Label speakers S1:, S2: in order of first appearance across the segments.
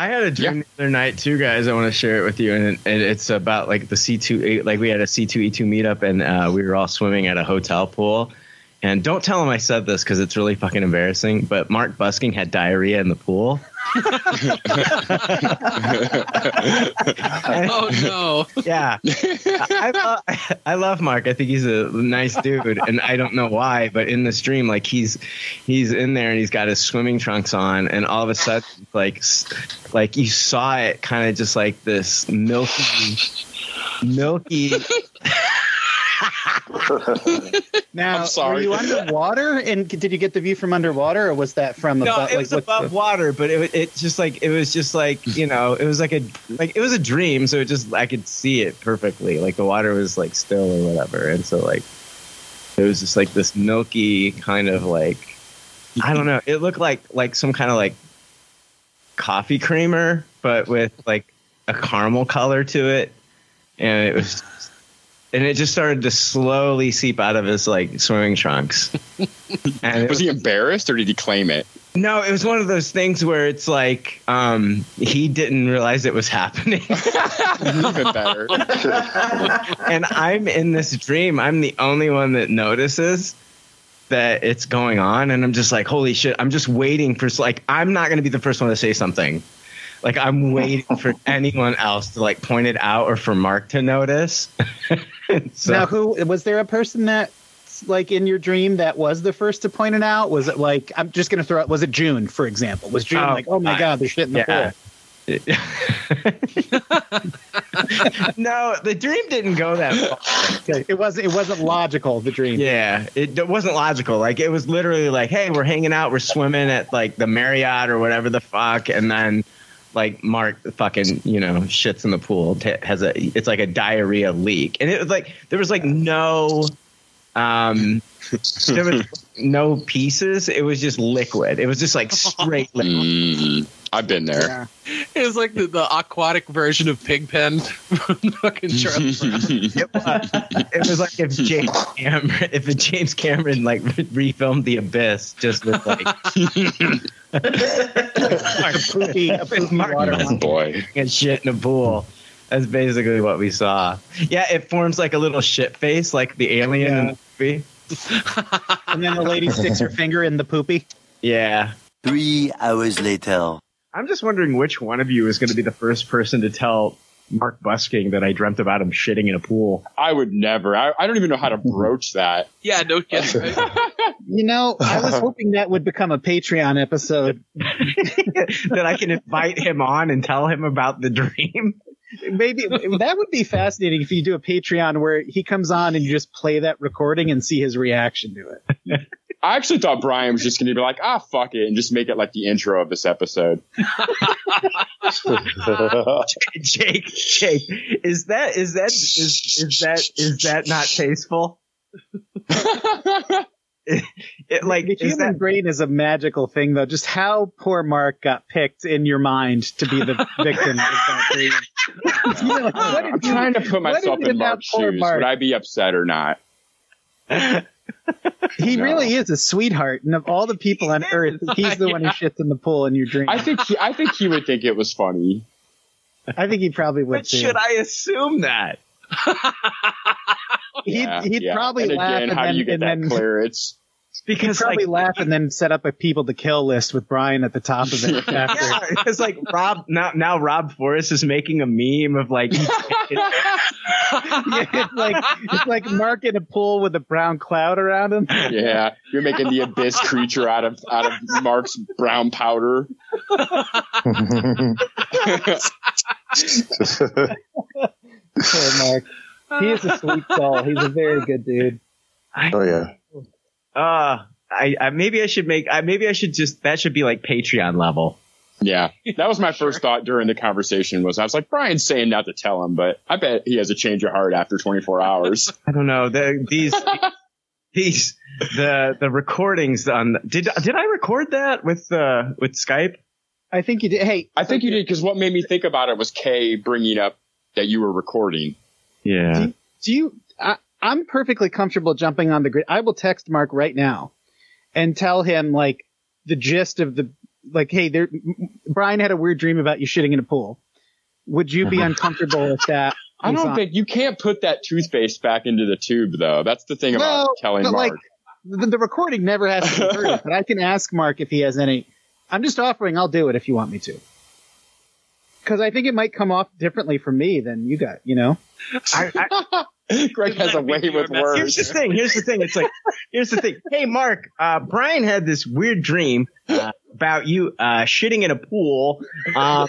S1: I had a dream the other night too, guys. I want to share it with you, and, and it's about like the C two, like we had a C two E two meetup, and uh, we were all swimming at a hotel pool. And don't tell him I said this because it's really fucking embarrassing. But Mark Busking had diarrhea in the pool.
S2: oh no!
S1: Yeah, I, I, I love Mark. I think he's a nice dude, and I don't know why, but in the stream, like he's he's in there and he's got his swimming trunks on, and all of a sudden, like like you saw it, kind of just like this milky, milky.
S3: Now, were you underwater? And did you get the view from underwater, or was that from
S1: No,
S3: above?
S1: it was
S3: what's
S1: above water, but it it just like it was just like you know it was like a like it was a dream, so it just I could see it perfectly. Like the water was like still or whatever, and so like it was just like this milky kind of like I don't know. It looked like like some kind of like coffee creamer, but with like a caramel color to it, and it was. And it just started to slowly seep out of his like swimming trunks. And it
S4: Was he embarrassed or did he claim it?
S1: no, it was one of those things where it's like um, he didn't realize it was happening,
S4: Even better.
S1: and I'm in this dream. I'm the only one that notices that it's going on, and I'm just like, holy shit! I'm just waiting for like I'm not going to be the first one to say something. Like I'm waiting for anyone else to like point it out or for Mark to notice. so,
S3: Now, who was there a person that, like in your dream, that was the first to point it out? Was it like I'm just gonna throw out? Was it June, for example? Was June
S1: Oh,
S3: like, oh my
S1: I-
S3: god, there's shit in the
S1: yeah.
S3: pool?
S1: no, the dream didn't go that far.
S3: It wasn't. It wasn't logical. The dream.
S1: Yeah, it, it wasn't logical. Like it was literally like, hey, we're hanging out, we're swimming at like the Marriott or whatever the fuck, and then like Mark fucking you know shits in the pool. T- has a it's like a diarrhea leak, and it was like there was like no um there was no pieces. It was just liquid. It was just like straight liquid.
S4: Mm, I've been there.
S3: Yeah.
S2: It was like the, the aquatic version of Pigpen from fucking Charlie Brown.
S1: It was, it was like if James Cameron, if James Cameron like refilmed The Abyss just with like
S3: A poopy, a poopy
S1: Mark
S3: water
S4: Oh, boy.
S1: and shit in a pool. That's basically what we saw. Yeah, it forms like a little shit face, like the alien in the movie.
S3: and then the lady sticks her finger in the poopy.
S1: Yeah.
S5: Three hours later.
S1: I'm just wondering which one of you is going to be the first person to tell Mark Busking that I dreamt about him shitting in a pool.
S4: I would never. I, I don't even know how to broach that.
S2: Yeah, no kidding. Right?
S3: You know, I was um, hoping that would become a Patreon episode.
S1: that I can invite him on and tell him about the dream.
S3: Maybe that would be fascinating if you do a Patreon where he comes on and you just play that recording and see his reaction to it.
S4: I actually thought Brian was just going to be like, ah, fuck it, and just make it like the intro of this episode.
S1: Jake, Jake, is that is that is is that is that not tasteful? It, like
S3: the
S1: is
S3: human
S1: that
S3: brain is a magical thing, though. Just how poor Mark got picked in your mind to be the victim of that dream. You know, like, what
S4: I'm
S3: did you-
S4: trying to put myself in Mark's shoes.
S3: Mark?
S4: Would I be upset or not?
S3: He
S4: No.
S3: really is a sweetheart, and of all the people on earth, he's the one who shits in the pool in your dream.
S4: I think he, I think he would think it was funny.
S3: I think he probably would
S1: but
S3: too.
S1: should I assume that?
S3: He'd,
S4: Yeah,
S3: he'd
S4: yeah.
S3: probably
S4: and
S3: laugh
S4: again,
S3: and
S4: how
S3: then,
S4: do you get
S3: and
S4: that
S3: then
S4: clearance?
S3: He'd
S1: Because
S3: probably
S1: like,
S3: laugh and then set up a people to kill list with Brian at the top of it after.
S1: yeah, it's like Rob now. Now Rob Forrest is making a meme of like
S3: it's like it's like Mark in a pool with a brown cloud around him.
S4: Yeah, you're making the abyss creature out of out of Mark's brown powder.
S3: Poor Mark. He is a sweet soul. He's a very good dude.
S6: Oh yeah.
S1: Uh I, I maybe I should make I maybe I should just that should be like Patreon level.
S4: Yeah, that was my first thought during the conversation. Was I was like Brian's saying not to tell him, but I bet he has a change of heart after 24 hours.
S1: I don't know the, these these the the recordings on did did I record that with uh with Skype?
S3: I think you did. Hey,
S4: I think you did because what made me think about it was Kay bringing up that you were recording.
S1: Yeah.
S3: do you? I, I'm perfectly comfortable jumping on the grid. I will text Mark right now and tell him like the gist of the like, hey, there, Brian had a weird dream about you shitting in a pool. Would you be uncomfortable with that?
S4: I don't
S3: on-
S4: think you can't put that toothpaste back into the tube though. That's the thing about
S3: Well,
S4: telling
S3: but,
S4: Mark.
S3: like, the, the recording never has to be heard, but I can ask Mark if he has any. I'm just offering. I'll do it if you want me to. Because I think it might come off differently for me than you got. You know.
S1: I, I,
S4: Greg has a way with words.
S1: here's the thing. Here's the thing. It's like, here's the thing. Hey, Mark, uh, Brian had this weird dream uh, about you uh, shitting in a pool. Um,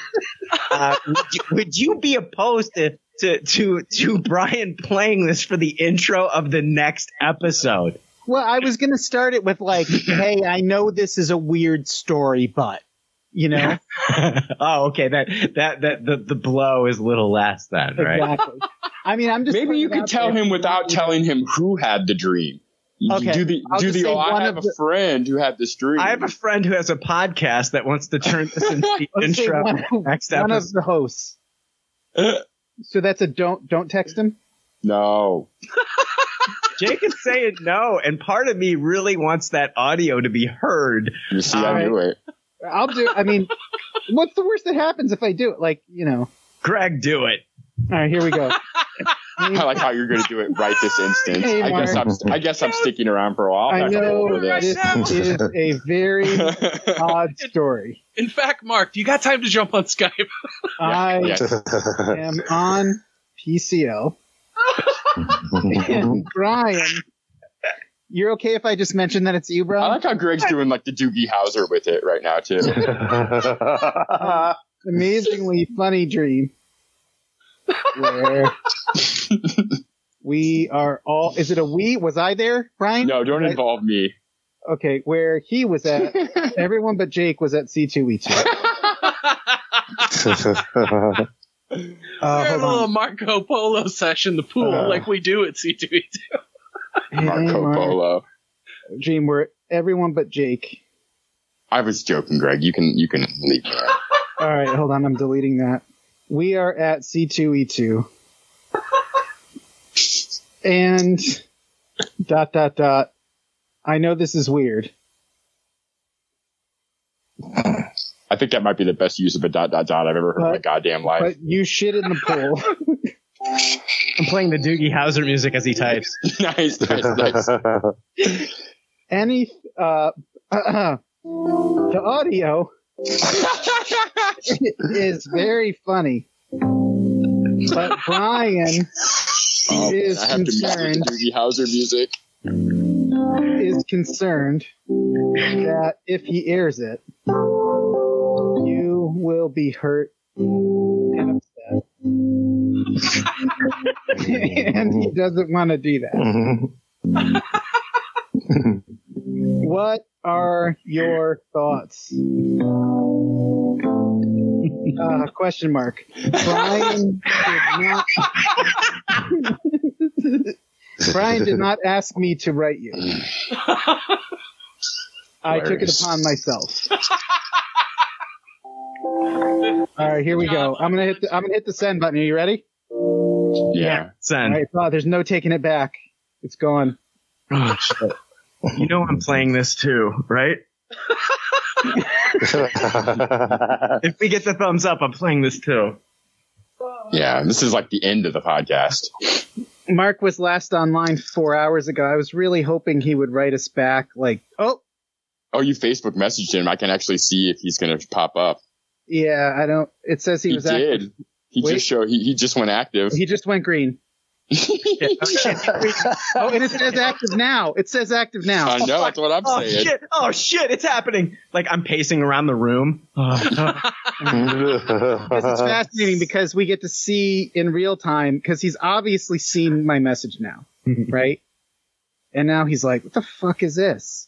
S1: uh, would, you, would you be opposed to, to to to Brian playing this for the intro of the next episode?
S3: Well, I was gonna start it with like, "Hey, I know this is a weird story, but," you know.
S1: oh, okay. That that that the the blow is a little less then, right?
S3: Exactly. I mean, I'm just
S4: Maybe you could tell him without telling him who had the dream.
S3: Okay,
S4: Do the
S3: I'll
S4: do the oh, I have
S3: of
S4: a friend who had this dream.
S1: I have a friend who has a podcast that wants to turn this into the intro.
S3: one,
S1: next
S3: one of the hosts. So that's a don't don't text him.
S4: no.
S1: Jake is saying no, and part of me really wants that audio to be heard.
S4: You see, I
S3: Alright.
S4: knew it.
S3: I'll do. I mean, what's the worst that happens if I do it? Like, you know.
S1: Greg, do it.
S3: All right, here we go.
S4: I like how you're going to do it right this instant.
S3: Hey,
S4: I guess I'm. I guess I'm sticking around for a while.
S3: I
S4: I'll to roll
S3: know this is a very odd story.
S2: In fact, Mark, do you got time to jump on Skype?
S3: I am on PCL. and Brian, you're okay if I just mention that it's you,
S4: I like how Greg's doing like the Doogie Howser with it right now too.
S3: Amazingly funny dream. Where we are all. Is it a we? Was I there, Brian?
S4: No, don't
S3: Right.
S4: involve me.
S3: Okay, where he was at, everyone but Jake was at C2E2. Uh,
S2: We're a little
S3: on.
S2: Marco Polo session, the pool,
S3: Uh.
S2: like we do at C2E2.
S4: Marco
S3: Mark-
S4: Polo.
S3: Dream where everyone but Jake.
S4: I was joking, Greg. You can you can leave me.
S3: All right, hold on. I'm deleting that. We are at C2E2. and dot dot dot. I know this is weird.
S4: I think that might be the best use of a dot dot dot I've ever heard in my goddamn life.
S3: But you shit in the pool.
S1: I'm playing the Doogie Howser music as he types.
S4: nice, nice, nice.
S3: Any uh, the audio is very funny. But Brian
S4: Oh,
S3: is
S4: I have to mix with
S3: concerned
S4: the Doogie Howser music.
S3: is concerned that if he airs it, you will be hurt and upset. and he doesn't want to do that. What are your thoughts? Uh, question mark. Brian did not. Brian did not ask me to write you. I took it upon myself. All right, here we go. I'm gonna hit. The, I'm gonna hit the send button. Are you ready?
S4: Yeah.
S3: All
S1: Send.
S3: right. Oh, there's no taking it back. It's gone.
S1: Oh, shit. You know I'm playing this too, right? If we get the thumbs up, I'm playing this too.
S4: Yeah. This is like the end of the podcast.
S3: Mark was last online four hours ago. I was really hoping he would write us back, like, "Oh,
S4: Oh, you Facebook messaged him. I can actually see if he's going to pop up.
S3: yeah, I don't." It says he,
S4: He,
S3: was
S4: did.
S3: active.
S4: He
S3: Wait.
S4: just showed. He, he just went active.
S3: He just went green. Oh, and it says active now. It says active now.
S4: I know. That's what I'm
S1: Oh
S4: saying.
S1: shit! Oh shit! It's happening. Like I'm pacing around the room. Oh,
S3: This is fascinating because we get to see in real time because he's obviously seen my message now, right? And now he's like, "What the fuck is this?"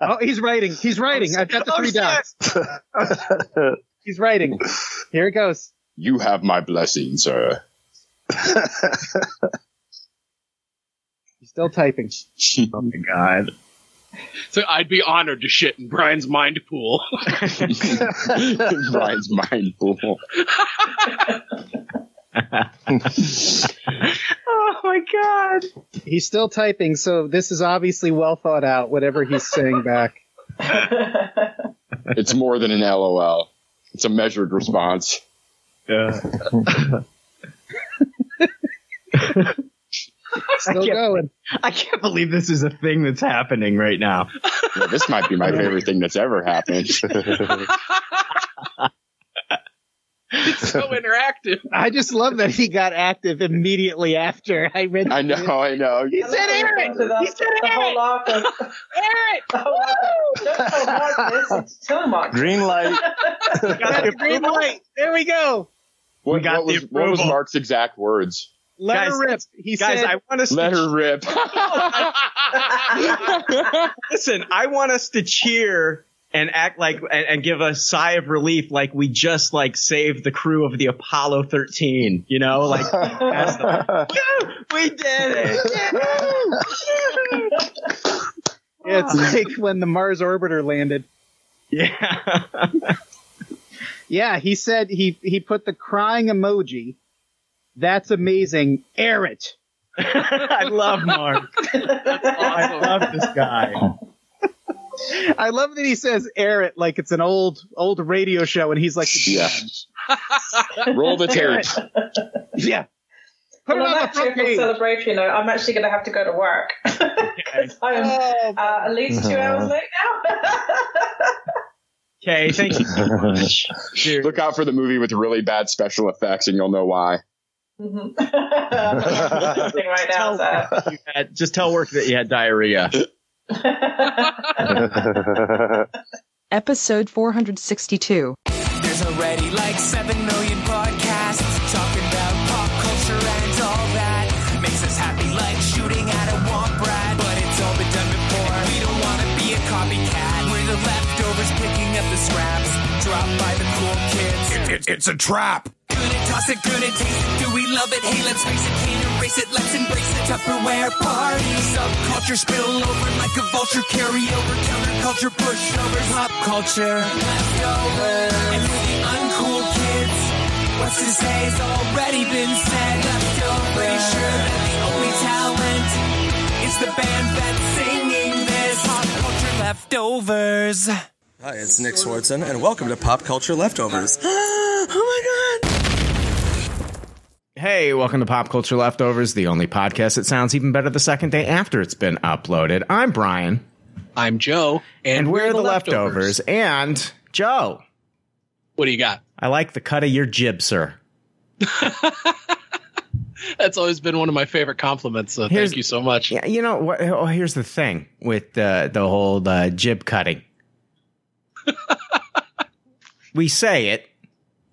S3: Oh, he's writing. He's writing. I've got the
S1: Oh,
S3: three
S1: shit.
S3: dots. He's writing. Here it goes.
S4: You have my blessing, sir.
S3: He's still typing.
S1: oh my god!
S2: So I'd be honored to shit in Brian's mind pool.
S4: Brian's mind pool.
S1: Oh my god!
S3: He's still typing, so this is obviously well thought out. Whatever he's saying back.
S4: It's more than an LOL. It's a measured response.
S1: Yeah.
S3: Still
S1: can't-
S3: going.
S1: I can't believe this is a thing that's happening right now.
S4: Yeah, this might be my favorite thing that's ever happened.
S2: it's so interactive.
S3: I just love that he got active immediately after I read.
S4: I know, I know.
S3: He said Aaron. He said
S7: the whole
S3: Aaron.
S7: laugh
S3: Aaron.
S7: the whole laugh of, don't tell Mark this, it's too much.
S8: Green light.
S3: Got the green light. There we go.
S4: What,
S1: got
S4: what
S1: the
S4: was, what was. Mark's exact words?
S3: Let
S1: Guys,
S3: her rip. He
S1: Guys,
S3: said,
S1: I want us
S4: Let
S1: to
S4: her rip.
S1: listen. I want us to cheer and act like and, and give a sigh of relief, like we just like saved the crew of the Apollo 13. You know, like that's the- Woo! we did it.
S3: it's like when the Mars orbiter landed.
S1: yeah.
S3: Yeah, he said he he put the crying emoji. That's amazing. Air it.
S1: I love Mark. I love this guy.
S3: I love that he says air it like it's an old old radio show and he's like
S4: Yeah. Roll the tape.
S3: yeah. Put
S7: Well,
S3: it
S7: on
S3: on
S7: that
S3: the front
S7: cheerful
S3: page.
S7: celebration note, I'm actually going to have to go to work. I am
S3: Oh,
S7: uh, at least two hours late now.
S1: Okay, thank you so much.
S4: Look out for the movie with really bad special effects, and you'll know why.
S7: Mhm. I'm right now, so.
S1: You had- just tell work that you had diarrhea.
S9: Episode 462.
S10: There's already like 7 million it's a trap. Good at toss it, good at taste it. Do we love it? Hey, let's face it, can't erase it. Let's embrace it. Tupperware party. Subculture spill over like a vulture. Carry over counterculture, pushovers, pop culture. Leftovers. And for the uncool kids, what's to say has already been said. Leftovers. Pretty sure that the only talent is the band that's singing this. Pop culture leftovers.
S11: Hi, it's Nick Swartzen, and welcome to Pop Culture Leftovers.
S1: Hey, welcome to Pop Culture Leftovers, the only podcast that sounds even better the second day after it's been uploaded. I'm Brian,
S2: I'm Joe, and,
S1: and, we're, the leftovers. And Joe,
S2: What do you got?
S1: I like the cut of your jib, sir.
S2: That's always been one of my favorite compliments. So
S1: Here's-
S2: thank you so much.
S1: Yeah, you know what? Oh, here's the thing with uh, the whole uh, jib cutting. we say it,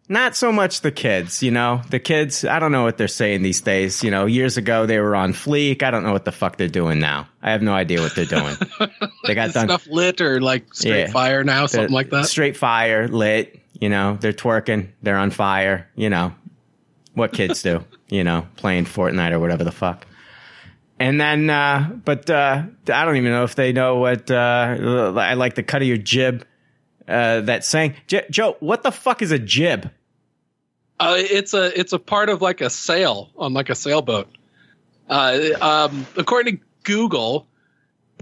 S1: not so much the kids. You know, the kids. I don't know what they're saying these days. You know, years ago they were on fleek. I don't know what the fuck they're doing now. I have no idea what they're doing. they got done
S2: Stuff lit or like straight
S1: Yeah.
S2: fire now, something like that.
S1: Straight fire, lit. You know, they're twerking. They're on fire. You know, what kids do. You know, playing Fortnite or whatever the fuck. And then, uh, but uh, I don't even know if they know what. Uh, I like the cut of your jib. Uh, that saying, J- Joe, what the fuck is a jib?
S2: Uh, it's a it's a part of like a sail on like a sailboat. Uh, um, according to Google,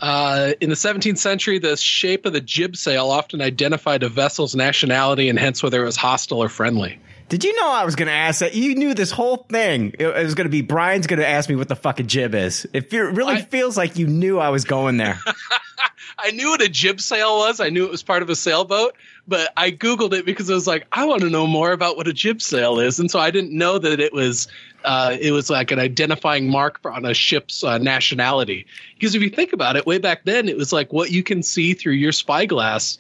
S2: uh, in the 17th century, the shape of the jib sail often identified a vessel's nationality and hence whether it was hostile or friendly.
S1: Did you know I was going to ask that? You knew this whole thing. It was going to be Brian's going to ask me what the fuck a jib is. It fe- really
S2: I-
S1: feels like you knew I was going there.
S2: I knew what a jib sail was. I knew it was part of a sailboat, but I googled it because I was like, I want to know more about what a jib sail is, and so I didn't know that it was uh, it was like an identifying mark on a ship's uh, nationality. Because if you think about it, way back then, it was like what you can see through your spyglass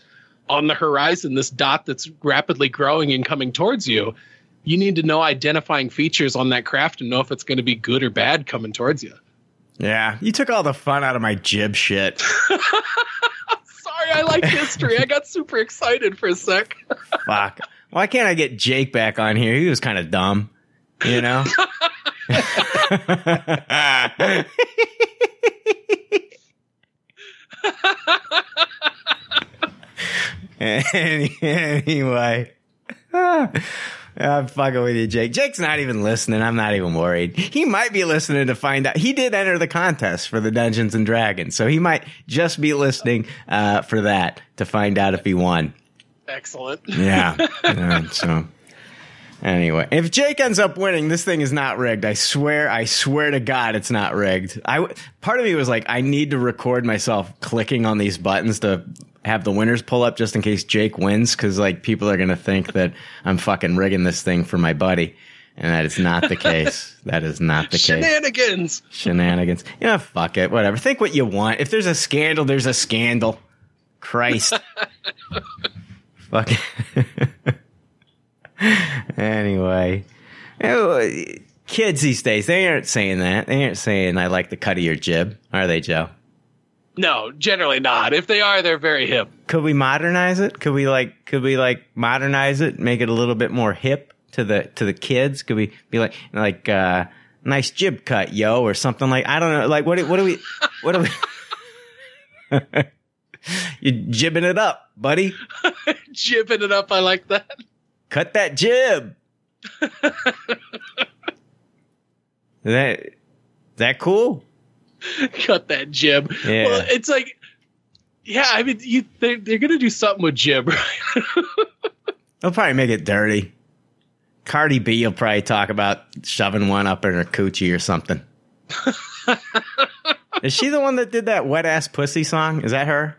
S2: on the horizon, this dot that's rapidly growing and coming towards you. You need to know identifying features on that craft and know if it's going to be good or bad coming towards you.
S1: yeah, you took all the fun out of my jib shit.
S2: Sorry, I like history. I got super excited for a sec.
S1: Fuck. Why can't I get Jake back on here? He was kind of dumb, you know? Any- anyway. I'm fucking with you, Jake. Jake's not even listening. I'm not even worried. He might be listening to find out. He did enter the contest for the Dungeons and Dragons, so he might just be listening uh, for that to find out if he won.
S2: Excellent.
S1: Yeah. yeah so anyway, if Jake ends up winning, this thing is not rigged. I swear, I swear to God, it's not rigged. I part of me was like, I need to record myself clicking on these buttons to have the winners pull up just in case Jake wins, because like people are gonna think that I'm fucking rigging this thing for my buddy. And that is not the case. That is not the case.
S2: Shenanigans.
S1: Shenanigans. You know, fuck it. Whatever. Think what you want. If there's a scandal, there's a scandal. Christ. Fuck. anyway, kids these days they aren't saying that. They aren't saying I like the cut of your jib, are they, Joe?
S2: No, generally not. If they are, they're very hip.
S1: Could we modernize it? Could we like? Could we like modernize it? Make it a little bit more hip to the to the kids? Could we be like like uh nice jib cut, yo, or something like? I don't know. Like what? do- What do we? What do we? You're jibbing it up, buddy.
S2: Jibbing it up, I like that.
S1: Cut that jib. that is that cool?
S2: Cut that jib.
S1: Yeah.
S2: Well, it's like, yeah, I mean, you they're, they're gonna do something with jib, right?
S1: They'll probably make it dirty. Cardi B will probably talk about shoving one up in her coochie or something. Is she the one that did that wet ass pussy song? Is that her?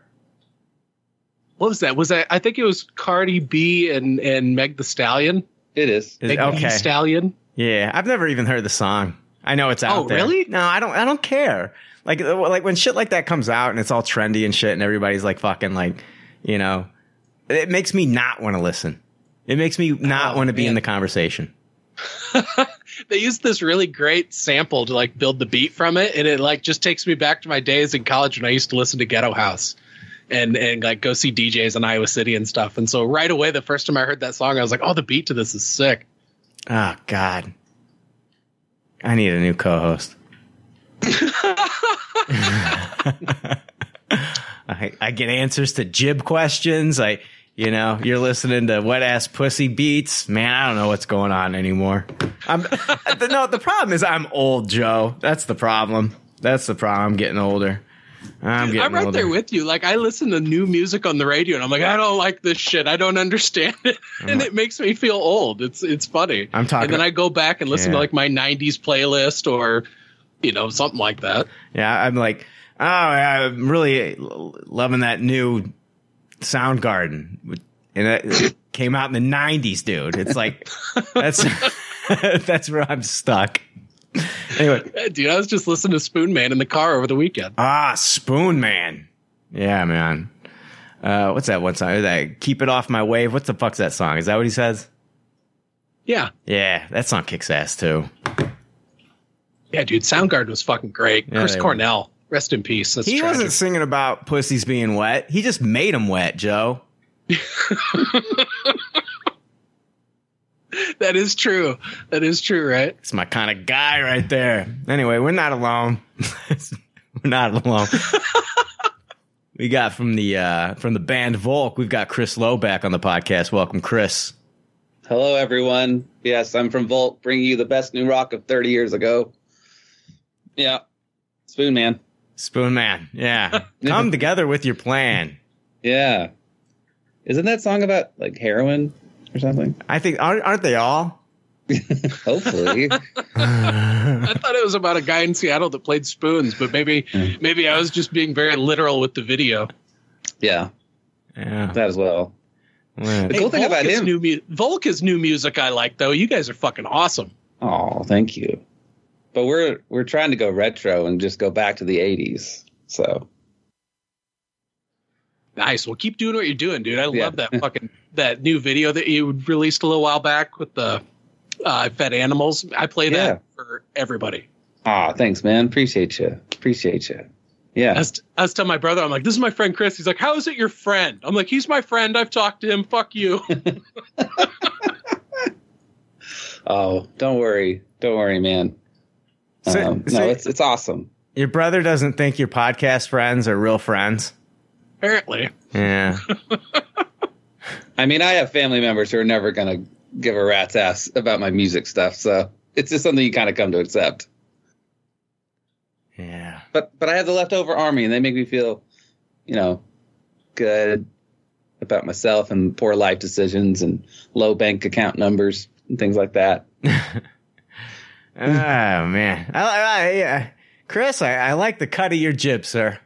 S2: what was that? Was that? I think it was Cardi B and and Meg the Stallion.
S12: It is.
S1: Is-
S2: Meg the
S1: okay.
S2: Stallion.
S1: Yeah, I've never even heard the song. I know it's out
S2: Oh,
S1: there.
S2: really?
S1: No, I don't. I don't care. Like, uh, like when shit like that comes out and it's all trendy and shit, and everybody's like fucking like, you know, it makes me not want to listen. It makes me not
S2: Oh,
S1: want to be in the conversation.
S2: They used this really great sample to like build the beat from it, and it like just takes me back to my days in college when I used to listen to Ghetto House. And, and like go see DJs in Iowa City and stuff. And so right away, the first time I heard that song, I was like, "Oh, the beat to this is sick."
S1: Oh God, I need a new co-host. I, I get answers to jib questions. I, you know, you're listening to wet ass pussy beats. Man, I don't know what's going on anymore. I'm the, no. The problem is I'm old, Joe. That's the problem. That's the problem. I'm getting older. I'm
S2: I'm right
S1: older.
S2: there with you. Like I listen to new music on the radio, and I'm like, I don't like this shit. I don't understand it, and it makes me feel old. It's it's funny.
S1: I'm talking-
S2: and then I go back and listen
S1: Yeah.
S2: to like my '90s playlist or, you know, something like that.
S1: Yeah, I'm like, oh, I'm really loving that new Soundgarden, and it came out in the '90s, dude. It's like that's that's where I'm stuck. Anyway,
S2: dude, I was just listening to Spoon Man in the car over the weekend.
S1: ah, Spoon Man, yeah, man. Uh, what's that one song? That "Keep It Off My Wave." What the fuck's that song? Is that what he says?
S2: Yeah,
S1: Yeah, that song kicks ass too.
S2: yeah, dude. Soundgarden was fucking great.
S1: Yeah,
S2: Chris
S1: they were.
S2: Cornell, rest in peace. That's
S1: he
S2: tragic.
S1: wasn't singing about pussies being wet. He just made them wet, Joe.
S2: That is true. That is true, right?
S1: It's my kind of guy right there. Anyway, we're not alone. we're not alone. we got from the uh, from the band Volk. We've got Chris Lowe back on the podcast. Welcome, Chris.
S12: Hello, everyone. Yes, I'm from Volk, bringing you the best new rock of 30 years ago. Yeah, Spoon Man.
S1: Spoon Man. Yeah, come together with your plan.
S12: Yeah, isn't that song about like heroin or something?
S1: I think aren't, aren't they all?
S12: Hopefully.
S2: I thought it was about a guy in Seattle that played spoons, but maybe mm. maybe I was just being very literal with the video.
S12: yeah,
S1: Yeah.
S12: that as well.
S1: Well,
S12: The cool thing
S2: Volk
S12: about
S2: is
S12: him.
S2: new mu- Volk is new music I like though. You guys are fucking awesome.
S12: Oh, thank you. But we're we're trying to go retro and just go back to the 80s. So
S2: Nice. Well, keep doing what you're doing, dude. I
S12: Yeah.
S2: love that fucking that new video that you released a little while back with the uh, fed animals. I play
S12: Yeah.
S2: that for everybody.
S12: Ah, thanks, man. Appreciate you. Appreciate you.
S2: I
S12: Yeah.
S2: was, I was telling my brother, I'm like, this is my friend Chris. He's like, how is it your friend? I'm like, he's my friend. I've talked to him. Fuck you.
S12: Oh, don't worry. Don't worry, man.
S1: So-
S12: Um,
S1: so-
S12: no, it's it's awesome.
S1: your brother doesn't think your podcast friends are real friends.
S2: Apparently.
S1: Yeah.
S12: I mean, I have family members who are never gonna give a rat's ass about my music stuff. So it's just something you kind of come to accept.
S1: Yeah.
S12: But but I have the leftover army, and they make me feel, you know, good about myself and poor life decisions and low bank account numbers and things like that.
S1: Oh man, I, I, I, Chris, I, I like the cut of your jib, sir.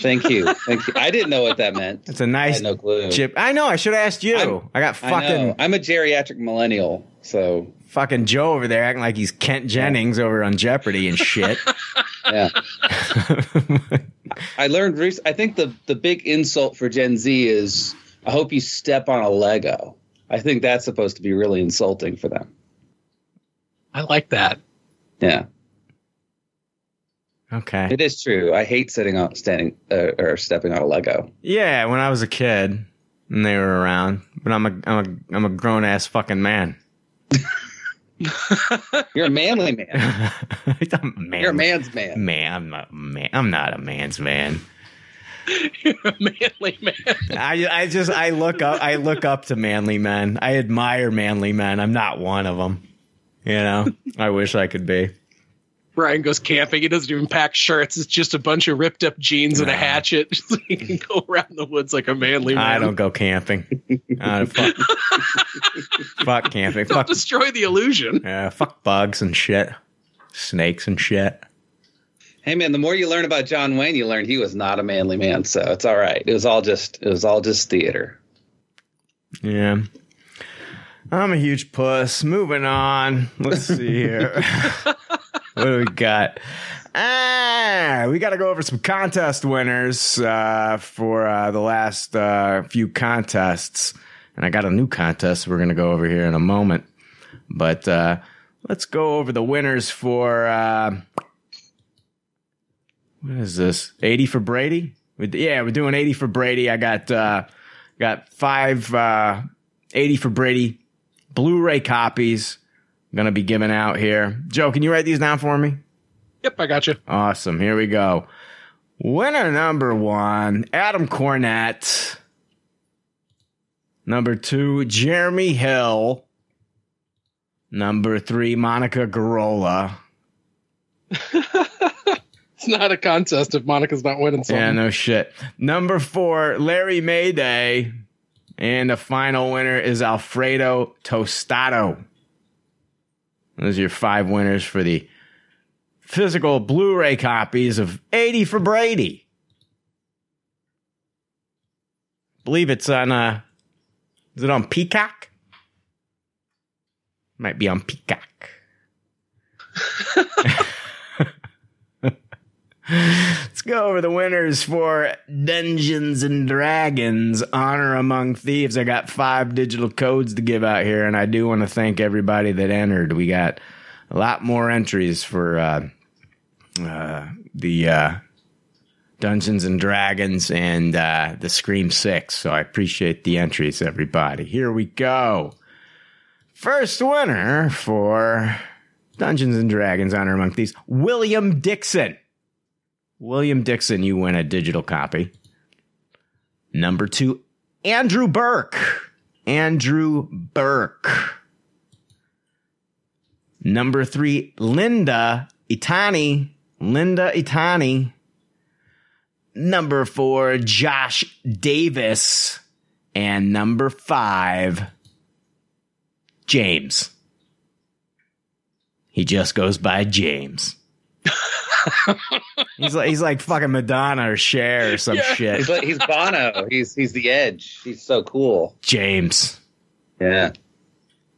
S12: Thank you, thank you. I didn't know what that meant.
S1: It's a nice
S12: had no clue.
S1: jib. I know. I should have asked you.
S12: I'm-
S1: I got
S12: I
S1: fucking
S12: know. I'm a geriatric millennial, so
S1: fucking Joe over there acting like he's Ken Jennings over on Jeopardy and shit.
S12: yeah. I learned. Rec- I think the the big insult for Gen Z is, "I hope you step on a Lego." I think that's supposed to be really insulting for them.
S2: I like that.
S12: Yeah,
S1: okay.
S12: it is true. I hate sitting on standing uh, or stepping on a Lego.
S1: Yeah, when I was a kid and they were around, but I'm a I'm a I'm a grown ass fucking man.
S12: You're a manly man.
S1: I'm a man.
S12: You're a man's man.
S1: Man, I'm not a man. I'm not a man's man.
S2: You're a manly man.
S1: I I just I look up I look up to manly men. I admire manly men. I'm not one of them. You know, I wish I could be.
S2: Brian goes camping. He doesn't even pack shirts. It's just a bunch of ripped up jeans and a hatchet. So he can go around the woods like a manly man.
S1: I don't go camping. Uh, fuck, fuck camping.
S2: Don't
S1: Fuck,
S2: destroy the illusion.
S1: yeah, fuck bugs and shit, snakes and shit.
S12: Hey man, the more you learn about John Wayne, you learn he was not a manly man. So it's all right. It was all just it was all just theater.
S1: Yeah. I'm a huge puss. Moving on. Let's see here. what do we got? Ah, we got to go over some contest winners uh, for uh, the last uh, few contests. And I got a new contest we're going to go over here in a moment. But uh, let's go over the winners for. Uh, what is this? 80 for Brady? Yeah, we're doing 80 for Brady. I got uh, got five uh, 80 for Brady Blu-ray copies going to be given out here. Joe, can you write these down for me?
S2: Yep, I got you.
S1: Awesome. Here we go. Winner number one, Adam Cornett. Number two, Jeremy Hill. Number three, Monica Garola.
S2: It's not a contest if Monica's not winning something.
S1: Yeah, no shit. Number four, Larry Mayday. And the final winner is Alfredo Tostado. Those are your five winners for the physical Blu ray copies of 80 for Brady. believe it's on, uh, is it on Peacock? Might be on Peacock. Let's go over the winners for Dungeons and Dragons Honor Among Thieves. I got five digital codes to give out here, and I do want to thank everybody that entered. We got a lot more entries for uh, uh, the uh, Dungeons and Dragons and uh, the Scream Six. So I appreciate the entries, everybody. Here we go. First winner for Dungeons and Dragons Honor Among Thieves, William Dixon. William Dixon, you win a digital copy. Number two, Andrew Burke. Andrew Burke. Number three, Linda Itani. Linda Itani. Number four, Josh Davis. And number five, James. He just goes by James. he's like he's like fucking Madonna or Cher or some shit.
S12: He's, like, he's Bono. He's he's the edge. He's so cool.
S1: James.
S12: Yeah.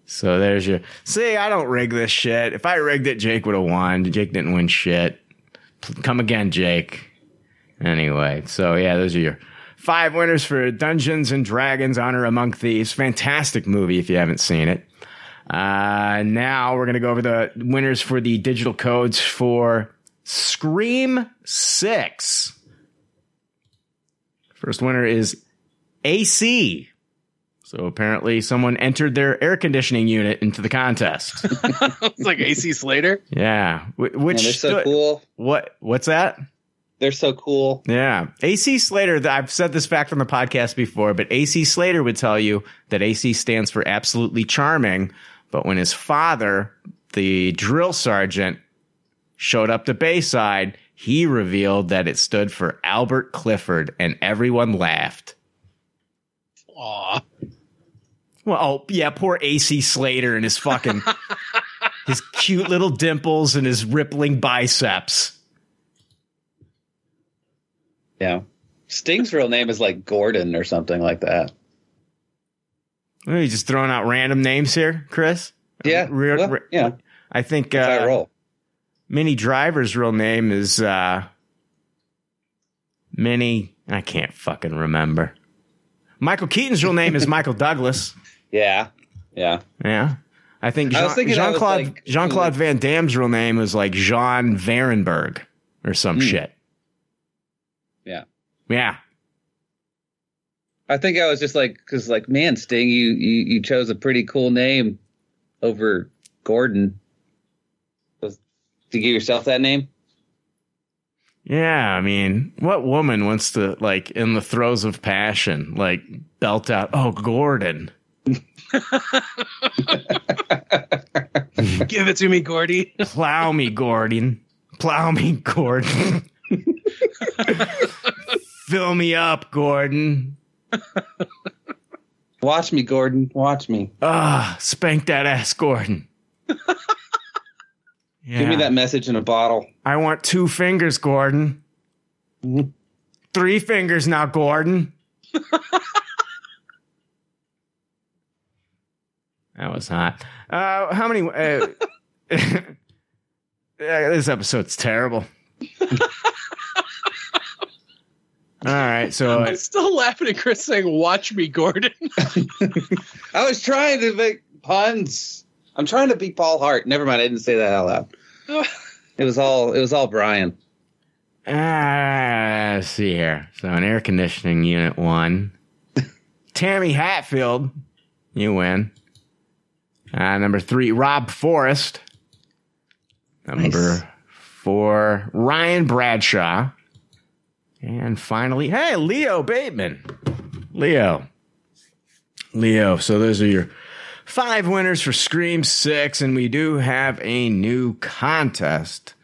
S1: So there's your see. I don't rig this shit. If I rigged it, Jake would have won. Jake didn't win shit. Come again, Jake. Anyway, so yeah, those are your five winners for Dungeons and Dragons: Honor Among Thieves. Fantastic movie if you haven't seen it. Uh, now we're gonna go over the winners for the digital codes for Scream Six. First winner is AC. So apparently, someone entered their air conditioning unit into the contest.
S2: it's like AC Slater.
S1: yeah, Wh- which
S12: Man, they're so
S1: stood-
S12: cool.
S1: What? What's that?
S12: They're so cool.
S1: Yeah. AC Slater, I've said this fact on the podcast before, but AC Slater would tell you that AC stands for absolutely charming. But when his father, the drill sergeant, showed up to Bayside, he revealed that it stood for Albert Clifford, and everyone laughed.
S2: Aw.
S1: Well, oh, yeah, poor AC Slater and his fucking, his cute little dimples and his rippling biceps.
S12: Yeah. Sting's real name is like Gordon or something like that.
S1: Are you just throwing out random names here, Chris?
S12: Yeah. Well, yeah.
S1: I think uh. Minnie Driver's real name is uh, Minnie. I can't fucking remember. Michael Keaton's real name is Michael Douglas.
S12: Yeah. Yeah.
S1: Yeah. I think
S12: I was
S1: Jean,
S12: thinking I was
S1: Claude
S12: like-
S1: Jean Claude Van Damme's real name was like Jean Varenberg or some
S12: Hmm.
S1: shit.
S12: Yeah.
S1: Yeah.
S12: I think I was just like, because like, man, Sting, you, you you chose a pretty cool name over Gordon. Was to give yourself that name?
S1: Yeah, I mean, what woman wants to like in the throes of passion, like belt out, "Oh, Gordon."
S2: Give it to me, Gordy.
S1: Plow me, Gordon. Plow me, Gordon. Fill me up, Gordon.
S12: Watch me, Gordon. Watch me.
S1: Ah, spank that ass, Gordon.
S12: Give me that message in a bottle.
S1: I want two fingers, Gordon. Three fingers now, Gordon. that was hot. Uh, how many? Uh, this episode's terrible. All right, so
S2: I'm still laughing at Chris saying, "Watch me, Gordon."
S12: I was trying to make puns. I'm trying to be Paul Hart. Never mind. I didn't say that out loud. It was all. It was all Brian.
S1: Ah, let's see here. So an air conditioning unit one. Tammy Hatfield, you win. Uh, number three, Rob Forrest. Number
S12: Nice.
S1: four, Ryan Bradshaw. And finally, hey, Leo Bateman. Leo. Leo. So those are your five winners for Scream 6. And we do have a new contest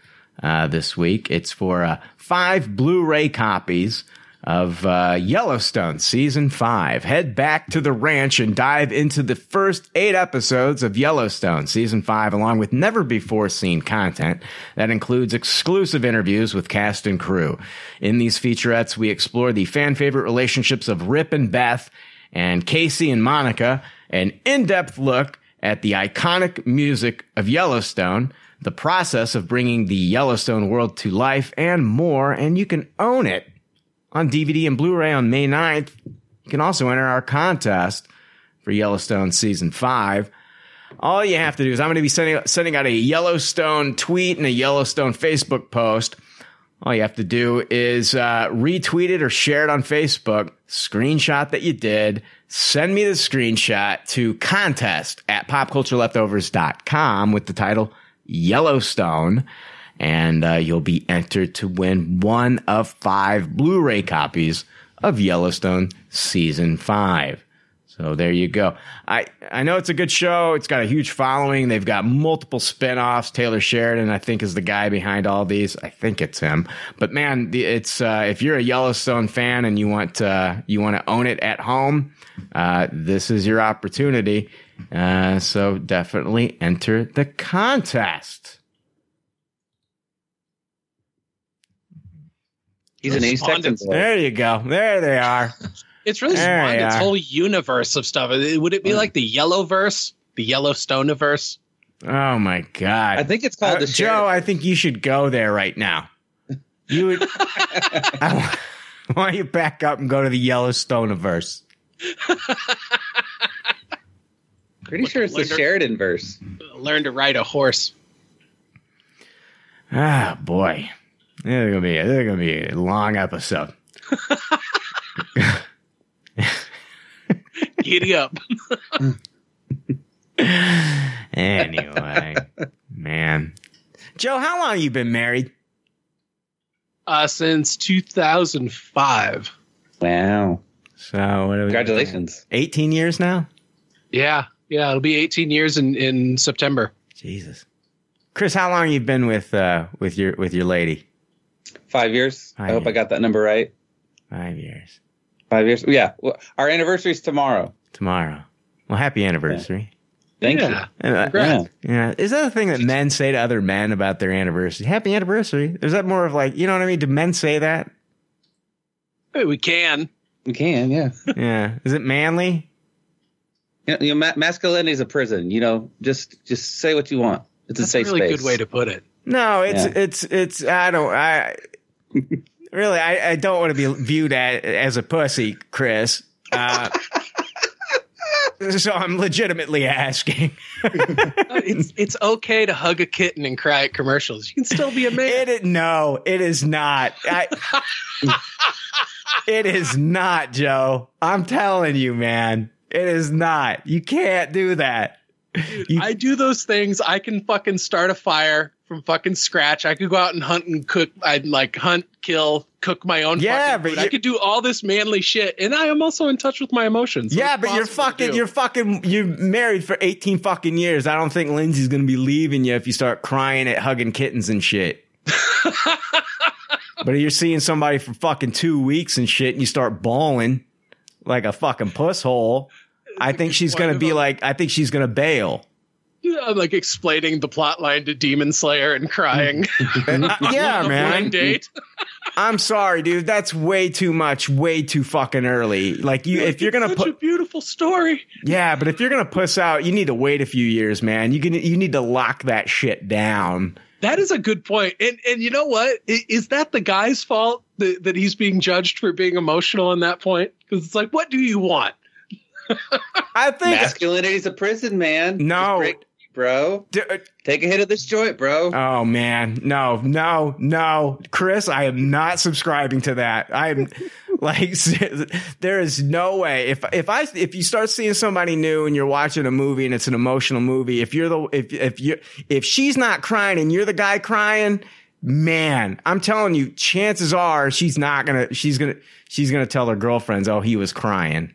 S1: uh, this week. It's for uh, five Blu ray copies of uh, Yellowstone Season 5. Head back to the ranch and dive into the first eight episodes of Yellowstone Season 5, along with never before seen content that includes exclusive interviews with cast and crew. In these featurettes, we explore the fan favorite relationships of Rip and Beth and Kayce and Monica, an in depth look at the iconic music of Yellowstone, the process of bringing the Yellowstone world to life, and more. And you can own it on DVD and Blu ray on May 9th. You can also enter our contest for Yellowstone Season 5. All you have to do is I'm going to be sending, sending out a Yellowstone tweet and a Yellowstone Facebook post. All you have to do is uh, retweet it or share it on Facebook, screenshot that you did, send me the screenshot to contest at popcultureleftovers.com with the title Yellowstone, and uh, you'll be entered to win one of five Blu ray copies of Yellowstone Season 5. So there you go. I, I know it's a good show. It's got a huge following. They've got multiple spin-offs. Taylor Sheridan, I think, is the guy behind all these. I think it's him. But man, it's uh, if you're a Yellowstone fan and you want uh, you want to own it at home, uh, this is your opportunity. Uh, so definitely enter the contest.
S12: He's an East Texan boy.
S1: There you go. There they are.
S2: It's really
S1: There
S2: spawned its
S1: are.
S2: whole universe of stuff. Would it be like the Yellow verse, the Yellowstone verse?
S1: Oh my god!
S12: I think it's called
S1: Uh,
S12: the
S1: Joe.
S12: Sheridan.
S1: I think you should go there right now. You would. I want- I want you back up and go to the Yellowstone verse.
S12: Pretty sure it's the Sheridan verse.
S2: Learn to ride a horse.
S1: Ah, boy, this is gonna be this is gonna be a long episode.
S2: Giddy up.
S1: Anyway, man, Joe, how long you been married?
S2: uh, since 2005.
S12: Wow.
S1: So what are we
S12: Congratulations.
S1: 18 years now?
S2: Yeah, yeah, it'll be 18 years in in September.
S1: Jesus. Chris, how long you been with uh with your with your lady?
S12: Five years.
S1: Five
S12: I hope I got that number right.
S1: Five years.
S12: Five years. Yeah. Well, our anniversary's tomorrow.
S1: Tomorrow. Well, happy anniversary.
S12: Thank
S2: Yeah.
S1: And, uh,
S2: Congrats.
S1: yeah. Is that a thing that men say to other men about their anniversary? Happy anniversary. Is that more of like, you know what I mean? Do men say that?
S2: Hey, we can.
S12: We can. Yeah.
S1: Yeah. Is it manly?
S12: you know, you know, ma- masculinity is a prison. You know, just just say what you want. It's a
S2: That's a
S12: safe a
S2: really
S12: space.
S2: good way to put it.
S1: No, it's
S12: Yeah.
S1: it's it's I don't I really I, I don't want to be viewed at, as a pussy, Chris. Uh, so I'm legitimately asking.
S2: It's it's okay to hug a kitten and cry at commercials. You can still be a man.
S1: It is, no, it is not. I, it is not, Joe. I'm telling you, man. It is not. You can't do that. You-
S2: I do those things. I can fucking start a fire from fucking scratch. I could go out and hunt and cook. I'd like hunt, kill, cook my own.
S1: Yeah,
S2: fucking
S1: but.
S2: I could do all this manly shit, and I am also in touch with my emotions. So
S1: yeah, but you're fucking, you're fucking, you're married for 18 fucking years. I don't think Lindsay's gonna be leaving you if you start crying at hugging kittens and shit. but you're seeing somebody for fucking two weeks and shit, and you start bawling like a fucking puss hole. I think she's gonna be like, I think she's gonna bail.
S2: I'm like explaining the plot line to Demon Slayer and crying.
S1: Uh, yeah, man.
S2: date.
S1: I'm sorry, dude. That's way too much, way too fucking early. Like you, if you're gonna put,
S2: a beautiful story.
S1: yeah, but if you're gonna puss out, you need to wait a few years, man. You can, you need to lock that shit down.
S2: That is a good point. And and you know what? Is that the guy's fault that, that he's being judged for being emotional on that point? Because it's like, what do you want?
S1: I think
S12: Masculinity is a prison, man.
S1: No.
S12: Break, bro.
S1: D- uh,
S12: Take a hit of this joint, bro.
S1: Oh man, no, no, no, Chris, I am not subscribing to that. I'm like, there is no way. If if I if you start seeing somebody new and you're watching a movie and it's an emotional movie, if you're the if if you if she's not crying and you're the guy crying, man, I'm telling you, chances are she's not gonna she's gonna she's gonna tell her girlfriends, oh, he was crying.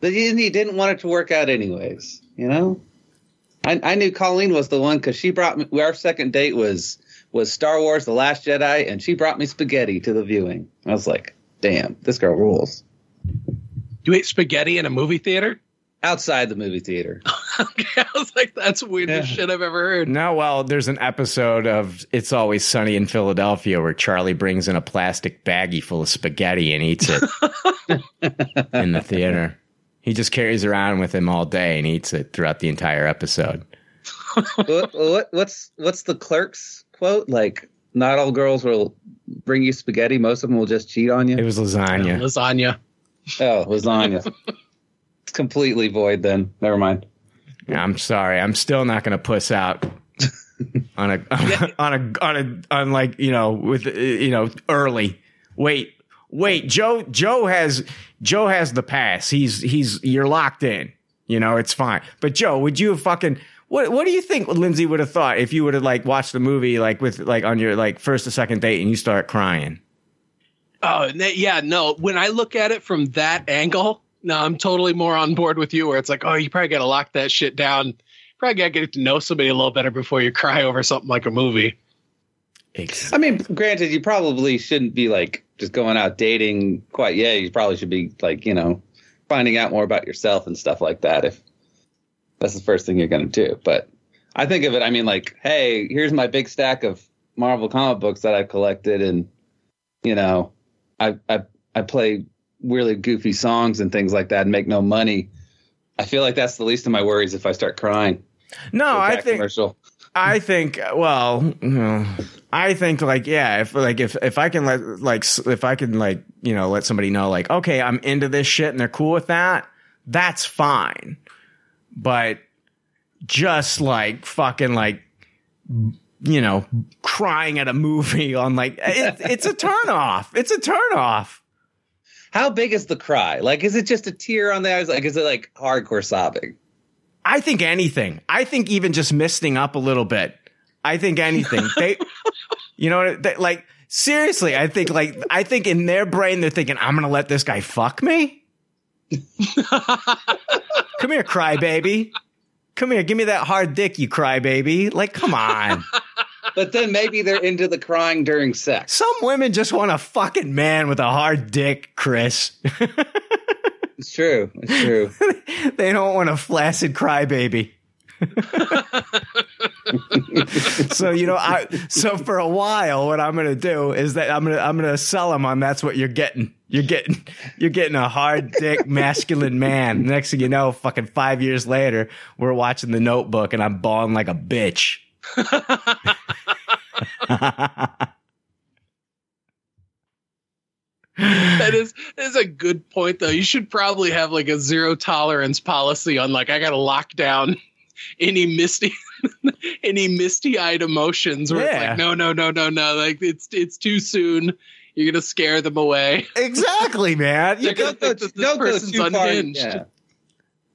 S12: But he, he didn't want it to work out anyways. You know, I, I knew Colleen was the one because she brought me. Our second date was was Star Wars: The Last Jedi, and she brought me spaghetti to the viewing. I was like, damn, this girl rules.
S2: You ate spaghetti in a movie theater?
S12: Outside the movie theater.
S2: okay, I was like, that's the weirdest shit I've ever heard.
S1: No, well, there's an episode of It's Always Sunny in Philadelphia where Charlie brings in a plastic baggie full of spaghetti and eats it in the theater. He just carries around with him all day and eats it throughout the entire episode.
S12: what, what what's what's the clerk's quote? Like, not all girls will bring you spaghetti. Most of them will just cheat on you.
S1: It was lasagna.
S2: Lasagna.
S12: Oh, lasagna. it's completely void. Then never mind.
S1: Yeah, I'm sorry. I'm still not going to puss out on a on a on a on like you know with you know early. Wait, wait. Joe Joe has Joe has the pass. He's he's you're locked in. You know it's fine. But Joe, would you have fucking what what do you think Lindsay would have thought if you would have like watched the movie like with like on your like first or second date and you start crying?
S2: Oh, yeah, no. When I look at it from that angle, no, I'm totally more on board with you. Where it's like, oh, you probably got to lock that shit down. Probably got to get to know somebody a little better before you cry over something like a movie.
S12: I mean, granted, you probably shouldn't be like just going out dating quite yet. You probably should be like, you know, finding out more about yourself and stuff like that if that's the first thing you're going to do. But I think of it, I mean, like, hey, here's my big stack of Marvel comic books that I've collected, and, you know, I, I, I play really goofy songs and things like that and make no money. I feel like that's the least of my worries if I start crying.
S1: No, I think
S12: commercial.
S1: I think well, you know, I think like yeah, if like if if I can let like if I can like you know let somebody know like okay, I'm into this shit and they're cool with that, that's fine. But just like fucking like you know crying at a movie on like it, it's a turn off. It's a turn off.
S12: How big is the cry? Like, is it just a tear on the eyes? Like, is it like hardcore sobbing?
S1: I think anything. I think even just misting up a little bit. I think anything. They, you know, they, like seriously, I think like I think in their brain they're thinking, I'm gonna let this guy fuck me. come here, crybaby. Come here, give me that hard dick, you crybaby. Like, come on.
S12: But then maybe they're into the crying during sex.
S1: Some women just want a fucking man with a hard dick, Chris.
S12: It's true. It's true.
S1: they don't want a flaccid crybaby. so you know, I so for a while, what I'm gonna do is that I'm gonna I'm gonna sell them on that's what you're getting. You're getting you're getting a hard dick masculine man. Next thing you know, fucking five years later, we're watching The Notebook, and I'm bawling like a bitch.
S2: that is that is a good point though. You should probably have like a zero tolerance policy on like I gotta lock down any misty any misty eyed emotions where it's like no no no no no like it's it's too soon. You're gonna scare them away.
S1: Exactly, man.
S2: They're gonna this
S12: Don't go
S2: person's
S12: too far. yeah.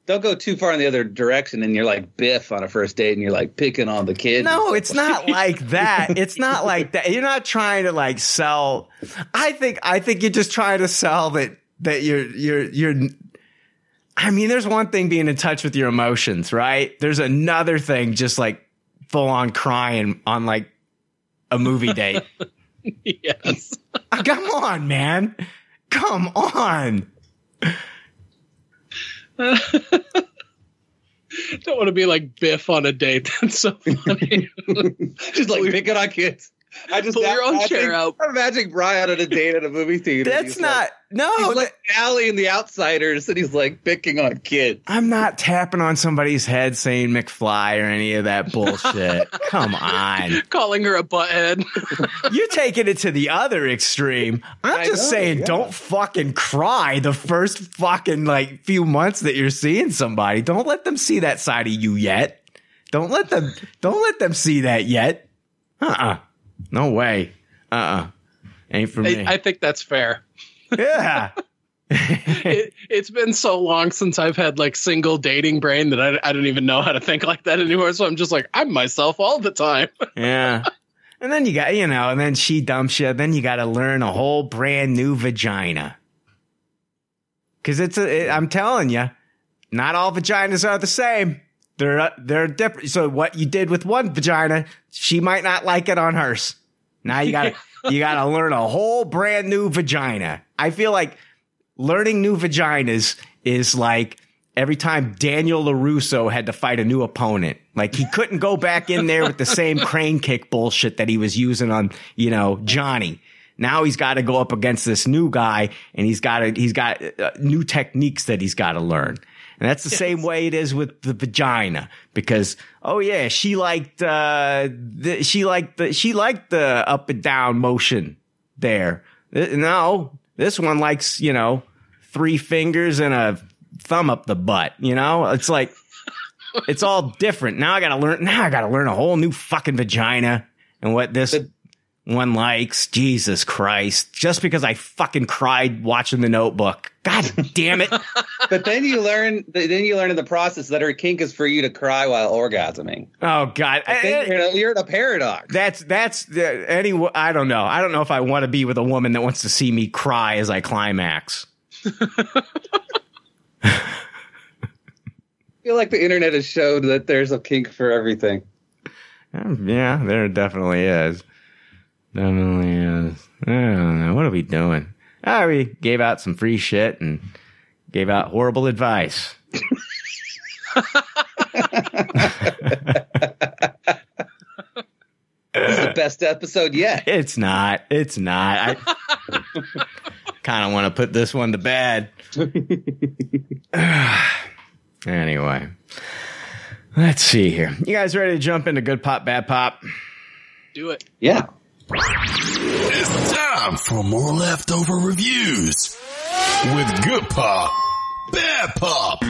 S12: Don't go too far in the other direction, and you're like Biff on a first date, and you're like picking on the kid.
S1: No, it's not like that. It's not like that. You're not trying to like sell. I think I think you're just trying to sell that that you're you're you're. I mean, there's one thing being in touch with your emotions, right? There's another thing just like full on crying on like a movie date.
S2: yes.
S1: Ah, Come on, man. Come on.
S2: Don't want to be like Biff on a date. That's so funny.
S12: just like picking on kids. I just
S2: Pull your own
S12: imagining-
S2: chair out.
S12: I'm imagining Brian on a date at a movie theater.
S1: That's
S12: He's
S1: not
S12: like-
S1: no.
S12: He's like Allie in The Outsiders, and he's like picking on kids.
S1: I'm not tapping on somebody's head saying McFly or any of that bullshit. Come on.
S2: Calling her a butthead.
S1: You're taking it to the other extreme. I'm
S12: I
S1: just
S12: know,
S1: saying,
S12: yeah.
S1: don't fucking cry the first fucking like few months that you're seeing somebody. Don't let them see that side of you yet. Don't let them. Don't let them see that yet. Uh uh No way. Uh uh Ain't for me.
S2: I, I think that's fair.
S1: yeah.
S2: it, it's been so long since I've had like single dating brain that I, I don't even know how to think like that anymore. So I'm just like, I'm myself all the time.
S1: Yeah. And then you got, you know, and then she dumps you. Then you got to learn a whole brand new vagina. Cause it's a, it, I'm telling you, not all vaginas are the same. They're, they're different. So what you did with one vagina, she might not like it on hers. Now you gotta, you gotta learn a whole brand new vagina. I feel like learning new vaginas is like every time Daniel LaRusso had to fight a new opponent. Like he couldn't go back in there with the same crane kick bullshit that he was using on, you know, Johnny. Now he's got to go up against this new guy and he's got to, he's got uh, new techniques that he's got to learn. And that's the same way it is with the vagina because, oh yeah, she liked, uh, the, she liked the, she liked the up and down motion there. Uh, No, this one likes, you know, three fingers and a thumb up the butt, you know? It's like, it's all different. Now I gotta learn, now I gotta learn a whole new fucking vagina and what this one likes. Jesus Christ. Just because I fucking cried watching the notebook. God damn it.
S12: But then you learn, then you learn in the process that her kink is for you to cry while orgasming.
S1: Oh God.
S12: I think you're, in a, you're in a paradox.
S1: That's that's uh, any. I don't know. I don't know if I want to be with a woman that wants to see me cry as I climax.
S12: I feel like the internet has showed that there's a kink for everything.
S1: Yeah, there definitely is. Definitely is. I don't know. What are we doing? Ah, we gave out some free shit and gave out horrible advice.
S12: This is the best episode yet.
S1: It's not. It's not. I kind of want to put this one to bed. anyway, let's see here. You guys ready to jump into good pop, bad pop?
S2: Do it.
S12: Yeah.
S13: It's time for more leftover reviews with Good Pop, Bad Pop.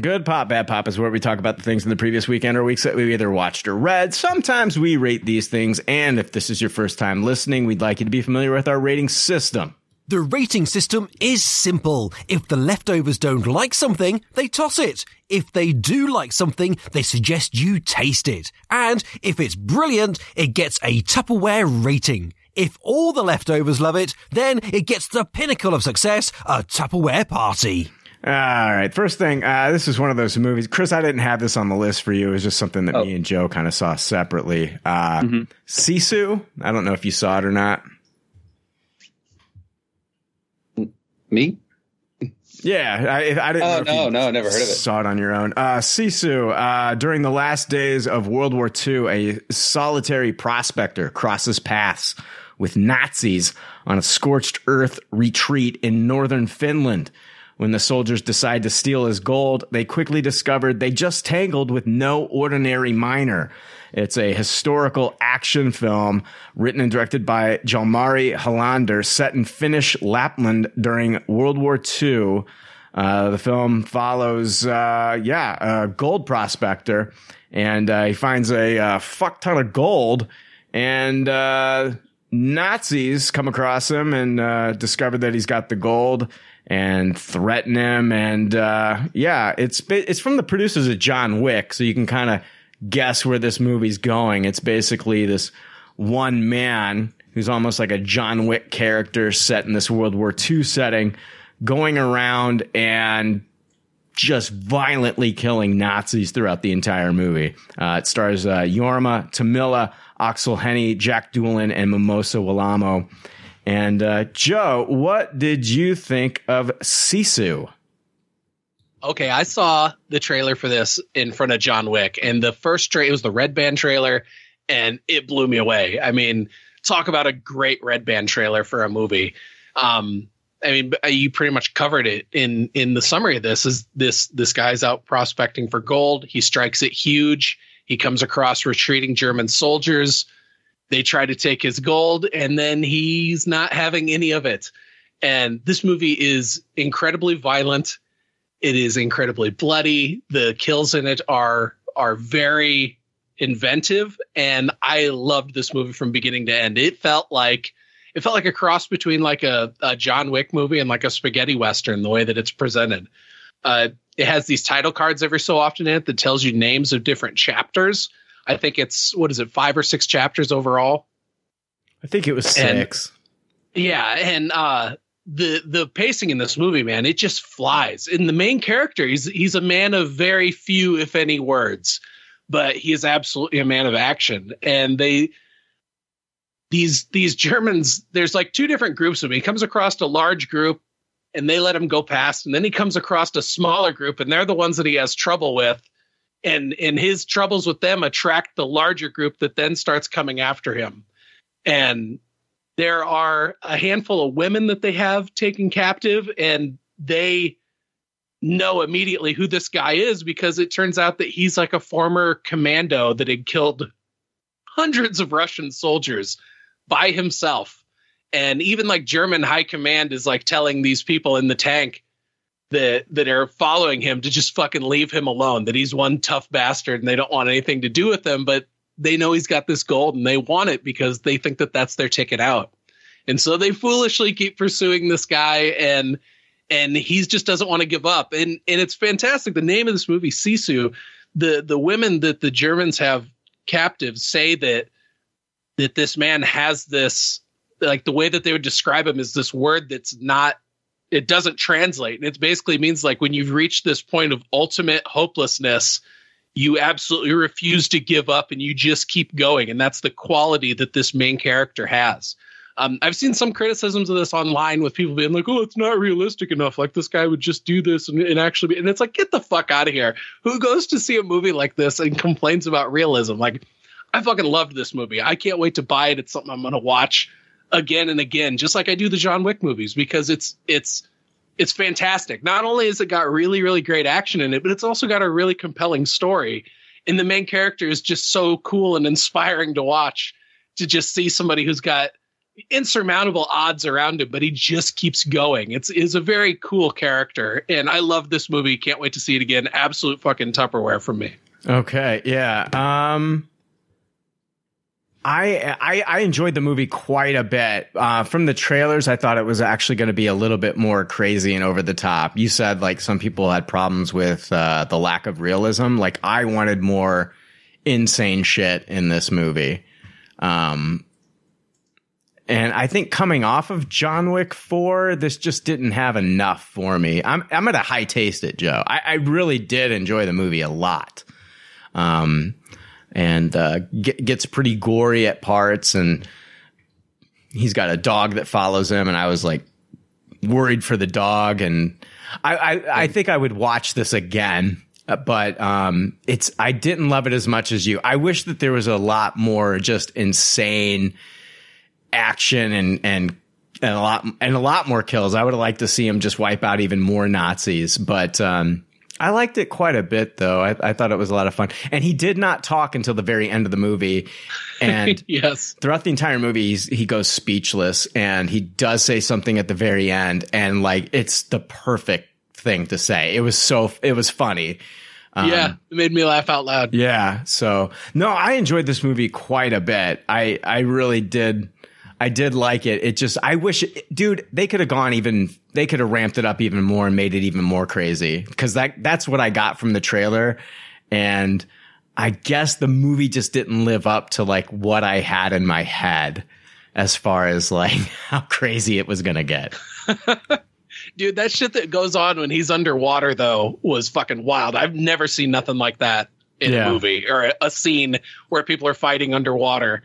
S1: Good pop, bad pop is where we talk about the things in the previous weekend or weeks that we either watched or read. Sometimes we rate these things, and if this is your first time listening, we'd like you to be familiar with our rating system.
S14: The rating system is simple. If the leftovers don't like something, they toss it. If they do like something, they suggest you taste it. And if it's brilliant, it gets a Tupperware rating. If all the leftovers love it, then it gets the pinnacle of success, a Tupperware party.
S1: All right. First thing, uh, this is one of those movies. Chris, I didn't have this on the list for you. It was just something that me and Joe kind of saw separately. Uh, Sisu. I don't know if you saw it or not.
S12: Me?
S1: Yeah, I, I didn't.
S12: Oh,
S1: know
S12: no, no, never heard of it.
S1: Saw it on your own. Uh, Sisu. Uh, during the last days of World War II, a solitary prospector crosses paths with Nazis on a scorched earth retreat in northern Finland. When the soldiers decide to steal his gold, they quickly discovered they just tangled with no ordinary miner. It's a historical action film written and directed by Jalmari Helander, set in Finnish Lapland during World War II. Uh, the film follows, uh, yeah, a gold prospector, and uh, he finds a uh, fuck ton of gold, and uh, Nazis come across him and uh, discover that he's got the gold and threaten him. And uh, yeah, it's it's from the producers of John Wick, so you can kind of guess where this movie's going. It's basically this one man who's almost like a John Wick character set in this World War II setting, going around and just violently killing Nazis throughout the entire movie. Uh, it stars uh, Jorma, Tommila, Aksel Hennie, Jack Doolan, and Mimosa Willamo. And uh, Joe, what did you think of Sisu?
S2: Okay, I saw the trailer for this in front of John Wick, and the first trailer was the Red Band trailer, and it blew me away. I mean, talk about a great Red Band trailer for a movie. Um, I mean, you pretty much covered it in in the summary of this. Is this this guy's out prospecting for gold? He strikes it huge. He comes across retreating German soldiers. They try to take his gold, and then he's not having any of it. And this movie is incredibly violent. It is incredibly bloody. The kills in it are are very inventive, and I loved this movie from beginning to end. It felt like it felt like a cross between like a, a John Wick movie and like a spaghetti western. The way that it's presented, uh, it has these title cards every so often in it that tells you names of different chapters. I think it's what is it, five or six chapters overall.
S1: I think it was
S2: And-
S1: six.
S2: Yeah, and uh the the pacing in this movie, man, it just flies. And the main character, he's he's a man of very few, if any, words, but he is absolutely a man of action. And they these these Germans, there's like two different groups of him. He comes across a large group and they let him go past, and then he comes across a smaller group, and they're the ones that he has trouble with. And and his troubles with them attract the larger group that then starts coming after him. And there are a handful of women that they have taken captive and they know immediately who this guy is because it turns out that he's like a former commando that had killed hundreds of Russian soldiers by himself. And even like German high command is like telling these people in the tank that that are following him to just fucking leave him alone, that he's one tough bastard and they don't want anything to do with him, but they know he's got this gold and they want it because they think that that's their ticket out. And so they foolishly keep pursuing this guy and and he just doesn't want to give up. And and it's fantastic. The name of this movie, Sisu, the the women that the Germans have captive say that that this man has this like the way that they would describe him is this word that's not it doesn't translate. And it basically means like when you've reached this point of ultimate hopelessness, you absolutely refuse to give up and you just keep going. And that's the quality that this main character has. Um, I've seen some criticisms of this online with people being like, "Oh, it's not realistic enough. Like this guy would just do this and, and actually," be, and it's like, get the fuck out of here. Who goes to see a movie like this and complains about realism? Like, I fucking loved this movie. I can't wait to buy it. It's something I'm gonna watch again and again, just like I do the John Wick movies because it's it's it's fantastic. Not only has it got really really great action in it, but it's also got a really compelling story. And the main character is just so cool and inspiring to watch. To just see somebody who's got insurmountable odds around him, but he just keeps going. It's is a very cool character, and I love this movie. Can't wait to see it again. Absolute fucking Tupperware from me.
S1: Okay, yeah. Um, I, I I enjoyed the movie quite a bit. Uh, from the trailers, I thought it was actually going to be a little bit more crazy and over the top. You said like some people had problems with uh, the lack of realism. Like I wanted more insane shit in this movie. Um, and I think coming off of John Wick 4, this just didn't have enough for me. I'm, I'm going to high taste it, Joe. I, I really did enjoy the movie a lot. Um, and, uh, get, gets pretty gory at parts and he's got a dog that follows him. And I was like worried for the dog. And I, I, I think I would watch this again. But um, it's I didn't love it as much as you. I wish that there was a lot more just insane action and and and a lot and a lot more kills. I would have liked to see him just wipe out even more Nazis, but um, I liked it quite a bit though. I, I thought it was a lot of fun, and he did not talk until the very end of the movie, and
S2: yes,
S1: throughout the entire movie, he's, he goes speechless, and he does say something at the very end, and like it's the perfect thing to say. It was so it was funny. Um,
S2: yeah, it made me laugh out loud.
S1: yeah. So no, I enjoyed this movie quite a bit. I I really did. I did like it. It just I wish, dude, they could have gone even. They could have ramped it up even more and made it even more crazy because that that's what I got from the trailer, and I guess the movie just didn't live up to like what I had in my head as far as like how crazy it was gonna get.
S2: Dude, that shit that goes on when he's underwater though was fucking wild. I've never seen nothing like that in
S1: Yeah.
S2: a movie or a, a scene where people are fighting underwater.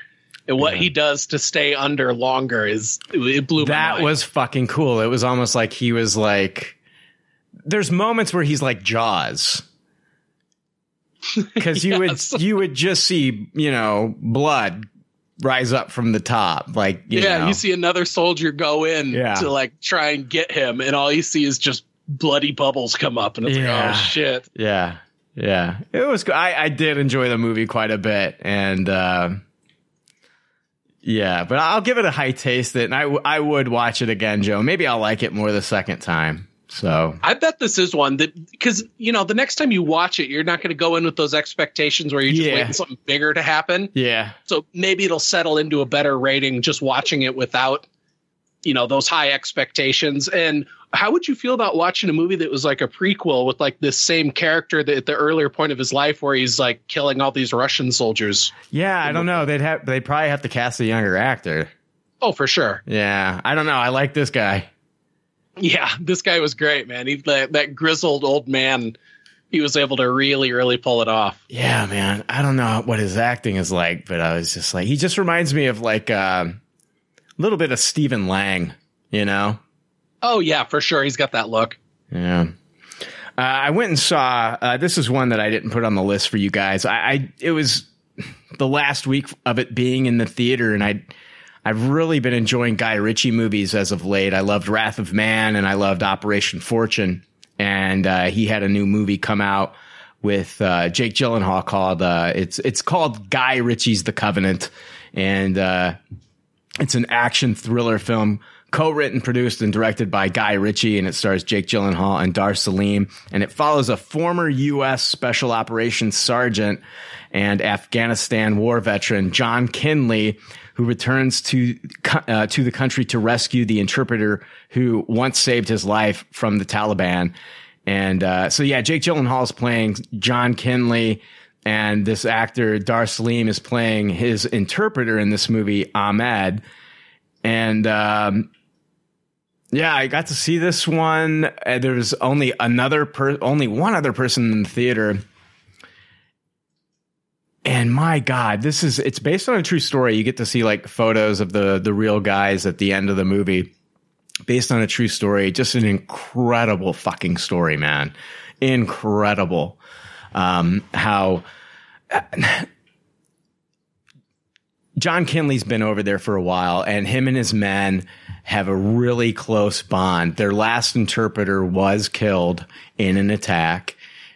S2: And what he does to stay under longer is it blew my
S1: that was fucking cool. It was almost like he was like. There's moments where he's like Jaws, because you
S2: Yes.
S1: would you would just see you know blood rise up from the top, like you
S2: yeah,
S1: know.
S2: you see another soldier go in
S1: Yeah.
S2: to like try and get him, and all you see is just bloody bubbles come up, and it's
S1: Yeah.
S2: like, oh shit.
S1: Yeah. Yeah. It was I I did enjoy the movie quite a bit and uh yeah, but I'll give it a high taste it and I w- I would watch it again, Joe. Maybe I'll like it more the second time. So,
S2: I bet this is one that because you know the next time you watch it, you're not going to go in with those expectations where you're just
S1: Yeah.
S2: waiting something bigger to happen.
S1: yeah.
S2: So maybe it'll settle into a better rating just watching it without, you know, those high expectations. And how would you feel about watching a movie that was like a prequel with like this same character that at the earlier point of his life where he's like killing all these Russian soldiers?
S1: Yeah, I don't know. They'd have they'd probably have to cast a younger actor.
S2: Oh, for sure.
S1: Yeah. I don't know. I like this guy.
S2: Yeah, this guy was great, man. He that, that grizzled old man. He was able to really, really pull it off.
S1: Yeah, man. I don't know what his acting is like, but I was just like he just reminds me of like um, a little bit of Stephen Lang, you know?
S2: Oh yeah, for sure. He's got that look.
S1: Yeah. Uh, I went and saw. Uh, this is one that I didn't put on the list for you guys. I, I it was the last week of it being in the theater, and I I've really been enjoying Guy Ritchie movies as of late. I loved Wrath of Man, and I loved Operation Fortune, and uh, he had a new movie come out with uh, Jake Gyllenhaal called uh, it's it's called Guy Ritchie's The Covenant, and uh, it's an action thriller film co-written, produced, and directed by Guy Ritchie, and it stars Jake Gyllenhaal and Dar Salim. And it follows a former U.S. Special Operations Sergeant and Afghanistan war veteran John Kinley, who returns to uh, to the country to rescue the interpreter who once saved his life from the Taliban. And uh, so, yeah, Jake Gyllenhaal is playing John Kinley. And this actor, Dar Salim, is playing his interpreter in this movie, Ahmed. And um, yeah, I got to see this one. Uh, there was only another per, only one other person in the theater. And my God, this is it's based on a true story. You get to see like photos of the the real guys at the end of the movie. Based on a true story. Just an incredible fucking story, man. Incredible. Um, how John Kinley's been over there for a while, and him and his men have a really close bond. Their last interpreter was killed in an attack,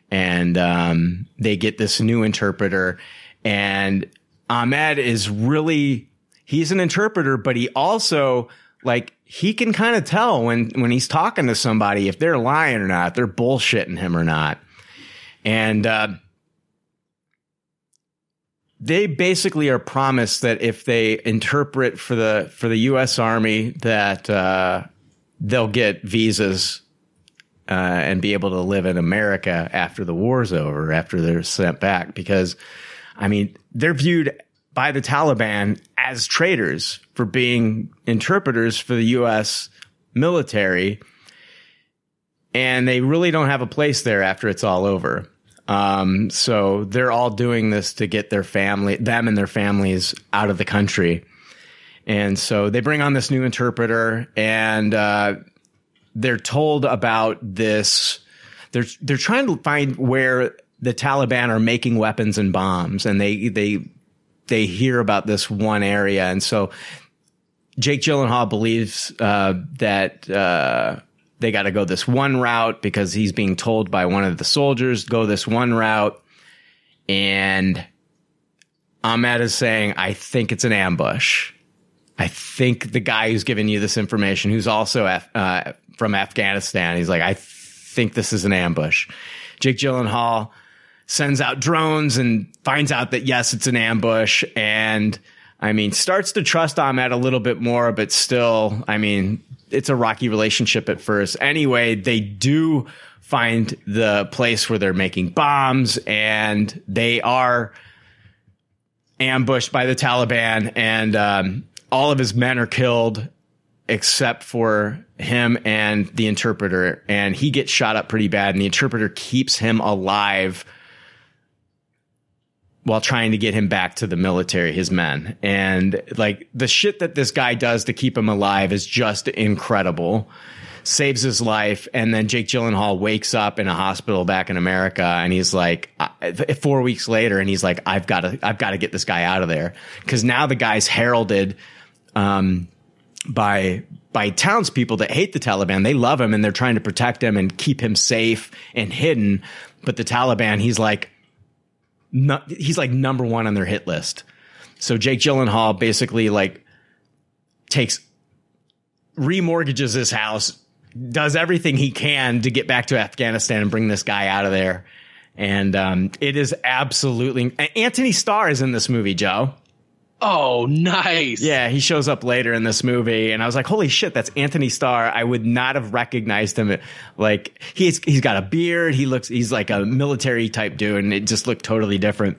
S1: and um, they get this new interpreter. And Ahmed is really he's an interpreter, but he also like he can kind of tell when when he's talking to somebody if they're lying or not, if they're bullshitting him or not. And uh, they basically are promised that if they interpret for the for the U.S. Army that uh, they'll get visas uh, and be able to live in America after the war's over, after they're sent back. Because, I mean, they're viewed by the Taliban as traitors for being interpreters for the U.S. military, and they really don't have a place there after it's all over. Um, so they're all doing this to get their family, them and their families out of the country. And so they bring on this new interpreter and, uh, they're told about this. They're, they're trying to find where the Taliban are making weapons and bombs and they, they, they hear about this one area. And so Jake Gyllenhaal believes, uh, that, uh, they got to go this one route because he's being told by one of the soldiers go this one route and Ahmed is saying I think it's an ambush. I think the guy who's giving you this information who's also uh, from Afghanistan he's like I think this is an ambush. Jake Gyllenhaal sends out drones and finds out that yes it's an ambush and I mean starts to trust Ahmed a little bit more but still I mean it's a rocky relationship at first. Anyway, they do find the place where they're making bombs and they are ambushed by the Taliban and um, all of his men are killed except for him and the interpreter and he gets shot up pretty bad and the interpreter keeps him alive while trying to get him back to the military, his men. And like the shit that this guy does to keep him alive is just incredible. Saves his life. And then Jake Gyllenhaal wakes up in a hospital back in America and he's like, four weeks later, and he's like, I've got to, I've got to get this guy out of there. Cause now the guy's heralded, um, by, by townspeople that hate the Taliban. They love him and they're trying to protect him and keep him safe and hidden. But the Taliban, he's like, he's like number one on their hit list. So Jake Gyllenhaal basically like takes remortgages his house, does everything he can to get back to Afghanistan and bring this guy out of there. And um, it is absolutely Anthony Starr is in this movie, Joe.
S2: Oh, nice.
S1: Yeah, he shows up later in this movie, and I was like, "Holy shit, that's Anthony Starr!" I would not have recognized him. Like he's he's got a beard. He looks he's like a military type dude, and it just looked totally different.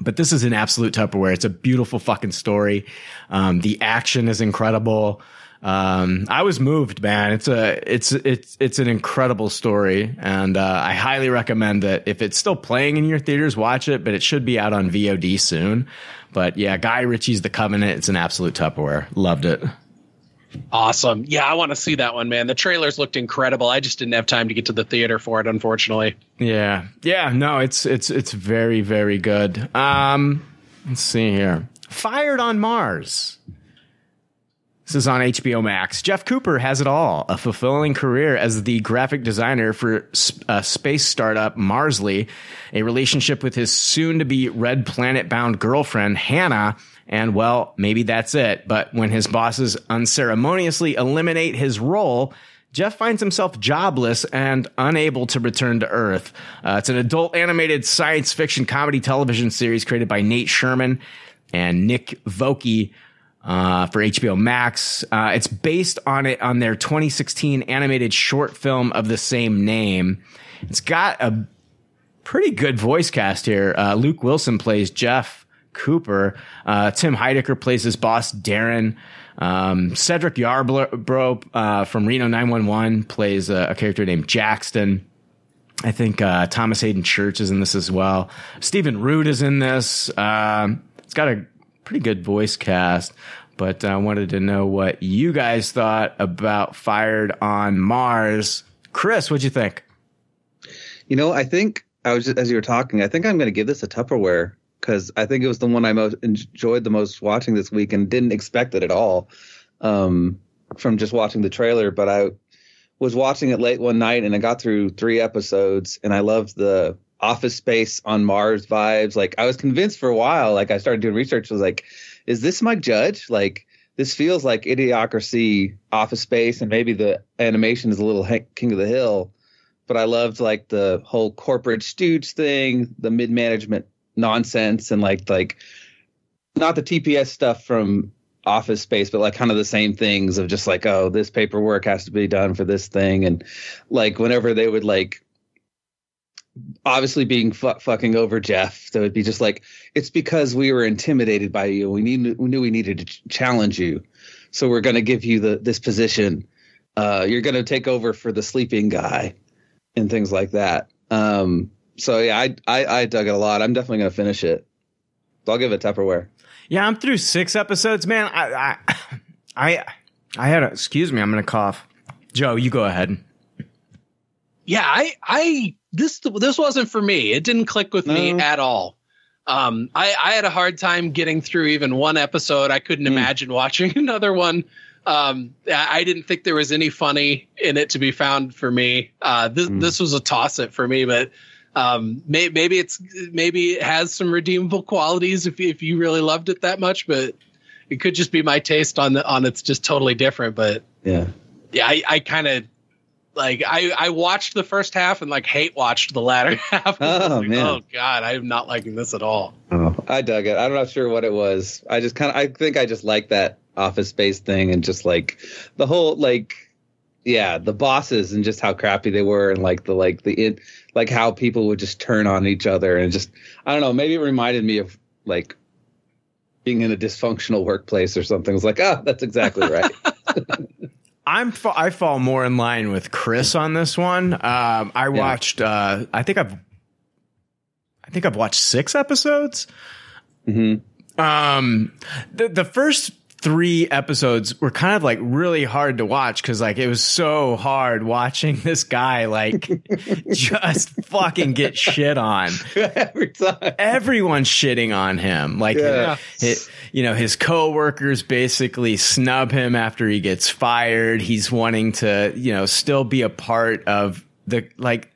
S1: But this is an absolute Tupperware. It's a beautiful fucking story. Um, the action is incredible. Um, I was moved, man. It's a, it's, it's, it's an incredible story. And, uh, I highly recommend that if it's still playing in your theaters, watch it, but it should be out on VOD soon. But yeah, Guy Ritchie's The Covenant. It's an absolute Tupperware. Loved it.
S2: Awesome. Yeah, I want to see that one, man. The trailers looked incredible. I just didn't have time to get to the theater for it, unfortunately.
S1: Yeah. Yeah, no, it's it's it's very very good. Um let's see here. Fired on Mars. This is on HBO Max. Jeff Cooper has it all a fulfilling career as the graphic designer for a space startup Marsley, a relationship with his soon to be Red Planet bound girlfriend, Hannah. And well, maybe that's it. But when his bosses unceremoniously eliminate his role, Jeff finds himself jobless and unable to return to Earth. Uh, it's an adult animated science fiction comedy television series created by Nate Sherman and Nick Vokey uh, for HBO Max. Uh, it's based on it on their 2016 animated short film of the same name. It's got a pretty good voice cast here. Uh, Luke Wilson plays Jeff Cooper. Uh, Tim Heidecker plays his boss Darren. Um, Cedric Yarbrough uh, from Reno 911 plays a, a, character named Jackson. I think uh, Thomas Hayden Church is in this as well. Stephen Root is in this. It's got a pretty good voice cast. But I wanted to know what you guys thought about Fired on Mars. Chris, what'd you think?
S12: You know, I think I was just, as you were talking, I think I'm going to give this a Tupperware because I think it was the one I most enjoyed the most watching this week and didn't expect it at all um, from just watching the trailer. But I was watching it late one night and I got through three episodes and I loved the office space on Mars vibes. Like I was convinced for a while, like I started doing research, was like, is this Mike Judge? Like this feels like idiocracy office space and maybe the animation is a little king of the hill. But I loved like the whole corporate stooge thing, the mid management nonsense and like like not the TPS stuff from office space, but like kind of the same things of just like, oh, this paperwork has to be done for this thing. And like whenever they would like obviously being fu- fucking over Jeff. That would be just like it's because we were intimidated by you. We need we knew we needed to ch- challenge you, so we're going to give you the this position. Uh, you're going to take over for the sleeping guy, and things like that. Um, so yeah, I, I I dug it a lot. I'm definitely going to finish it. So I'll give it Tupperware.
S1: Yeah, I'm through six episodes, man. I I I, I had a excuse me. I'm gonna cough. Joe, you go ahead.
S2: Yeah, I I this this wasn't for me. It didn't click with me at all. Um, I I had a hard time getting through even one episode. I couldn't imagine watching another one. Um, I didn't think there was any funny in it to be found for me. Uh, this this was a toss it for me, but um, may, maybe it's maybe it has some redeemable qualities if you- if you really loved it that much, but it could just be my taste on the on it's just totally different. But
S12: Yeah.
S2: yeah, I, I kind of like I I watched the first half and like hate watched the latter half.
S12: Oh,
S2: like,
S12: man.
S2: oh god, I am not liking this at all.
S12: Oh, I dug it. I'm not sure what it was. I just kind of, I think I just like that office space thing and just like the whole, like, yeah, the bosses and just how crappy they were and like the, like the, it, like how people would just turn on each other and just, I don't know, maybe it reminded me of like being in a dysfunctional workplace or something. It was like, oh, that's exactly right.
S1: I'm I fall more in line with Chris on this one. Um, I watched. Uh, I think I've. I think I've watched six episodes.
S12: Mm-hmm.
S1: Um, the the first three episodes were kind of like really hard to watch because like it was so hard watching this guy like just fucking get shit on
S12: every time.
S1: Everyone's shitting on him. Like,
S12: Yeah.
S1: his, you know, his coworkers basically snub him after he gets fired. He's wanting to, you know, still be a part of the like.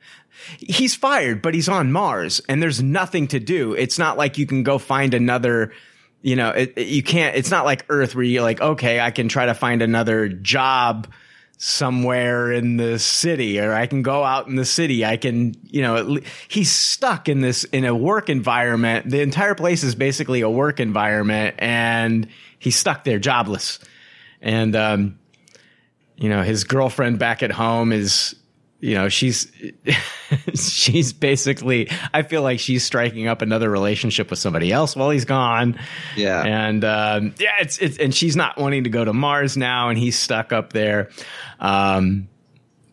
S1: He's fired, but he's on Mars, and there's nothing to do. It's not like you can go find another. You know, it, it- you can't. It's not like Earth where you're like, okay, I can try to find another job somewhere in the city or I can go out in the city. I can, you know, le- he's stuck in this, in a work environment. The entire place is basically a work environment and he's stuck there jobless. And, um, you know, his girlfriend back at home is, you know, she's, she's basically, I feel like she's striking up another relationship with somebody else while he's gone.
S12: Yeah.
S1: And, um, yeah, it's, it's, and she's not wanting to go to Mars now and he's stuck up there. Um,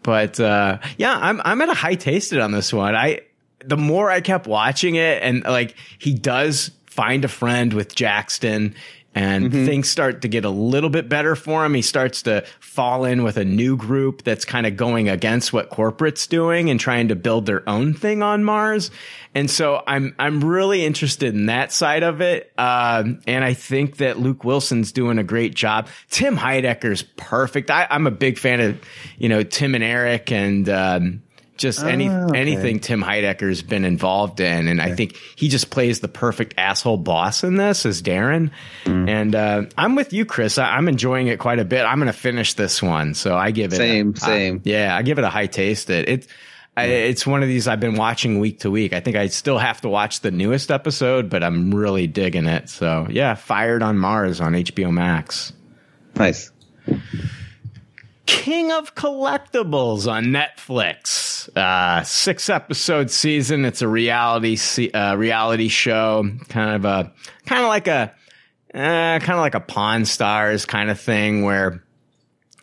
S1: but, uh, yeah, I'm, I'm at a high tasted on this one. I, the more I kept watching it and like he does find a friend with Jackson and things start to get a little bit better for him. He starts to fall in with a new group that's kind of going against what corporate's doing and trying to build their own thing on Mars. And so I'm I'm really interested in that side of it. Um, and I think that Luke Wilson's doing a great job. Tim Heidecker's perfect. I, I'm a big fan of you know Tim and Eric and um, just any
S12: Oh, okay.
S1: anything Tim Heidecker's been involved in, and I think he just plays the perfect asshole boss in this as Darren.
S12: Mm.
S1: And uh, I'm with you, Chris. I, I'm enjoying it quite a bit. I'm going to finish this one, so I give it
S12: Same,
S1: a,
S12: same.
S1: I- yeah, I give it a high taste. It it's I, it's one of these I've been watching week to week. I think I still have to watch the newest episode, but I'm really digging it. So yeah, Fired on Mars on HBO Max.
S12: Nice.
S1: King of Collectibles on Netflix. Uh, six episode season. It's a reality se- uh, reality show, kind of a kind of like a uh, kind of like a Pawn Stars kind of thing where.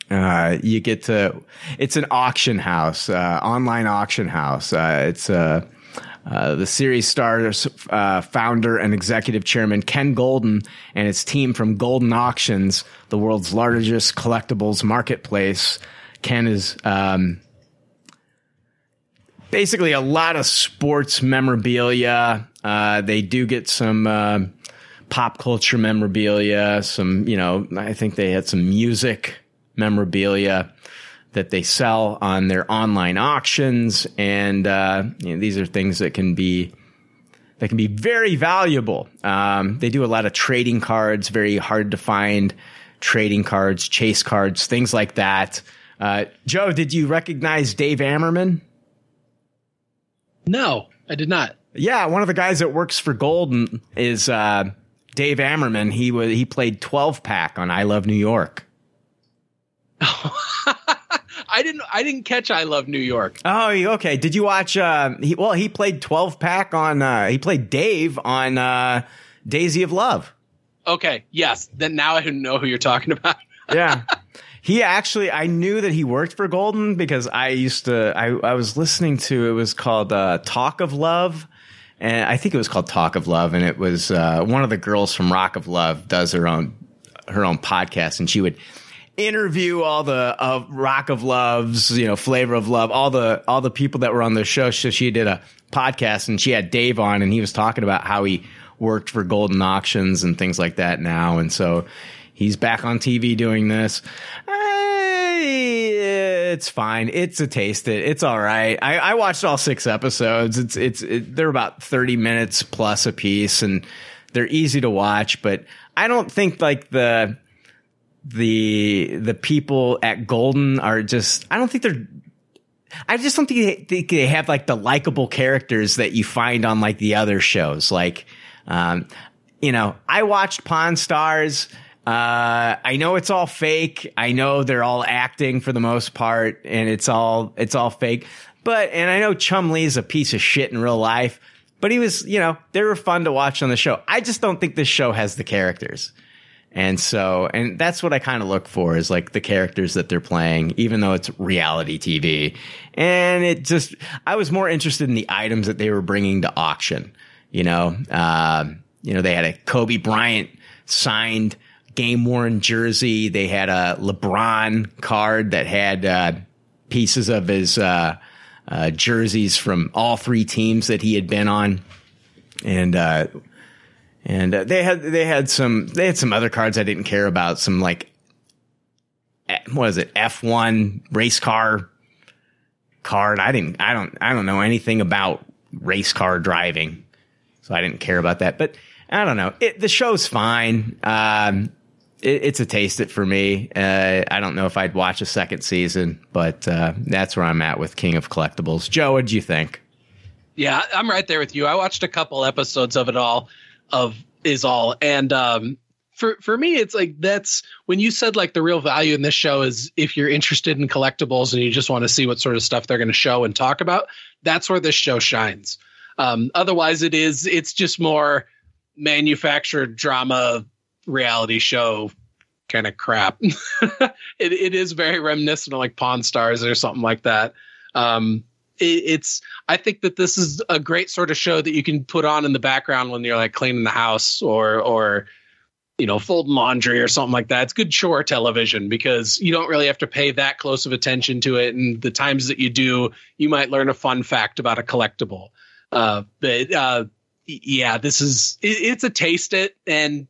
S1: Uh, you get to, it's an auction house, uh, online auction house. Uh, it's, uh, uh, the series stars uh, founder and executive chairman Ken Goldin and his team from Goldin Auctions, the world's largest collectibles marketplace. Ken is um, basically a lot of sports memorabilia. Uh, they do get some uh, pop culture memorabilia. Some, you know, I think they had some music memorabilia that they sell on their online auctions, and uh, you know, these are things that can be that can be very valuable. Um, they do a lot of trading cards, very hard to find trading cards, chase cards, things like that. Uh, Joe, did you recognize Dave Ammerman?
S2: No, I did not.
S1: Yeah, one of the guys that works for Goldin is uh, Dave Ammerman. He was he played twelve pack on I Love New York.
S2: I didn't. I didn't catch. I love New York.
S1: Oh, okay. Did you watch? Uh, he, well, he played twelve pack on. Uh, he played Dave on uh, Daisy of Love.
S2: Okay. Yes. Then now I know who you're talking about.
S1: yeah. He actually, I knew that he worked for Goldin because I used to, I, I was listening to, it was called uh, Talk of Love. And I think it was called Talk of Love. And it was uh, one of the girls from Rock of Love does her own, her own podcast. And she would interview all the uh, Rock of Loves, you know, Flavor of Love, all the, all the people that were on the show. So she did a podcast and she had Dave on and he was talking about how he worked for Goldin Auctions and things like that now. And so, He's back on TV doing this. Eh, It's fine. It's a taste it. It's all right. I, I watched all six episodes. It's it's it, they're about thirty minutes plus a piece, and they're easy to watch. But I don't think like the the the people at Goldin are just. I don't think they're. I just don't think they, think they have like the likable characters that you find on like the other shows. Like, um, you know, I watched Pawn Stars. Uh, I know it's all fake. I know they're all acting for the most part, and it's all it's all fake. But and I know Chumlee is a piece of shit in real life, but he was, you know, they were fun to watch on the show. I just don't think this show has the characters. And so, and that's what I kind of look for is like the characters that they're playing, even though it's reality TV. And it just, I was more interested in the items that they were bringing to auction. You know, um, you know, they had a Kobe Bryant signed game worn jersey. They had a LeBron card that had, uh, pieces of his, uh, uh, jerseys from all three teams that he had been on. And, uh, and uh, they had they had some they had some other cards I didn't care about. Some like eh, what is it F one race car card. I didn't I don't I don't know anything about race car driving, so I didn't care about that. But I don't know. It, the show's fine. Um, it, it's a taste it for me. Uh, I don't know if I'd watch a second season, but uh, that's where I'm at with King of Collectibles. Joe, what do you think?
S2: Yeah, I'm right there with you. I watched a couple episodes of it all, of is all, and um, for for me, it's like that's when you said like the real value in this show is if you're interested in collectibles and you just want to see what sort of stuff they're going to show and talk about. That's where this show shines. Um, otherwise, it is it's just more manufactured drama reality show kind of crap. it, it is very reminiscent of like Pawn Stars or something like that. Um, it, it's I think that this is a great sort of show that you can put on in the background when you're like cleaning the house or or you know folding laundry or something like that. It's good chore television because you don't really have to pay that close of attention to it, and the times that you do, you might learn a fun fact about a collectible. Uh, but uh, yeah, this is it, it's a taste it and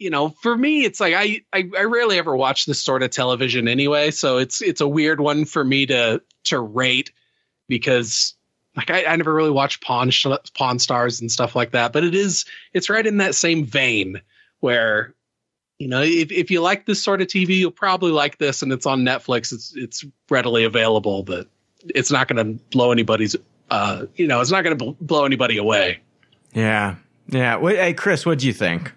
S2: you know for me it's like I, I I rarely ever watch this sort of television anyway, so it's it's a weird one for me to to rate because like I, I never really watched Pawn Sh- Pawn Stars and stuff like that, but it is it's right in that same vein where you know if if you like this sort of TV, you'll probably like this, and it's on Netflix. It's it's readily available, but it's not going to blow anybody's uh you know it's not going to bl- blow anybody away.
S1: Yeah, yeah. Hey, Chris, what do you think?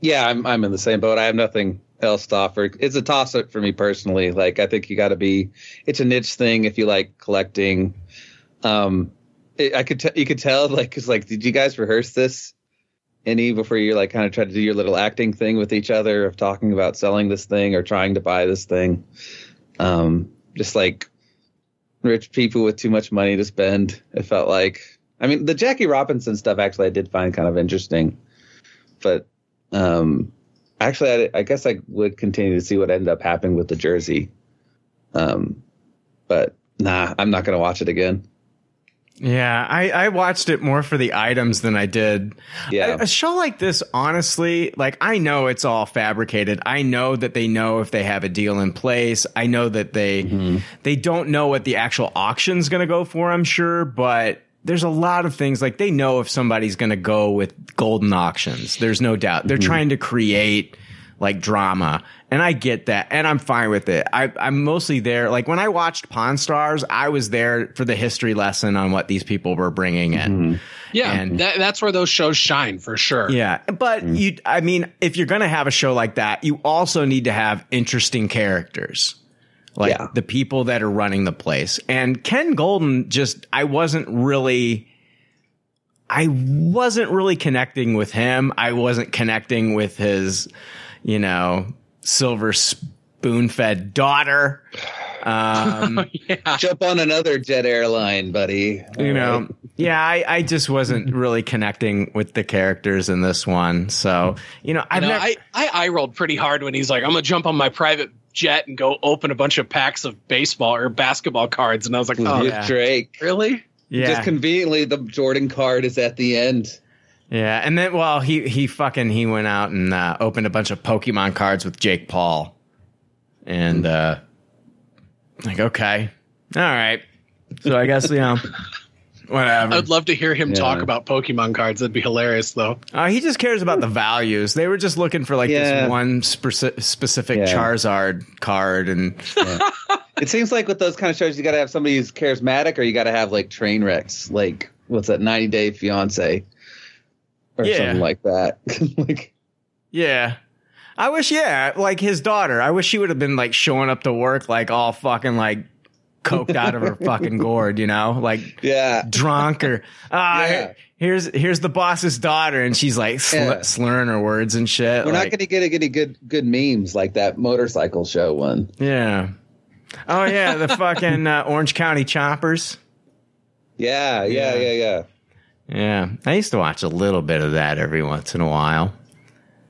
S12: Yeah, I'm I'm in the same boat. I have nothing else to offer. It's a toss up for me personally. Like I think you got to be. It's a niche thing if you like collecting. Um, it, I could t- you could tell like because like did you guys rehearse this any before you like kind of tried to do your little acting thing with each other of talking about selling this thing or trying to buy this thing? Um, just like rich people with too much money to spend. It felt like. I mean, the Jackie Robinson stuff actually I did find kind of interesting, but um, actually, I, I guess I would continue to see what ended up happening with the jersey. Um, but nah, I'm not gonna watch it again.
S1: Yeah, I, I watched it more for the items than I did.
S12: Yeah.
S1: A, a show like this, honestly, like I know it's all fabricated. I know that they know if they have a deal in place. I know that they they don't know what the actual auction's going to go for. I'm sure, but there's a lot of things like they know if somebody's going to go with Goldin auctions. There's no doubt. They're mm-hmm. trying to create like drama. And I get that. And I'm fine with it. I, I'm mostly there. Like when I watched Pawn Stars, I was there for the history lesson on what these people were bringing in. Mm-hmm.
S2: Yeah,
S1: And-
S2: that, that's where those shows shine for sure.
S1: Yeah. But mm. you, I mean, if you're going to have a show like that, you also need to have interesting characters. Like
S12: Yeah.
S1: the people that are running the place. And Ken Goldin just, I wasn't really, I wasn't really connecting with him. I wasn't connecting with his, you know, silver spoon fed daughter. Um,
S12: Jump on another jet airline, buddy.
S1: you know yeah I, I just wasn't really connecting with the characters in this one so you know i've
S2: You know,
S1: never
S2: I, I eye rolled pretty hard when he's like, I'm gonna jump on my private jet and go open a bunch of packs of baseball or basketball cards, and I was like, oh,
S12: With Drake.
S2: really?
S1: Yeah.
S12: Just conveniently, the Jordan card is at the end.
S1: yeah and then well he he fucking he went out and uh, opened a bunch of pokemon cards with jake paul and uh like okay all right so i guess you know whatever
S2: I'd love to hear him
S1: Yeah.
S2: talk about Pokemon cards. That'd be hilarious, though.
S1: Uh, he just cares about the values. They were just looking for like
S12: Yeah.
S1: this one speci- specific
S12: Yeah.
S1: Charizard card, and
S12: It seems like with those kind of shows, you got to have somebody who's charismatic, or you got to have like train wrecks, like what's that, 90 Day Fiance, or
S1: Yeah.
S12: something like that. like,
S1: Yeah. I wish, yeah, like his daughter. I wish she would have been like showing up to work like all fucking like coked out of her fucking gourd, you know, like
S12: yeah,
S1: drunk or ah,
S12: Yeah.
S1: here's here's the boss's daughter, and she's like sl-
S12: Yeah.
S1: slurring her words and shit.
S12: we're
S1: like,
S12: not going to get any good good memes like that motorcycle show one.
S1: yeah. Oh yeah, the fucking uh, Orange County Choppers.
S12: Yeah, yeah, yeah, yeah.
S1: Yeah, I used to watch a little bit of that every once in a while.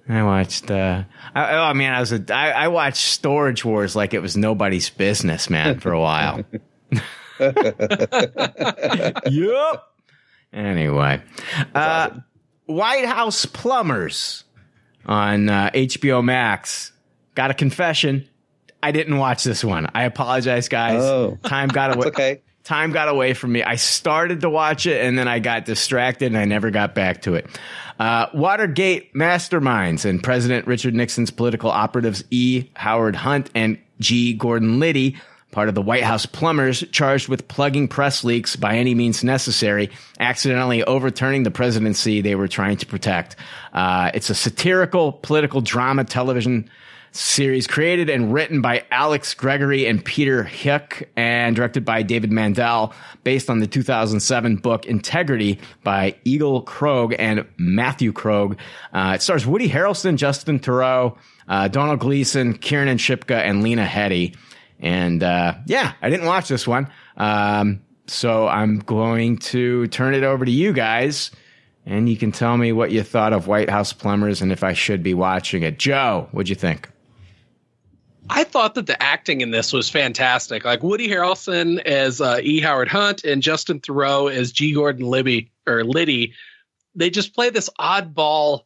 S1: I watched. uh I, Oh man, I was a. I, I watched Storage Wars like it was nobody's business, man, for a while. yep. Anyway, uh, White House Plumbers on uh, HBO Max. Got a confession. I didn't watch this one. I apologize, guys.
S12: Oh.
S1: Time got away.
S12: Okay.
S1: Time got away from me. I started to watch it and then I got distracted and I never got back to it. Uh, Watergate masterminds and President Richard Nixon's political operatives E. Howard Hunt and G. Gordon Liddy, part of the White House plumbers charged with plugging press leaks by any means necessary, accidentally overturning the presidency they were trying to protect. Uh, it's a satirical political drama television series created and written by Alex Gregory and Peter Huyck and directed by David Mandel based on the 2007 book Integrity by Egil Krogh and Matthew Krogh. Uh, it stars Woody Harrelson, Justin Theroux, uh, Domhnall Gleeson, Kiernan Shipka, and Lena Headey. And uh, yeah, I didn't watch this one. Um, so I'm going to turn it over to you guys. And you can tell me what you thought of White House Plumbers and if I should be watching it. Joe, what'd you think?
S2: I thought that the acting in this was fantastic. Like Woody Harrelson as uh, E. Howard Hunt and Justin Theroux as G. Gordon Libby or Liddy. They just play this oddball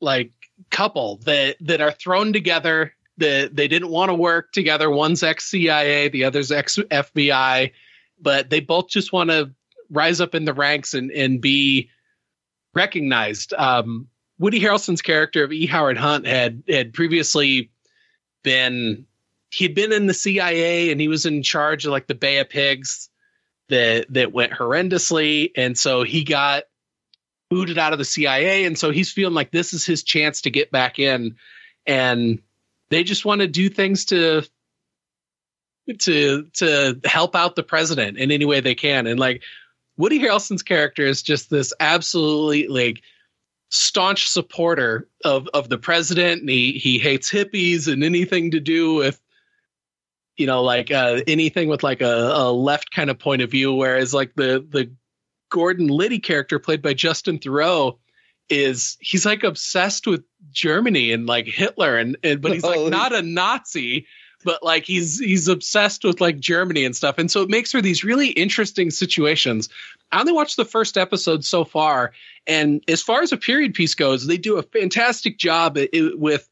S2: like couple that that are thrown together. That they didn't want to work together. One's ex CIA, the other's ex FBI, but they both just want to rise up in the ranks and and be recognized. Um, Woody Harrelson's character of E. Howard Hunt had had previously been he'd been in the CIA and he was in charge of like the Bay of Pigs that that went horrendously. And so he got booted out of the CIA and so he's feeling like this is his chance to get back in. And they just want to do things to to to help out the president in any way they can. And like Woody Harrelson's character is just this absolutely like staunch supporter of of the president and he he hates hippies and anything to do with you know like uh anything with like a, a left kind of point of view whereas like the the Gordon Liddy character played by Justin Theroux is he's like obsessed with Germany and like Hitler and, and but he's like
S12: Oh.
S2: not a Nazi but like he's he's obsessed with like Germany and stuff and so it makes for these really interesting situations I only watched the first episode so far, and as far as a period piece goes, they do a fantastic job with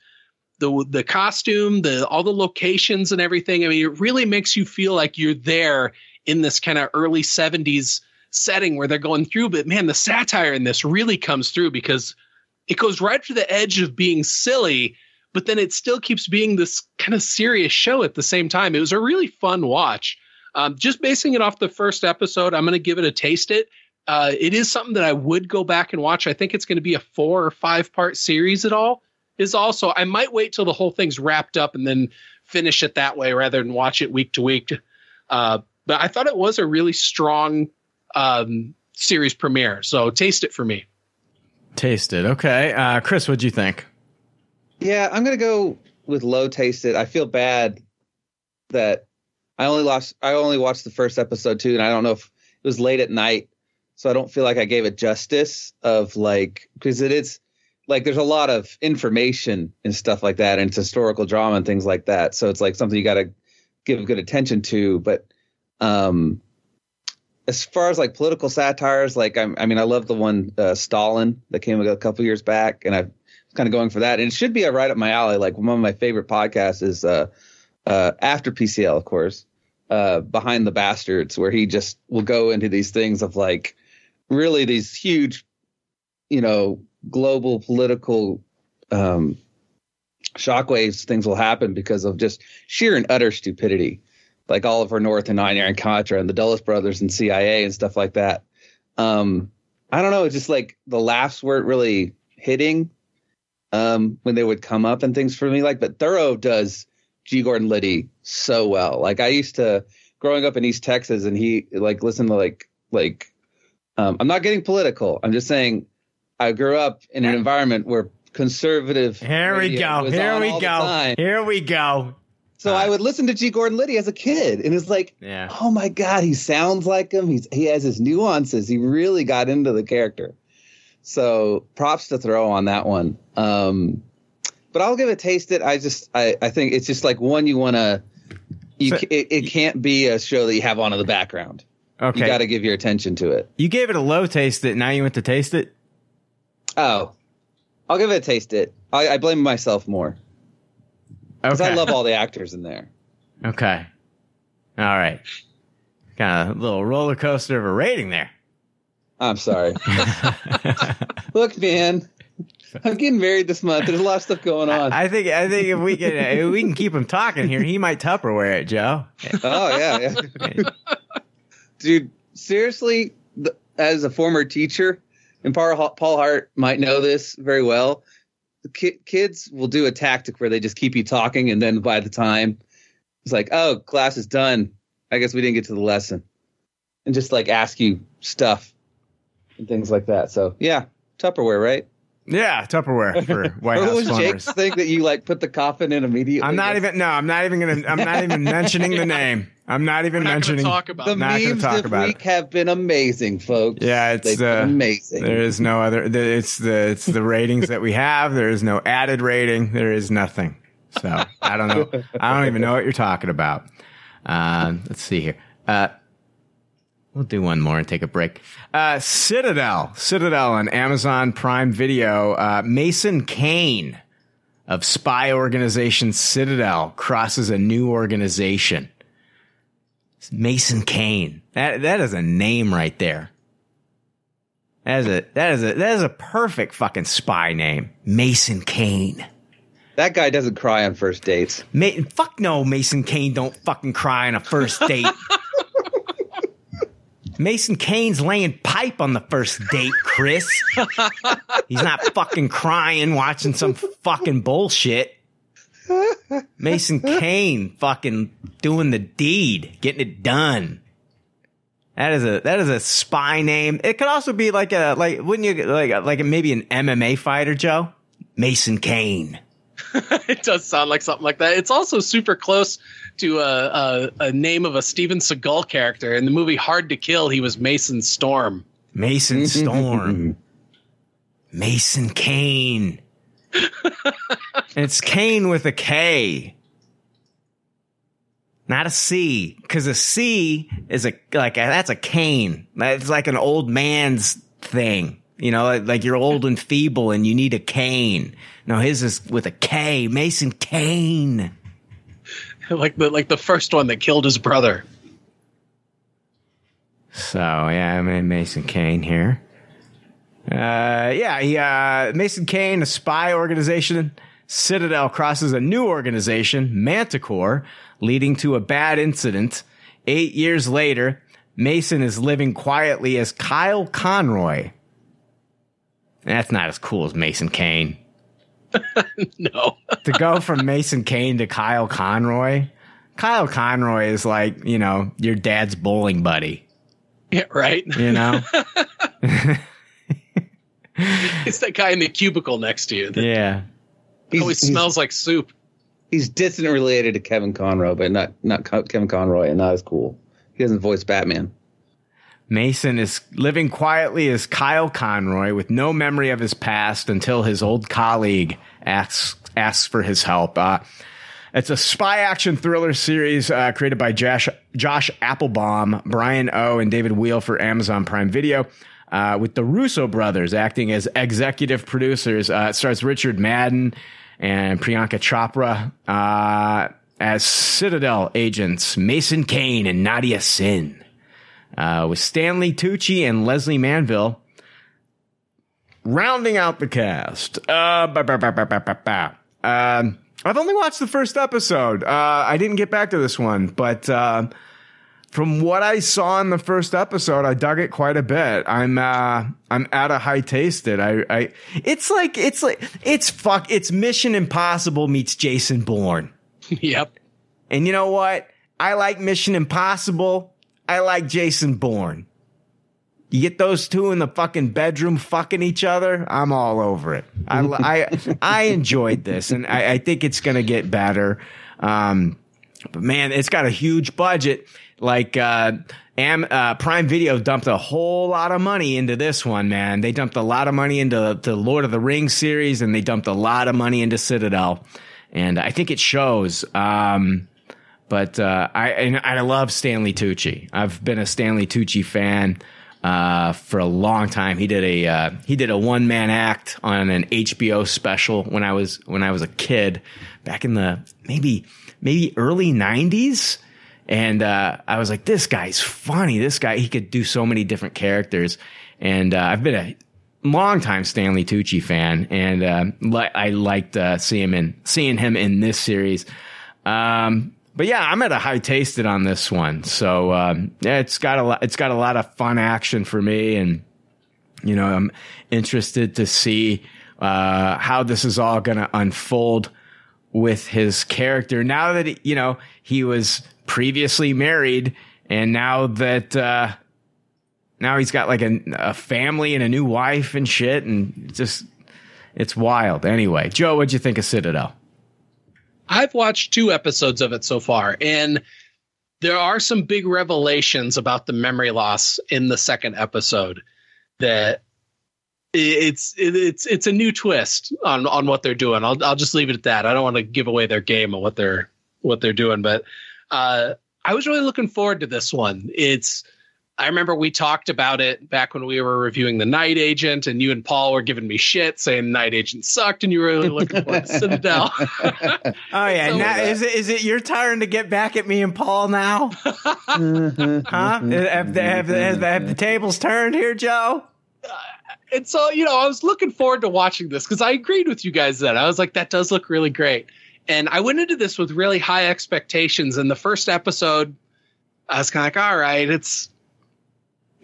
S2: the the costume, the all the locations and everything. I mean, it really makes you feel like you're there in this kind of early '70s setting where they're going through. But man, the satire in this really comes through because it goes right to the edge of being silly, but then it still keeps being this kind of serious show at the same time. It was a really fun watch. Um, just basing it off the first episode, I'm going to give it a taste it. Uh, it is something that I would go back and watch. I think it's going to be a four or five part series. At all is also I might wait till the whole thing's wrapped up and then finish it that way rather than watch it week to week. Uh, but I thought it was a really strong um, series premiere. So taste it for me.
S1: Taste it. Okay. Uh, Chris, what'd you think?
S12: Yeah, I'm gonna go with low tasted. I feel bad that I only lost. I only watched the first episode too, and I don't know if it was late at night, so I don't feel like I gave it justice. Of like because it is like there's a lot of information and stuff like that, and it's historical drama and things like that. So it's like something you got to give good attention to. But um, as far as like political satires, like I'm, I mean, I love the one uh, Stalin that came a couple years back, and I've kind of going for that. And it should be a right up my alley. Like one of my favorite podcasts is uh, uh, after PCL, of course, uh, behind the bastards, where he just will go into these things of like really these huge, you know, global political um, shockwaves. Things will happen because of just sheer and utter stupidity, like Oliver North and Nine Iran Contra and the Dulles brothers and CIA and stuff like that. Um, I don't know. It's just like the laughs weren't really hitting um, when they would come up and things for me. Like, but Theroux does G. Gordon Liddy so well. Like, I used to growing up in East Texas, and he like listen to like like. Um, I'm not getting political. I'm just saying I grew up in an environment where conservative.
S1: Here we go. Here we go. Here we go.
S12: So I would listen to G. Gordon Liddy as a kid, and it's like,
S1: Yeah.
S12: oh my god, he sounds like him. He's he has his nuances. He really got into the character. So props to Theroux on that one. Um, but I'll give it a taste it. I just I, I think it's just like one you want to. You it, it can't be a show that you have on in the background.
S1: Okay.
S12: You got to give your attention to it.
S1: You gave it a low taste it. Now you went to taste it.
S12: Oh, I'll give it a taste it. I, I blame myself more because I love all the actors in there.
S1: Okay. All right. Kind of a little roller coaster of a rating there.
S12: I'm sorry. Look, man, I'm getting married this month. There's a lot of stuff going on.
S1: I think I think if we can if we can keep him talking here, he might Tupperware it, Joe.
S12: oh yeah, yeah. dude. Seriously, as a former teacher, and Paul, Paul Hart might know this very well. Ki- kids will do a tactic where they just keep you talking, and then by the time it's like, "Oh, class is done. I guess we didn't get to the lesson," and just like ask you stuff and things like that. So yeah, Tupperware, right?
S1: Yeah, Tupperware for White
S12: what
S1: House
S12: was Jake's thing that you like put the coffin in immediately?
S1: I'm not even no, I'm not even gonna I'm not even mentioning the name. I'm not even
S2: We're not
S1: mentioning
S2: talk about
S12: the
S2: it.
S1: not gonna
S12: memes
S1: talk
S12: this
S1: about
S12: week
S1: it.
S12: have been amazing, folks.
S1: Yeah, it's
S12: They've been
S1: uh,
S12: amazing.
S1: There is no other. the- It's the it's the ratings that we have. There is no added rating. There is nothing. So I don't know. I don't even know what you're talking about. Uh, let's see here. Uh, we'll do one more and take a break. Uh, Citadel, Citadel on Amazon Prime Video. Uh, Mason Kane of spy organization Citadel crosses a new organization. Mason Kane. That that is a name right there. That is a that is a that is a perfect fucking spy name. Mason Kane.
S12: That guy doesn't cry on first dates.
S1: Ma- fuck no, Mason Kane don't fucking cry on a first date. Mason Kane's laying pipe on the first date, Chris. He's not fucking crying watching some fucking bullshit. Mason Kane fucking doing the deed, getting it done. That is a that is a spy name. It could also be like a like wouldn't you like like maybe an MMA fighter, Joe? Mason Kane.
S2: it does sound like something like that. It's also super close to a, a, a name of a Steven Seagal character in the movie Hard to Kill. He was Mason Storm.
S1: Mason Storm. Mason Kane. and it's Kane with a K. Not a C, because a C is a like that's a cane. That's like an old man's thing. You know, like, like you're old and feeble and you need a cane. No, his is with a K. Mason Kane.
S2: like the like the first one that killed his brother.
S1: So yeah, I'm in Mason Kane here. Uh, yeah, he, uh, Mason Kane, a spy organization. Citadel crosses a new organization, Manticore, leading to a bad incident. Eight years later, Mason is living quietly as Kyle Conroy. That's not as cool as Mason Kane.
S2: no.
S1: to go from Mason Kane to Kyle Conroy. Kyle Conroy is like, you know, your dad's bowling buddy.
S2: Yeah, right.
S1: You know?
S2: it's that guy in the cubicle next to you that
S1: yeah.
S2: always smells like soup.
S12: He's distant related to Kevin Conroy, but not not Kevin Conroy, and not as cool. He doesn't voice Batman.
S1: Mason is living quietly as Kyle Conroy with no memory of his past until his old colleague asks asks for his help. Uh, it's a spy action thriller series uh, created by Josh, Josh Applebaum, Brian O, and David Weil for Amazon Prime Video. Uh, with the Russo brothers acting as executive producers. Uh, it stars Richard Madden and Priyanka Chopra uh, as Citadel agents Mason Kane and Nadia Sinh. Uh, with Stanley Tucci and Lesley Manville rounding out the cast. Uh, ba, ba, ba, ba, ba, ba, ba. Um, I've only watched the first episode. Uh, I didn't get back to this one, but uh, from what I saw in the first episode, I dug it quite a bit. I'm uh, I'm at a high tasted. I, I it's like it's like it's fuck. It's Mission Impossible meets Jason Bourne.
S2: yep.
S1: And you know what? I like Mission Impossible. I like Jason Bourne. You get those two in the fucking bedroom fucking each other. I'm all over it. I I, I enjoyed this, and I, I think it's gonna get better. Um, but man, it's got a huge budget. Like uh, Am, uh, Prime Video dumped a whole lot of money into this one. Man, they dumped a lot of money into the Lord of the Rings series, and they dumped a lot of money into Citadel, and I think it shows. Um, but uh, I and I love Stanley Tucci. I've been a Stanley Tucci fan uh, for a long time. He did a uh, he did a one man act on an HBO special when I was when I was a kid back in the maybe maybe early '90s. And uh, I was like, this guy's funny. This guy, he could do so many different characters. And uh, I've been a long time Stanley Tucci fan, and uh, li- I liked uh, seeing him in seeing him in this series. Um, but yeah, I'm at a high tasted on this one. So um, yeah, it's got a lot. It's got a lot of fun action for me, and you know, I'm interested to see uh, how this is all going to unfold with his character. Now that you know he was previously married, and now that uh, now he's got like a, a family and a new wife and shit, and just it's wild. Anyway, Joe, what'd you think of Citadel?
S2: I've watched two episodes of it so far, and there are some big revelations about the memory loss in the second episode that it's it's it's a new twist on on what they're doing. I'll I'll just leave it at that. I don't want to give away their game and what they're what they're doing, but uh, I was really looking forward to this one. It's I remember we talked about it back when we were reviewing the Night Agent, and you and Paul were giving me shit saying Night Agent sucked, and you were really looking for Citadel.
S1: oh yeah,
S2: So,
S1: now
S2: uh,
S1: is it is it your turn to get back at me and Paul now? Mm-hmm, huh? Mm-hmm, mm-hmm, have the, have, the, have, the, have the tables turned here, Joe?
S2: Uh, and so you know i was looking forward to watching this because i agreed with you guys then i was like that does look really great and i went into this with really high expectations and the first episode i was kind of like all right it's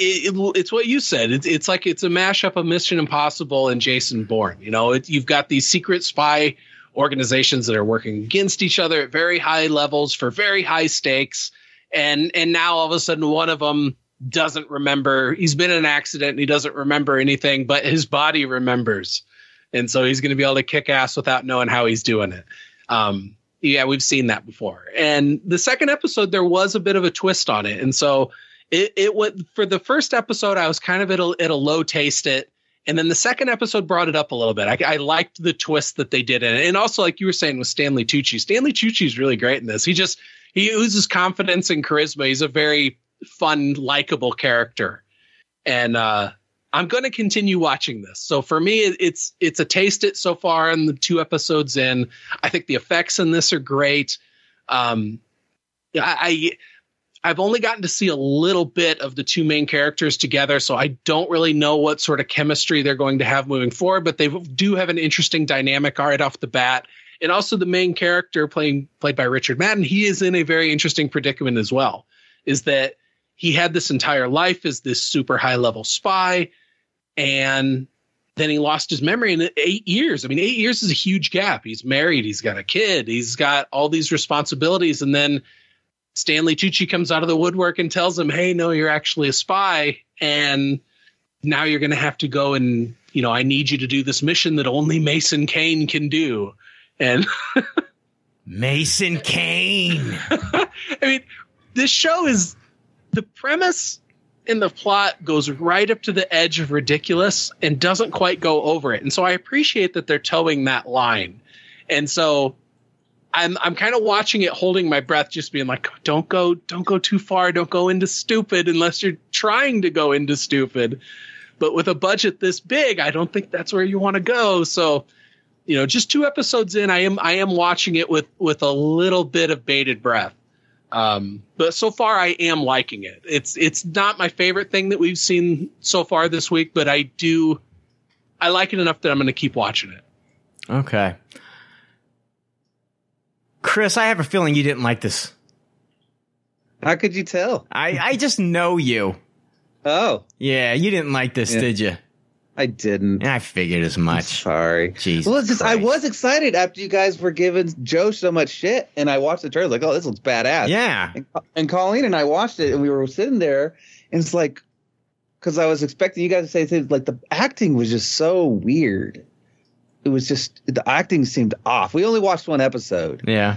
S2: it, it- it's what you said. It's, it's like it's a mashup of mission impossible and jason bourne. You know it, you've got these secret spy organizations that are working against each other at very high levels for very high stakes. And and now all of a sudden one of them doesn't remember. He's been in an accident and he doesn't remember anything but his body remembers. And so he's going to be able to kick ass without knowing how he's doing it. Um yeah we've seen that before. And the second episode there was a bit of a twist on it. And so it it went for the first episode i was kind of at a, at a low taste it and then the second episode brought it up a little bit. I, I liked the twist that they did in it, and also like you were saying with Stanley Tucci. Stanley Tucci is really great in this. He just he oozes confidence and charisma. He's a very fun, likable character, and uh, I'm going to continue watching this. So for me, it, it's it's a taste it so far in the two episodes in. I think the effects in this are great. Um, I, I I've only gotten to see a little bit of the two main characters together, so I don't really know what sort of chemistry they're going to have moving forward. But they do have an interesting dynamic right off the bat, and also the main character playing played by Richard Madden, he is in a very interesting predicament as well. Is that he had this entire life as this super high level spy, and then he lost his memory in eight years. I mean, eight years is a huge gap. He's married, he's got a kid, he's got all these responsibilities, and then Stanley Tucci comes out of the woodwork and tells him, "Hey, no, you're actually a spy, and now you're going to have to go and you know, I need you to do this mission that only Mason Kane can do." And
S1: Mason Kane.
S2: I mean, this show is the premise and the plot goes right up to the edge of ridiculous and doesn't quite go over it. And so I appreciate that they're towing that line. And so I'm I'm kind of watching it holding my breath just being like don't go don't go too far, don't go into stupid unless you're trying to go into stupid. But with a budget this big, I don't think that's where you want to go. So, you know, just two episodes in, I am I am watching it with with a little bit of bated breath. Um, but so far, I am liking it. It's it's not my favorite thing that we've seen so far this week, but I do I like it enough that I'm going to keep watching it.
S1: Okay. Chris, I have a feeling you didn't like this.
S12: How could you tell?
S1: I, I just know you.
S12: Oh.
S1: Yeah, you didn't like this,
S12: Yeah.
S1: did you?
S12: I didn't.
S1: I figured as much.
S12: Sorry.
S1: Jesus.
S12: Well, it's just I was excited after you guys were giving Joe so much shit, and I watched the trailer like, oh, this looks badass.
S1: Yeah.
S12: And, and Colleen and I watched it, and we were sitting there, and it's like, because I was expecting you guys to say things like the acting was just so weird. It was just the acting seemed off. We only watched one episode,
S1: Yeah.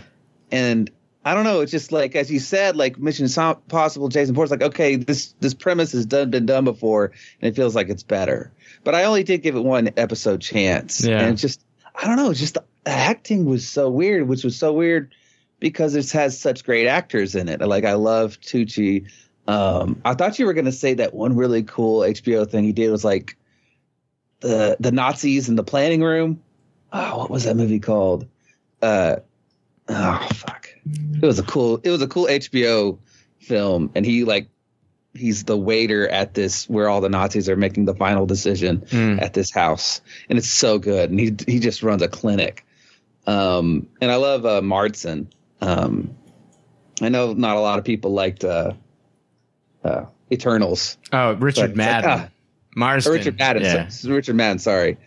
S12: and I don't know. It's just like as you said, like Mission Impossible, Jason Bourne's like, okay, this this premise has done been done before, and it feels like it's better. But I only did give it one episode chance,
S1: Yeah.
S12: and it's just I don't know. It's just the acting was so weird, which was so weird because it has such great actors in it. Like I love Tucci. Um, I thought you were going to say that one really cool HBO thing he did was like the the Nazis in the planning room. Oh, what was that movie called? Uh, oh fuck! It was a cool. It was a cool HBO film, and he like he's the waiter at this where all the Nazis are making the final decision
S1: Hmm.
S12: at this house, and it's so good. And he he just runs a clinic. Um, and I love uh, Martson. Um, I know not a lot of people liked uh, uh, Eternals.
S1: Oh, Richard
S12: it's like,
S1: Madden.
S12: ah,
S1: Marston.
S12: Richard Madden.
S1: Yeah.
S12: so- Richard Madden. Sorry.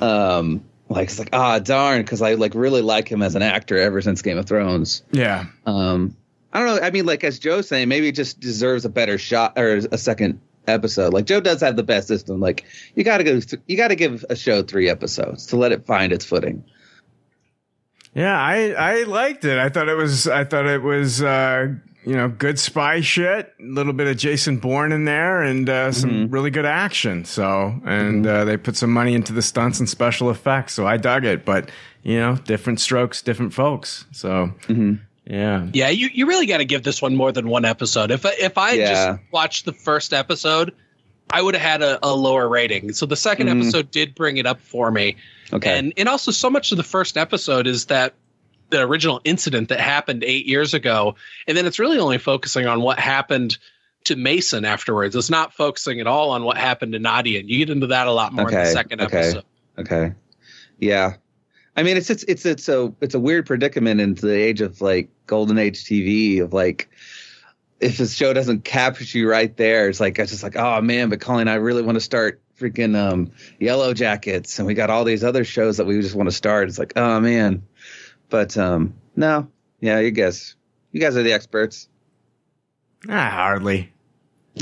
S12: Um, like it's like ah darn because I like really like him as an actor ever since Game of Thrones.
S1: Yeah.
S12: Um, I don't know. I mean, like as Joe's saying, maybe it just deserves a better shot or a second episode. Like Joe does have the best system. Like you got to go. Th- you got to give a show three episodes to let it find its footing.
S1: Yeah, I I liked it. I thought it was I thought it was uh you know good spy shit, a little bit of Jason Bourne in there, and uh, some
S12: Mm-hmm.
S1: really good action. So and uh, they put some money into the stunts and special effects, so I dug it. But you know, different strokes, different folks. So
S12: Mm-hmm.
S1: yeah,
S2: Yeah, you, you really got to give this one more than one episode. If I- if I
S12: Yeah.
S2: just watched the first episode, I would have had a, a lower rating. So the 2nd
S12: Mhm.
S2: episode did bring it up for me.
S12: Okay.
S2: And and also so much of the first episode is that the original incident that happened 8 years ago and then it's really only focusing on what happened to Mason afterwards. It's not focusing at all on what happened to Nadia. And you get into that a lot more in the second
S12: okay.
S2: episode.
S12: Okay. Yeah. I mean, it's it's it's it's a it's a weird predicament in the age of like golden age TV of like if the show doesn't capture you right there, it's like it's just like oh man, but Colleen, I really want to start freaking um Yellow Jackets, and we got all these other shows that we just want to start. It's like oh man, but um no, yeah, you guys, you guys are the experts.
S1: ah, hardly.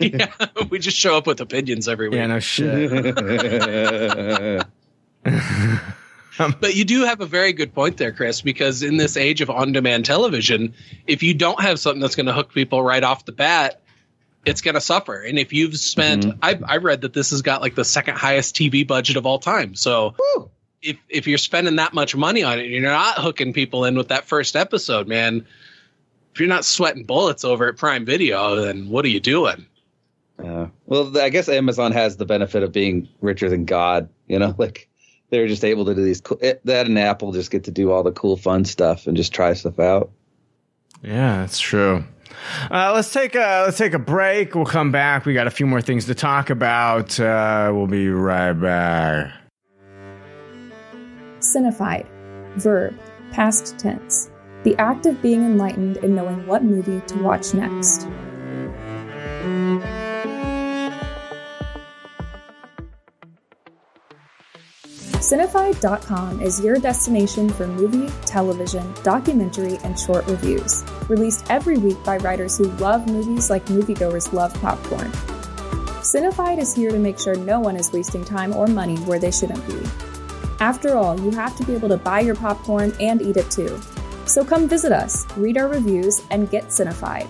S2: yeah, we just show up with opinions every week.
S1: Yeah, no shit.
S2: But you do have a very good point there, Chris, because in this age of on demand television, if you don't have something that's going to hook people right off the bat, it's going to suffer. And if you've spent, I, I read that this has got like the second highest TV budget of all time. So if, if you're spending that much money on it and you're not hooking people in with that first episode, man, if you're not sweating bullets over at Prime Video, then what are you doing?
S12: Uh, well, I guess Amazon has the benefit of being richer than God. You know, like they're just able to do these. Cool, it, that and Apple just get to do all the cool, fun stuff and just try stuff out.
S1: Yeah, that's true. Uh, let's take a let's take a break. We'll come back. We got a few more things to talk about. Uh, we'll be right back.
S15: Cinefied. Verb. Past tense. The act of being enlightened and knowing what movie to watch next. Cinefied.com is your destination for movie, television, documentary, and short reviews, released every week by writers who love movies like moviegoers love popcorn. Cinefied is here to make sure no one is wasting time or money where they shouldn't be. After all, you have to be able to buy your popcorn and eat it too. So come visit us, read our reviews, and get Cinefied.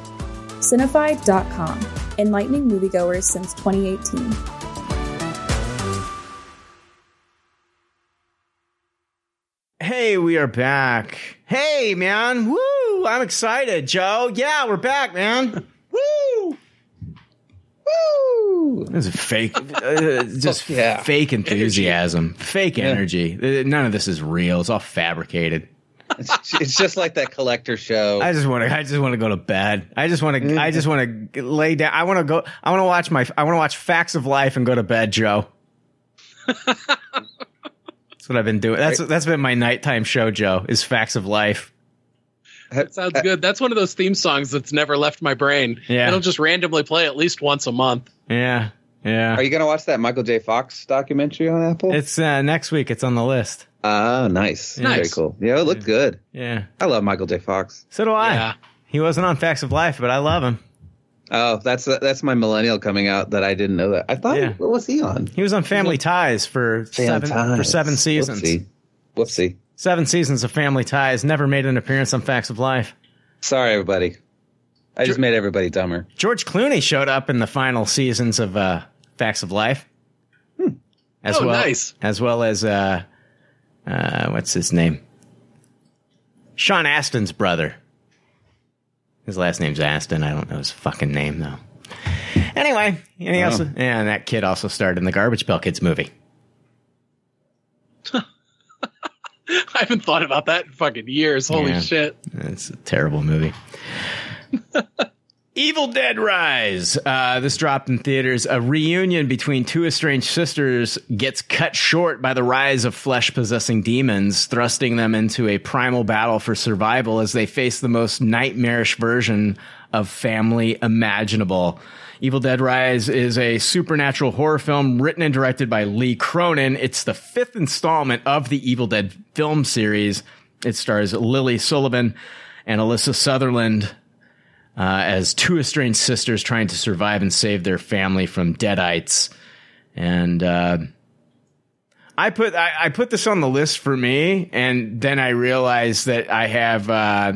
S15: Cinefied.com, enlightening moviegoers since 2018.
S1: Hey, we are back. Hey, man. Woo! I'm excited, Joe. Yeah, we're back, man. Woo! Woo! This is fake, uh, just fake enthusiasm, fake
S12: Yeah.
S1: energy. Uh, None of this is real. It's all fabricated.
S12: It's, it's just like that collector show.
S1: I just want to. I just want to go to bed. I just want to. I just want to lay down. I want to go. I want to watch my. I want to watch Facts of Life and go to bed, Joe. that's what I've been doing. That's that's been my nighttime show, Joe. Is Facts of Life.
S2: That sounds good. That's one of those theme songs that's never left my brain.
S1: Yeah.
S2: It'll just randomly play at least once a month.
S1: Yeah, yeah.
S12: Are you gonna watch that Michael J. Fox documentary on Apple?
S1: It's uh, next week. It's on the list.
S12: Oh, nice. Very
S1: Nice.
S12: cool. Yeah, it looked good.
S1: Yeah.
S12: I love Michael J. Fox.
S1: So do I.
S2: Yeah.
S1: He wasn't on Facts of Life, but I love him.
S12: Oh, that's that's my millennial coming out that I didn't know that. I thought
S1: Yeah.
S12: what was he on?
S1: He was on Family Ties for seven
S12: Ties.
S1: for seven seasons.
S12: Whoopsie. Whoopsie.
S1: Seven seasons of Family Ties. Never made an appearance on Facts of Life.
S12: Sorry, everybody. I just made everybody dumber.
S1: George Clooney showed up in the final seasons of uh, Facts of Life. As
S2: Oh,
S1: well,
S2: nice.
S1: As well as uh, uh, what's his name? Sean Astin's brother. His last name's Astin. I don't know his fucking name though. Anyway, and he
S12: Oh.
S1: also yeah, and that kid also starred in the Garbage Pail Kids movie.
S2: I haven't thought about that in fucking years. Holy
S1: Yeah.
S2: shit.
S1: It's a terrible movie. Evil Dead Rise. Uh, this dropped in theaters. A reunion between two estranged sisters gets cut short by the rise of flesh possessing demons, thrusting them into a primal battle for survival as they face the most nightmarish version of family imaginable. Evil Dead Rise is a supernatural horror film written and directed by Lee Cronin. It's the fifth installment of the Evil Dead film series. It stars Lily Sullivan and Alyssa Sutherland uh, as two estranged sisters trying to survive and save their family from deadites. And uh, I put I, I put this on the list for me, and then I realized that I have uh,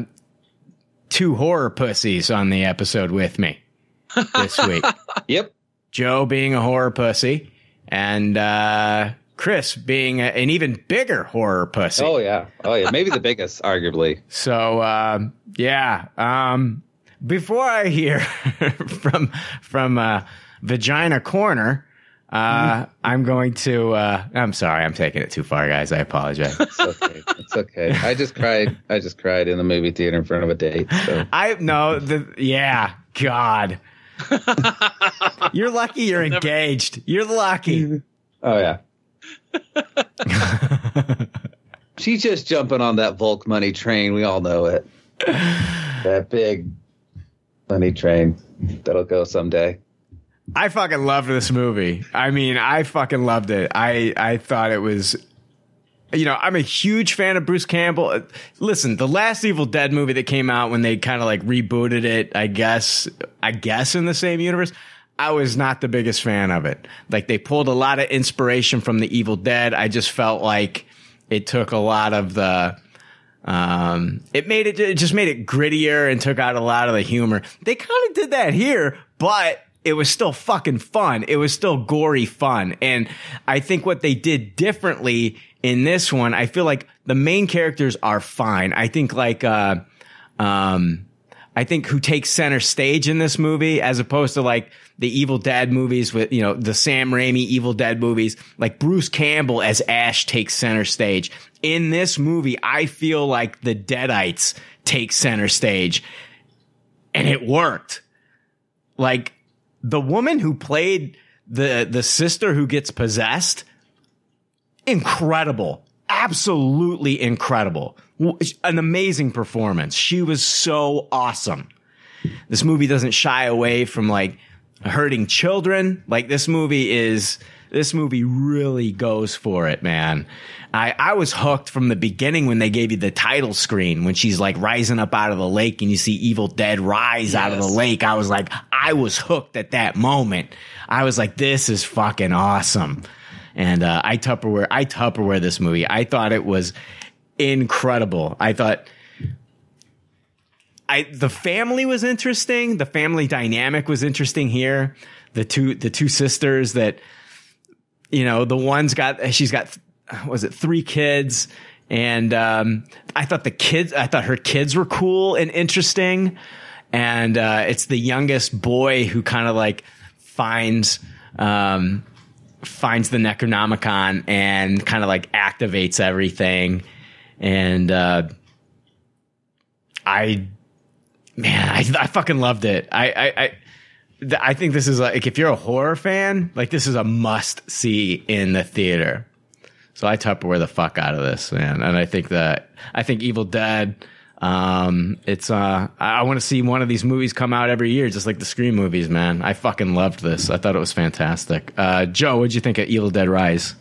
S1: two horror pussies on the episode with me this week.
S12: Yep.
S1: Joe being a horror pussy, and uh, Chris being a, an even bigger horror pussy.
S12: Oh yeah. Oh yeah. Maybe the biggest, arguably.
S1: So um, yeah. Um, before I hear from from uh, Vagina Corner, uh, I'm going to. Uh, I'm sorry, I'm taking it too far, guys. I apologize.
S12: It's okay. It's okay. I just cried. I just cried in the movie theater in front of a date. So
S1: I no. The yeah. God. you're lucky you're engaged. You're lucky.
S12: Oh yeah. She's just jumping on that Volk money train. We all know it. That big money train that'll go someday.
S1: I fucking loved this movie. I mean, I fucking loved it. I I thought it was you know, I'm a huge fan of Bruce Campbell. Listen, the last Evil Dead movie that came out when they kind of like rebooted it, I guess, I guess in the same universe, I was not the biggest fan of it. Like they pulled a lot of inspiration from the Evil Dead. I just felt like it took a lot of the um, it made it, it just made it grittier and took out a lot of the humor. They kind of did that here, but it was still fucking fun. It was still gory fun. And I think what they did differently in this one, I feel like the main characters are fine. I think like, uh, um, I think who takes center stage in this movie as opposed to like the Evil Dead movies with, you know, the Sam Raimi Evil Dead movies, like Bruce Campbell as Ash takes center stage. In this movie, I feel like the Deadites take center stage and it worked. Like the woman who played the, the sister who gets possessed, incredible. Absolutely incredible. An amazing performance. She was so awesome. This movie doesn't shy away from like hurting children. Like this movie is This movie really goes for it, man. I, I was hooked from the beginning when they gave you the title screen when she's like rising up out of the lake and you see Evil Dead rise out of the lake. I was like, I was hooked at that moment. I was like, this is fucking awesome. And uh, I Tupperware, I Tupperware this movie. I thought it was incredible. I thought I the family was interesting. The family dynamic was interesting here. The two the two sisters that you know the one's got she's got was it three kids and um, I thought the kids I thought her kids were cool and interesting. And uh, it's the youngest boy who kind of like finds um, finds the Necronomicon and kind of like activates everything. And uh, I man, I, I fucking loved it. I, I, I, I think this is like, if you're a horror fan, like this is a must see in the theater. So I Tupperware the fuck out of this, man. And I think that, I think Evil Dead, um, it's, uh, I, I want to see one of these movies come out every year, just like the Scream movies, man. I fucking loved this. I thought it was fantastic. Uh, Joe, what'd you think of Evil Dead Rise?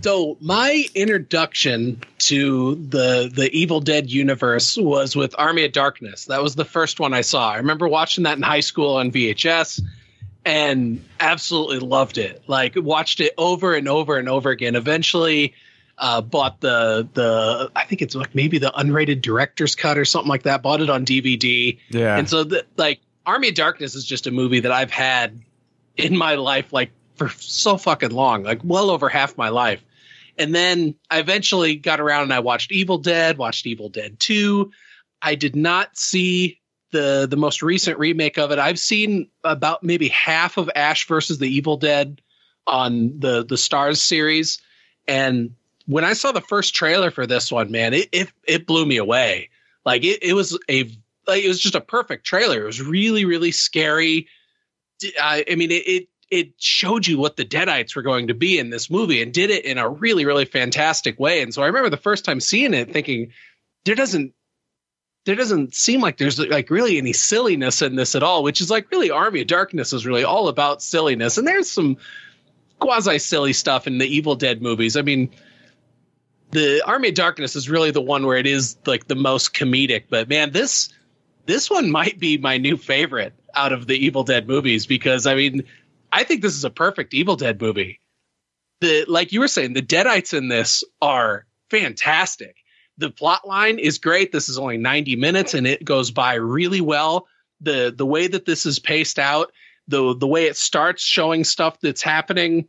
S2: So my introduction to the the Evil Dead universe was with Army of Darkness. That was the first one I saw. I remember watching that in high school on VHS and absolutely loved it. Like watched it over and over and over again. Eventually uh, bought the the I think it's like maybe the unrated director's cut or something like that. Bought it on DVD.
S1: Yeah.
S2: And so the, like Army of Darkness is just a movie that I've had in my life like for so fucking long, like well over half my life. And then I eventually got around and I watched Evil Dead, watched Evil Dead 2. I did not see the the most recent remake of it. I've seen about maybe half of Ash versus the Evil Dead on the the Starz series and when I saw the first trailer for this one, man, it it, it blew me away. Like it, it was a like it was just a perfect trailer. It was really really scary. I, I mean, it, it it showed you what the Deadites were going to be in this movie and did it in a really really fantastic way. And so I remember the first time seeing it, thinking there doesn't there doesn't seem like there's like really any silliness in this at all, which is like really Army of Darkness is really all about silliness. And there's some quasi silly stuff in the Evil Dead movies. I mean, the Army of Darkness is really the one where it is like the most comedic, but man, this this one might be my new favorite out of the Evil Dead movies because I mean, I think this is a perfect Evil Dead movie. The like you were saying, the Deadites in this are fantastic. The plot line is great. This is only 90 minutes and it goes by really well. The the way that this is paced out, the the way it starts showing stuff that's happening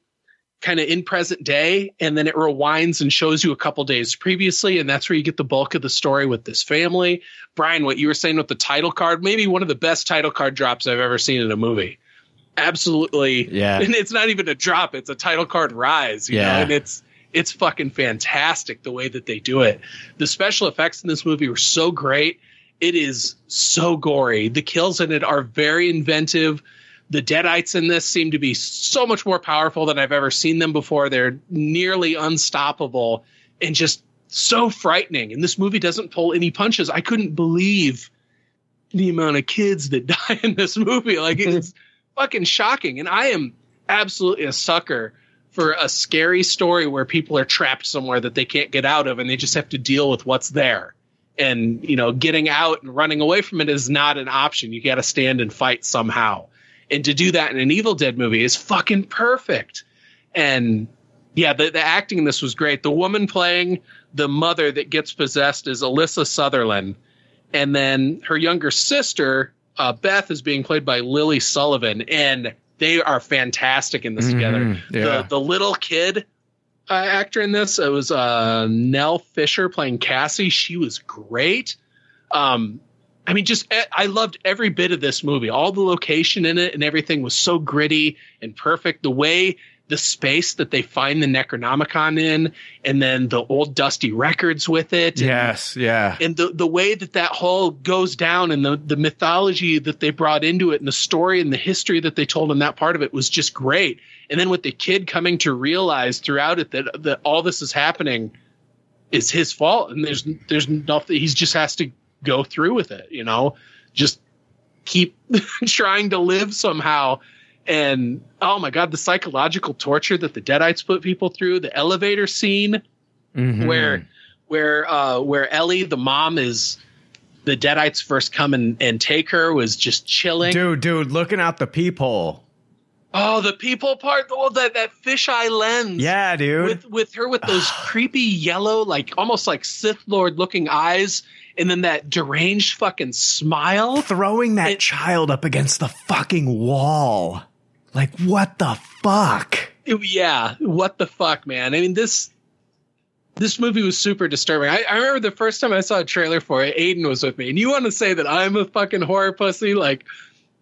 S2: kind of in present day and then it rewinds and shows you a couple days previously and that's where you get the bulk of the story with this family brian what you were saying with the title card maybe one of the best title card drops i've ever seen in a movie absolutely
S1: Yeah.
S2: and it's not even a drop it's a title card rise you
S1: Yeah.
S2: know and it's it's fucking fantastic the way that they do it the special effects in this movie were so great it is so gory the kills in it are very inventive the Deadites in this seem to be so much more powerful than I've ever seen them before. They're nearly unstoppable and just so frightening. And this movie doesn't pull any punches. I couldn't believe the amount of kids that die in this movie. Like it's fucking shocking. And I am absolutely a sucker for a scary story where people are trapped somewhere that they can't get out of and they just have to deal with what's there. And, you know, getting out and running away from it is not an option. You got to stand and fight somehow. And to do that in an Evil Dead movie is fucking perfect. And yeah, the, the acting in this was great. The woman playing the mother that gets possessed is Alyssa Sutherland. And then her younger sister, uh, Beth, is being played by Lily Sullivan. And they are fantastic in this
S1: Mhm,
S2: together.
S1: yeah.
S2: The, the little kid uh, actor in this, it was uh, Nell Fisher playing Cassie. She was great. Um, I mean, just I loved every bit of this movie. All the location in it and everything was so gritty and perfect. The way the space that they find the Necronomicon in, and then the old dusty records with it. and-
S1: Yes, yeah.
S2: and the the way that that whole goes down and the the mythology that they brought into it and the story and the history that they told in that part of it was just great and then with the kid coming to realize throughout it that that all this is happening is his fault and there's there's nothing he just has to go through with it you know just keep trying to live somehow and oh my god, the psychological torture that the Deadites put people through, the elevator scene
S1: Mhm.
S2: where where uh where Ellie, the mom, is the Deadites first come and, and take her was just chilling.
S1: dude, dude, looking out the peephole.
S2: Oh, the people part, oh, that that fisheye lens.
S1: Yeah, dude.
S2: with with her with those creepy yellow, like almost like Sith Lord looking eyes, and then that deranged fucking smile.
S1: Throwing that child up against the fucking wall. Like, what the fuck?
S2: Yeah, what the fuck, man? I mean this this movie was super disturbing. I, I remember the first time I saw a trailer for it, Aiden was with me, and you want to say that I'm a fucking horror pussy? Like,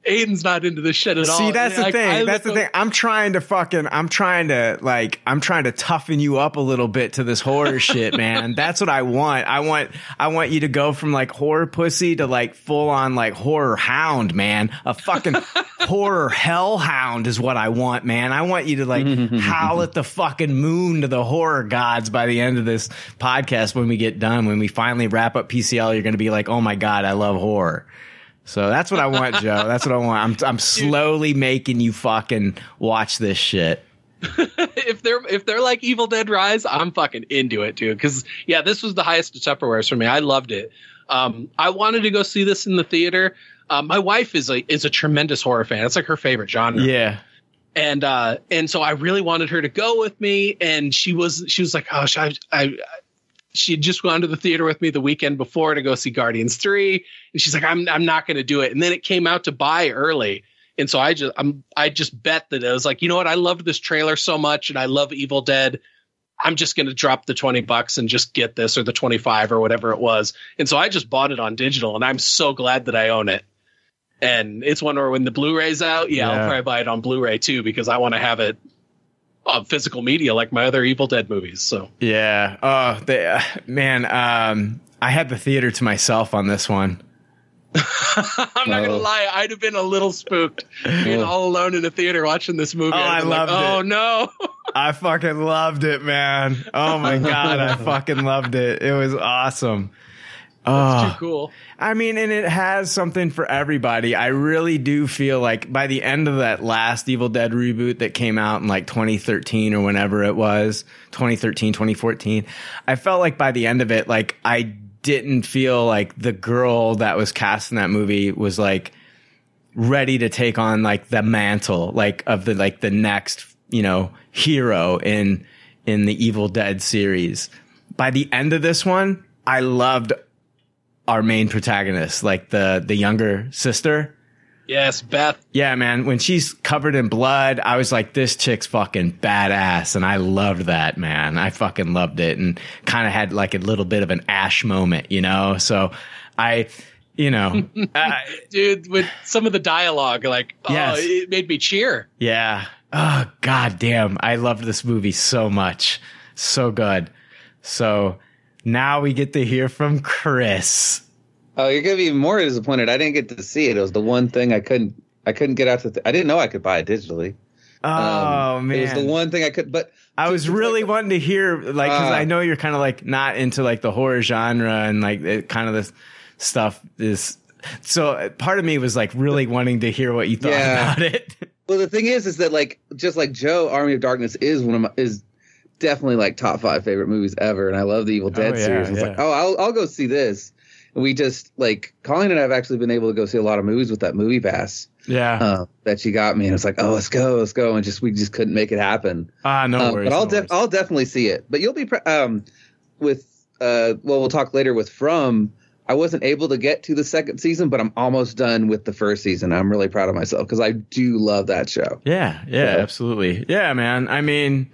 S2: Aiden's not into this shit at all.
S1: See, that's the thing.
S2: I
S1: that's the thing. I'm trying to fucking, I'm trying to like, I'm trying to toughen you up a little bit to this horror shit, man. That's what I want. I want, I want you to go from like horror pussy to like full on like horror hound, man. A fucking horror hellhound is what I want, man. I want you to like howl at the fucking moon to the horror gods by the end of this podcast when we get done. When we finally wrap up PCL, you're going to be like, oh my God, I love horror. So that's what I want, Joe. That's what I want. I'm I'm slowly making you fucking watch this shit.
S2: if they're if they're like Evil Dead Rise, I'm fucking into it, dude. Because yeah, this was the highest of Tupperwares for me. I loved it. Um, I wanted to go see this in the theater. Um, my wife is a is a tremendous horror fan. It's like her favorite genre.
S1: Yeah.
S2: and uh and so I really wanted her to go with me and she was she was like oh I, I she had just gone to the theater with me the weekend before to go see Guardians 3 and she's like I'm I'm not going to do it. And then it came out to buy early. And so I just I'm I just bet that it was like you know what? I loved this trailer so much and I love Evil Dead. I'm just going to drop the 20 bucks and just get this or the 25 or whatever it was. And so I just bought it on digital and I'm so glad that I own it. And it's one where when the Blu-ray's out, yeah, I'll probably buy it on Blu-ray too because I want to have it on physical media like my other Evil Dead movies. So
S1: Yeah. Oh, they, uh, man. Um, I had the theater to myself on this one.
S2: I'm not gonna lie, I'd have been a little spooked being all alone in a theater watching this movie.
S1: Oh, I
S2: like,
S1: loved
S2: oh no!
S1: I fucking loved it, man. Oh my god, I fucking loved it. It was awesome.
S2: That's
S1: Oh.
S2: too cool.
S1: I mean, and it has something for everybody. I really do feel like by the end of that last Evil Dead reboot that came out in like 2013 or whenever it was, 2013, 2014, I felt like by the end of it, like I didn't feel like the girl that was cast in that movie was like ready to take on like the mantle, like of the, like the next, you know, hero in, in the Evil Dead series. By the end of this one, I loved our main protagonist, like the the younger sister.
S2: Yes, Beth.
S1: Yeah, man. When she's covered in blood, I was like, this chick's fucking badass. And I loved that, man. I fucking loved it and kind of had like a little bit of an ash moment, you know? So I, you know, I,
S2: Dude, with some of the dialogue, like, oh,
S1: Yes.
S2: it made me cheer.
S1: yeah. Oh, god damn. I loved this movie so much. So good. So now we get to hear from Chris.
S12: Oh, you're gonna be more disappointed. I didn't get to see it. It was the one thing I couldn't. I couldn't get out to. Th- I didn't know I could buy it digitally.
S1: Oh, man.
S12: It was the one thing I could. But
S1: I was really wanting to hear, like, because
S12: Uh.
S1: I know you're kind of like not into like the horror genre and like it, kind of this stuff is. So uh, part of me was like really wanting to hear what you thought
S12: Yeah.
S1: about it.
S12: well, the thing is, is that like just like Joe, Army of Darkness is one of my is definitely like top five favorite movies ever, and I love the Evil Dead
S1: yeah,
S12: series. It's
S1: yeah.
S12: like, oh, I'll I'll go see this. And we just like Colleen and I have actually been able to go see a lot of movies with that movie pass.
S1: Yeah.
S12: uh, that she got me, and it's like, oh, let's go, let's go, and just we just couldn't make it happen.
S1: Ah, no
S12: Um,
S1: worries.
S12: but I'll
S1: no
S12: def-
S1: worries.
S12: I'll definitely see it. But you'll be pre- um with uh well we'll talk later with From. I wasn't able to get to the second season, but I'm almost done with the first season. I'm really proud of myself because I do love that show.
S1: Yeah, yeah,
S12: Yeah.
S1: absolutely. Yeah, man. I mean,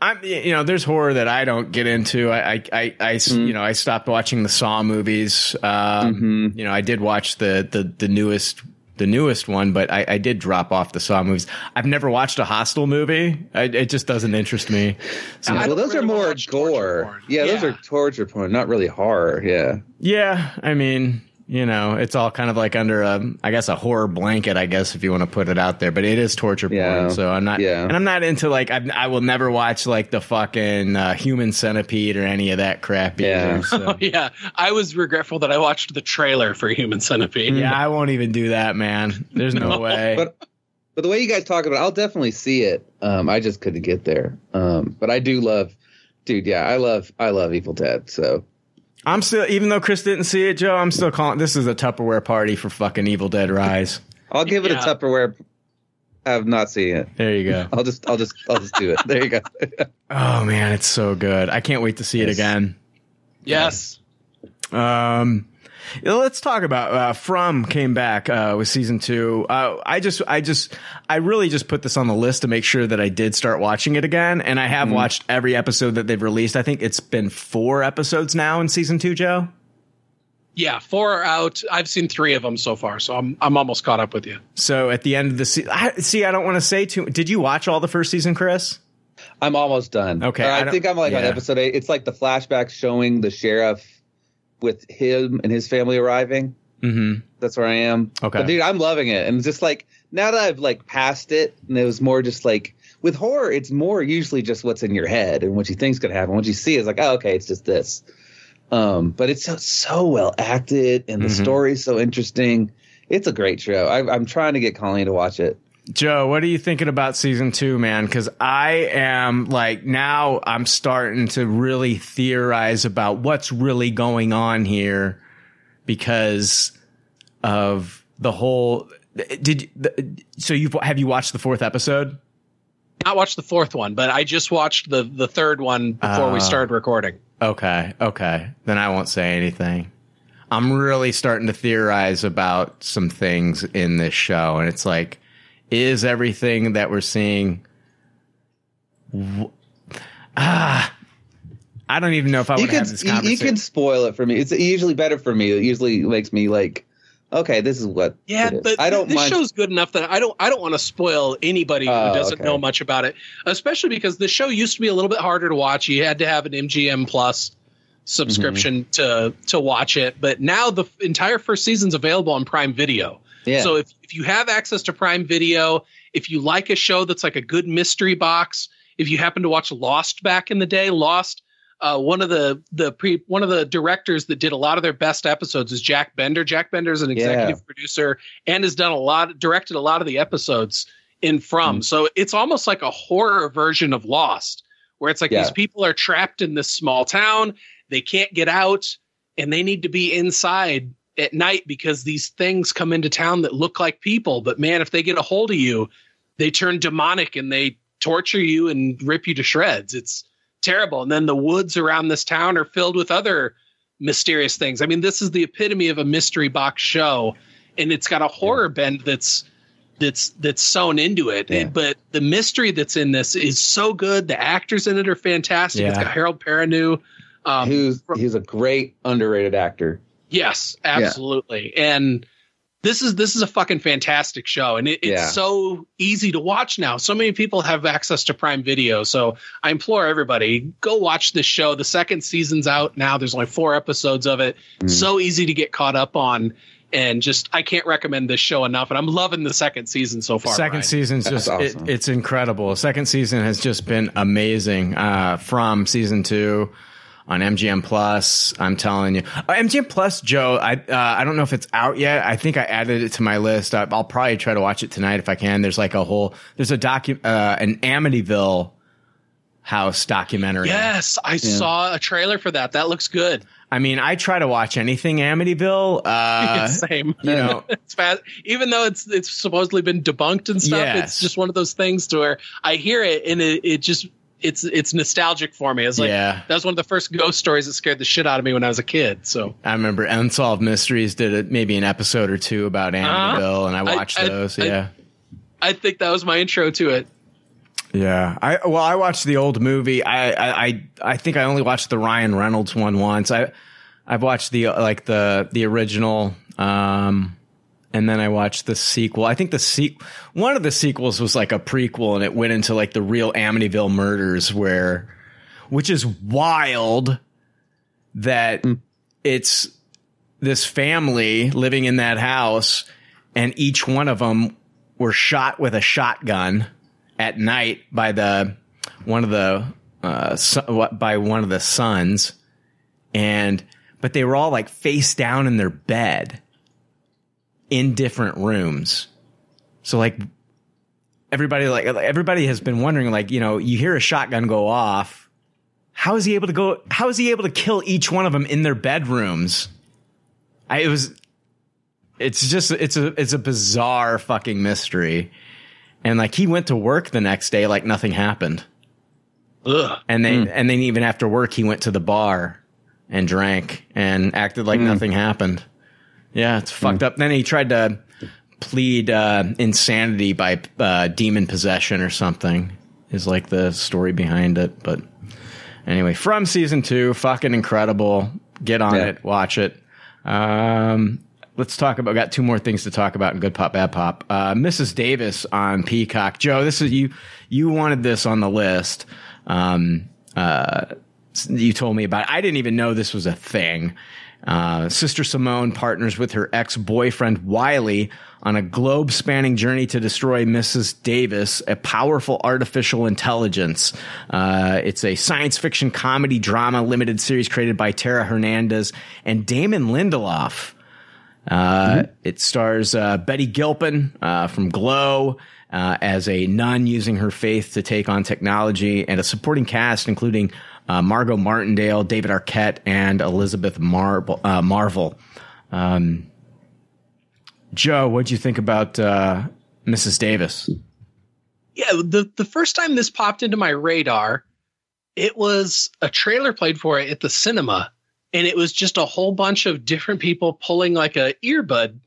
S1: I'm you know, there's horror that I don't get into. I,
S12: Mm-hmm.
S1: you know, I stopped watching the Saw movies. Um, you know, I did watch the the the newest the newest one, but I, I did drop off the Saw movies. I've never watched a Hostel movie. I, it just doesn't interest me. So,
S12: well, those are more gore. Yeah, those are torture porn, not really horror. Yeah.
S1: Yeah, I mean, you know, it's all kind of like under a, I guess, a horror blanket, I guess, if you want to put it out there. But it is torture
S12: Yeah.
S1: porn, so I'm not,
S12: Yeah.
S1: and I'm not into like, I, I will never watch like the fucking uh, Human Centipede or any of that crap.
S12: Yeah.
S1: Either, so.
S2: yeah, I was regretful that I watched the trailer for Human Centipede.
S1: yeah, I won't even do that, man. There's no, way.
S12: But But the way you guys talk about it, I'll definitely see it. Um, I just couldn't get there. Um, but I do love, dude. Yeah, I love, I love Evil Dead. So
S1: I'm still, even though Chris didn't see it, Joe, I'm still calling. This is a Tupperware party for fucking Evil Dead Rise.
S12: I'll give it
S2: Yeah.
S12: a Tupperware. I have not seen it.
S1: There you go.
S12: I'll just, I'll just, I'll just do it. There you go.
S1: Oh man, it's so good. I can't wait to see it again.
S2: Yes.
S1: Um, yeah, let's talk about uh, From came back uh, with season two. Uh, I just, I just, I really just put this on the list to make sure that I did start watching it again, and I have watched every episode that they've released. I think it's been four episodes now in season two, Joe.
S2: Yeah, four are out. I've seen three of them so far, so I'm I'm almost caught up with you.
S1: So at the end of the season, see, I don't want to say too. Did you watch all the first season, Chris?
S12: I'm almost done.
S1: Okay, I
S12: I, think I'm like on episode eight. It's like the flashback showing the sheriff with him and his family arriving.
S1: Mm-hmm.
S12: That's where I am.
S1: Okay.
S12: But dude, I'm loving it. And just like now that I've like passed it and it was more just like with horror, it's more usually just what's in your head and what you think's gonna happen. What you see is like, oh, okay, it's just this. Um, but it's so, so well acted and the
S1: Mhm.
S12: story's so interesting. It's a great show. I, I'm trying to get Colleen to watch it.
S1: Joe, what are you thinking about season two, man? Because I am like now I'm starting to really theorize about what's really going on here because of the whole. Did the, so? You have you watched the fourth episode?
S2: Not watched the fourth one, but I just watched the the third one before we
S1: Ah.
S2: started recording.
S1: Okay, okay. Then I won't say anything. I'm really starting to theorize about some things in this show, and it's like, is everything that we're seeing? w- Ah, I don't even know if I
S12: you
S1: would
S12: can
S1: have this
S12: you, you
S1: conversation.
S12: can spoil it for me. It's usually better for me. It usually makes me like, okay, this is what.
S2: Yeah,
S12: it is.
S2: but
S12: I don't
S2: this
S12: mind.
S2: show's good enough that I don't I don't want to spoil anybody who
S12: Oh,
S2: doesn't
S12: okay.
S2: know much about it, especially because the show used to be a little bit harder to watch. You had to have an MGM Plus subscription
S12: Mm-hmm.
S2: to to watch it, but now the entire first season's available on Prime Video.
S12: Yeah.
S2: So if if you have access to Prime Video, if you like a show that's like a good mystery box, if you happen to watch Lost back in the day, Lost uh, one of the the pre one of the directors that did a lot of their best episodes is Jack Bender. Jack Bender is an executive
S12: Yeah.
S2: producer and has done a lot, directed a lot of the episodes in From.
S12: Mm.
S2: So it's almost like a horror version of Lost, where it's like
S12: Yeah.
S2: these people are trapped in this small town, they can't get out, and they need to be inside at night because these things come into town that look like people. But man, if they get a hold of you, they turn demonic and they torture you and rip you to shreds. It's terrible. And then the woods around this town are filled with other mysterious things. I mean, this is the epitome of a mystery box show, and it's got a horror bend that's that's that's sewn into it.
S12: Yeah.
S2: And- but the mystery that's in this is so good. The actors in it are fantastic. It's got Harold Perrineau. Um,
S12: who's he's a great underrated actor.
S2: Yes, absolutely. And this is this is a fucking fantastic show, and it, it's
S12: Yeah.
S2: so easy to watch now. So many people have access to Prime Video, so I implore everybody go watch this show. The second season's out now. There's only four episodes of it.
S12: Mm.
S2: So easy to get caught up on, and just I can't recommend this show enough. And I'm loving the second season so far.
S1: Second
S2: Brian.
S1: season's
S12: That's
S1: just
S12: awesome.
S1: it, it's incredible. Second season has just been amazing. Uh, from season two on MGM Plus, I'm telling you, uh, MGM Plus, Joe. I uh, I don't know if it's out yet. I think I added it to my list. I, I'll probably try to watch it tonight if I can. There's like a whole there's a docu uh, an Amityville house documentary.
S2: Yes, I saw a trailer for that. That looks good.
S1: I mean, I try to watch anything Amityville. Uh,
S2: Same.
S1: you know,
S2: it's fast. Even though it's it's supposedly been debunked and stuff,
S1: Yes.
S2: it's just one of those things to where I hear it and it, it just it's it's nostalgic for me. It's like
S1: Yeah.
S2: that was one of the first ghost stories that scared the shit out of me when I was a kid. So
S1: I remember Unsolved Mysteries did a, maybe an episode or two about Amityville, and I
S2: Uh-huh. I-
S1: watched
S2: I-
S1: those.
S2: I-
S1: yeah.
S2: I think that was my intro to it.
S1: Yeah, I well, I watched the old movie. I I I, I think I only watched the Ryan Reynolds one once. I I've watched the uh, like the the original, um, and then I watched the sequel. I think the se- one of the sequels was like a prequel, and it went into like the real Amityville murders, where which is wild that it's this family living in that house, and each one of them were shot with a shotgun at night by the one of the uh, what- by one of the sons, and but they were all like face down in their bed in different rooms. So like everybody like everybody has been wondering like you know you hear a shotgun go off. How is he able to go how is he able to kill each one of them in their bedrooms? I, it was it's just it's a it's a bizarre fucking mystery. And like he went to work the next day like nothing happened.
S2: Ugh.
S1: and then hmm. and then even after work he went to the bar and drank and acted like hmm. nothing happened yeah it's fucked up. Then he tried to plead uh, insanity by uh, demon possession or something is like the story behind it but anyway from season two fucking incredible. Get on
S12: Yeah.
S1: it watch it. Um let's talk about got two more things to talk about in good pop bad pop. Uh mrs davis on peacock. Joe this is you you wanted this on the list. Um uh you told me about it. i didn't even know this was a thing uh, Sister Simone partners with her ex boyfriend Wiley on a globe spanning journey to destroy Mrs. Davis, a powerful artificial intelligence. Uh, it's a science fiction comedy drama limited series created by Tara Hernandez and Damon Lindelof. Uh, It stars uh, Betty Gilpin uh, from Glow uh, as a nun using her faith to take on technology, and a supporting cast including uh, Margot Martindale, David Arquette, and Elizabeth uh, Marvel. Um, Joe, what'd you think about uh, Mrs. Davis?
S2: Yeah, the the first time this popped into my radar, it was a trailer played for it at the cinema, and it was just a whole bunch of different people pulling like a earbud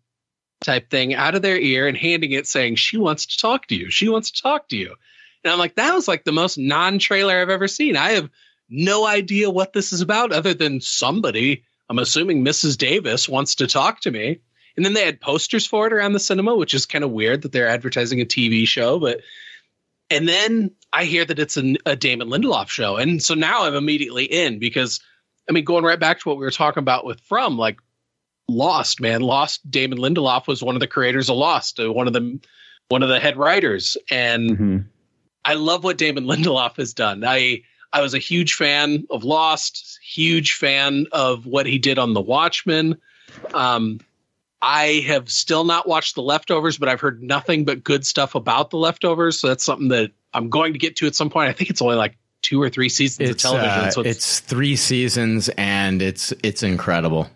S2: type thing out of their ear and handing it, saying she wants to talk to you. She wants to talk to you. And I'm like, that was like the most non-trailer I've ever seen. I have no idea what this is about, other than somebody. I'm assuming Mrs. Davis wants to talk to me. And then they had posters for it around the cinema, which is kind of weird that they're advertising a TV show. But and then I hear that it's a, a Damon Lindelof show, and so now I'm immediately in because I mean, going right back to what we were talking about with From, like Lost, man, Lost. Damon Lindelof was one of the creators of Lost, uh, one of the one of the head writers, and I love what Damon Lindelof has done. I I was a huge fan of Lost, huge fan of what he did on The Watchmen. Um, I have still not watched The Leftovers, but I've heard nothing but good stuff about The Leftovers. So that's something that I'm going to get to at some point. I think it's only like two or three seasons
S1: It's
S2: of television.
S1: uh,
S2: so it's,
S1: it's three seasons and it's it's incredible.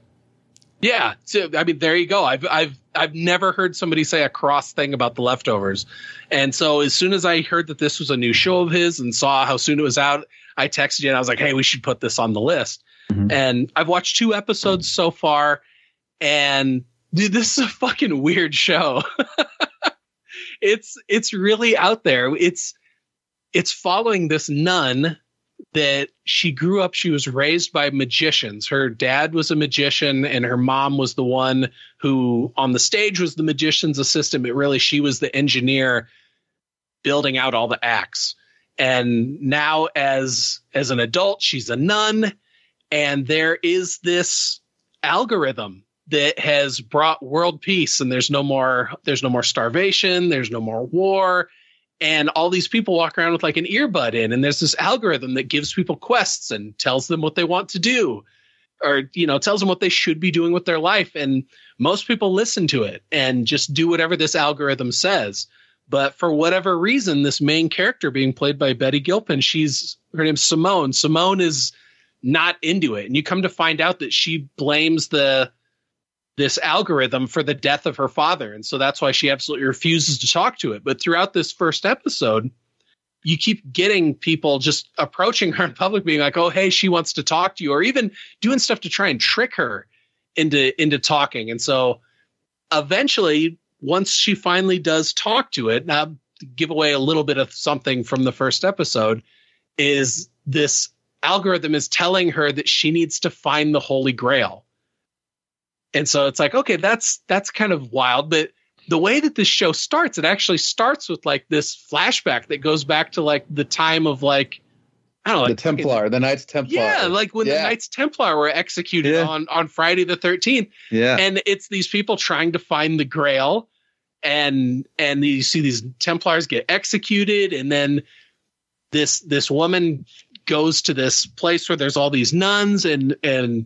S2: yeah. So I mean, there you go. I've I've I've never heard somebody say a cross thing about The Leftovers, and so as soon as I heard that this was a new show of his and saw how soon it was out, I texted you and I was like, "Hey, we should put this on the list." Mm-hmm. And I've watched two episodes so far, and dude, this is a fucking weird show. it's it's really out there. It's it's following this nun that she grew up she was raised by magicians her dad was a magician and her mom was the one who on the stage was the magician's assistant but really she was the engineer building out all the acts and now as as an adult she's a nun. And there is this algorithm that has brought world peace and there's no more there's no more starvation there's no more war. And all these people walk around with like an earbud in and there's this algorithm that gives people quests and tells them what they want to do or you know tells them what they should be doing with their life. And most people listen to it and just do whatever this algorithm says but for whatever reason this main character being played by Betty Gilpin she's her name's Simone Simone is not into it and you come to find out that she blames the this algorithm for the death of her father. And so that's why she absolutely refuses to talk to it. But throughout this first episode, you keep getting people just approaching her in public, being like, oh, hey, she wants to talk to you, or even doing stuff to try and trick her into into talking. And so eventually, once she finally does talk to it, now give away a little bit of something from the first episode, is this algorithm is telling her that she needs to find the Holy Grail and so it's like okay that's that's kind of wild but the way that this show starts it actually starts with like this flashback that goes back to like the time of like i don't know
S12: the
S2: like,
S12: Templar, the Knights Templar.
S2: yeah like when the knights templar were executed
S12: Yeah.
S2: on on friday the 13th
S12: Yeah.
S2: and it's these people trying to find the grail and and you see these templars get executed and then this this woman goes to this place where there's all these nuns and and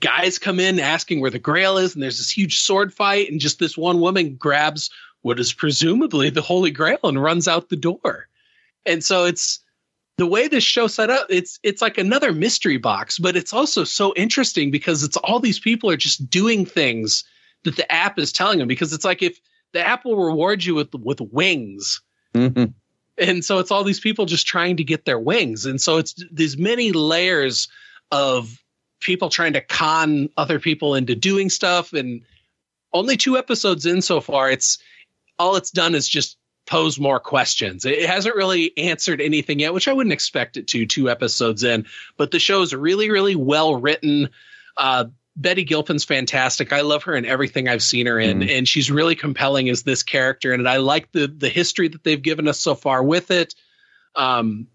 S2: guys come in asking where the grail is and there's this huge sword fight and just this one woman grabs what is presumably the Holy Grail and runs out the door. And so it's the way this show set up. It's it's like another mystery box, but it's also so interesting because it's all these people are just doing things that the app is telling them. Because it's like if the app will reward you with with wings.
S12: Mm-hmm.
S2: And so it's all these people just trying to get their wings. And so it's these many layers of people trying to con other people into doing stuff. And only two episodes in so far, it's all it's done is just pose more questions. It hasn't really answered anything yet, which I wouldn't expect it to two episodes in. But the show is really, really well written. Uh, Betty Gilpin's fantastic. I love her in everything I've seen her in,
S12: Mhm.
S2: and she's really compelling as this character. And I like the the history that they've given us so far with it. Um,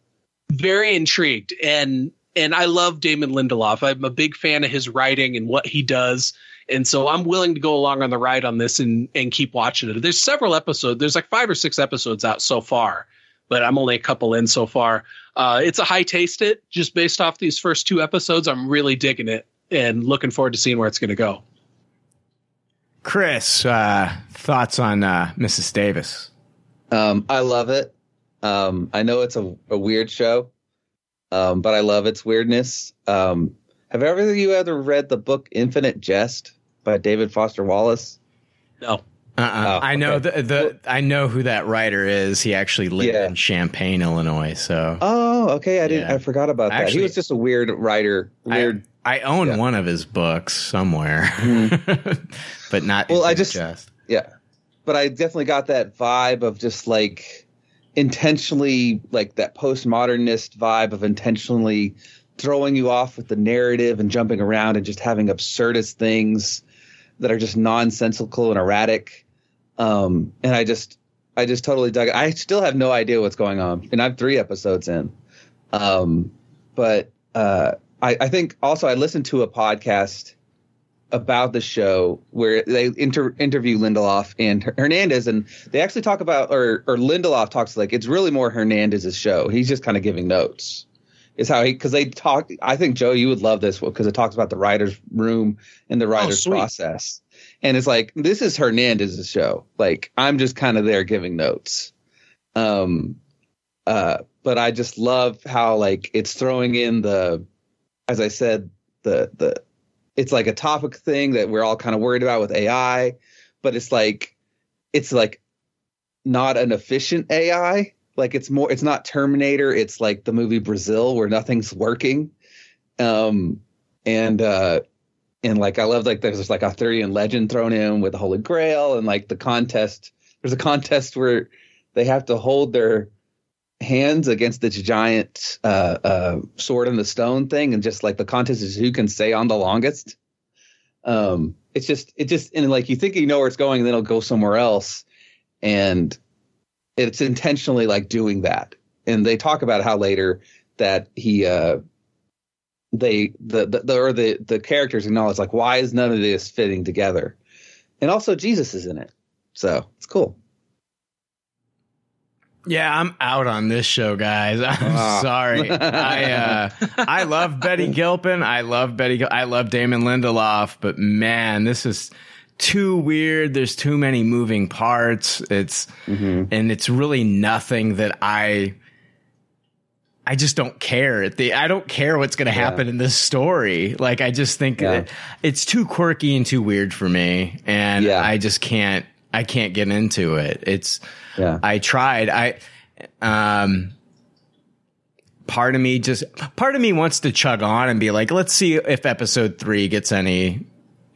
S2: very intrigued, and and I love Damon Lindelof. I'm a big fan of his writing and what he does, and so I'm willing to go along on the ride on this and and keep watching it. There's several episodes. There's like five or six episodes out so far, but I'm only a couple in so far. Uh, it's a high taste it just based off these first two episodes. I'm really digging it and looking forward to seeing where it's going to go.
S1: Chris, uh, thoughts on uh, Mrs. Davis?
S12: Um, I love it. Um, I know it's a, a weird show, um, but I love its weirdness. Um, have ever of you ever read the book Infinite Jest by David Foster Wallace?
S2: No.
S1: Uh-uh.
S12: Oh,
S1: I know
S12: okay.
S1: the, the I know who that writer is. He actually lived
S12: Yeah.
S1: in Champaign, Illinois. So
S12: Oh, okay. I didn't.
S1: Yeah.
S12: I forgot about that.
S1: Actually-
S12: he was just a weird writer. Weird.
S1: I own one of his books somewhere, but not.
S12: Well, I just-
S1: Jest.
S12: Yeah. But I definitely got that vibe of just like intentionally like that postmodernist vibe of intentionally throwing you off with the narrative and jumping around and just having absurdist things that are just nonsensical and erratic. Um, and I just, I just totally dug it. I still have no idea what's going on, and I'm three episodes in. Um, but uh, I, I think also I listened to a podcast about the show where they inter- interview Lindelof and Hernandez, and they actually talk about, or or Lindelof talks like it's really more Hernandez's show. He's just kind of giving notes. Is how he because they talk. I think Joe, you would love this because it talks about the writers' room and the writers'
S2: sweet.
S12: process, and it's like this is Hernandez's show. Like I'm just kind of there giving notes. Um, uh, but I just love how like it's throwing in the, as I said, the the it's like a topic thing that we're all kind of worried about with AI, but it's like it's like not an efficient AI. Like it's more it's not Terminator, it's like the movie Brazil where nothing's working. Um and uh and like I love like there's like Arthurian legend thrown in with the Holy Grail and like the contest. There's a contest where they have to hold their hands against this giant uh, uh, sword in the stone thing, and just like the contest is who can stay on the longest. Um, it's just it just and like you think you know where it's going, and then it'll go somewhere else, and it's intentionally like doing that. And they talk about how later that he uh they the the, the or the the characters acknowledge like why is none of this fitting together, and also Jesus is in it, so it's cool.
S1: Yeah, I'm out on this show, guys. I'm
S12: Ah.
S1: sorry. I uh, I love Betty Gilpin. I love Betty. Gil- I love Damon Lindelof. But man, this is too weird. There's too many moving parts. It's and it's really nothing that I. I just don't care. The I don't care what's going to happen in this story. Like I just think
S12: Yeah.
S1: it's too quirky and too weird for me, and yeah. I just can't. I can't get into it. It's.
S12: Yeah.
S1: I tried. I. Um. Part of me just part of me wants to chug on and be like, let's see if episode three gets any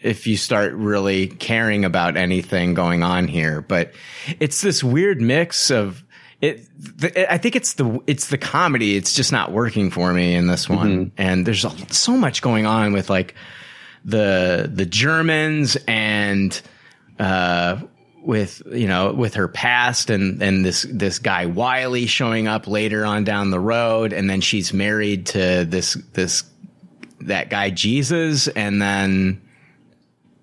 S1: if you start really caring about anything going on here. But it's this weird mix of it. The, I think it's the it's the comedy. It's just not working for me in this one. And there's so much going on with like the the Germans and uh with you know with her past and and this this guy Wiley showing up later on down the road and then she's married to this this that guy Jesus and then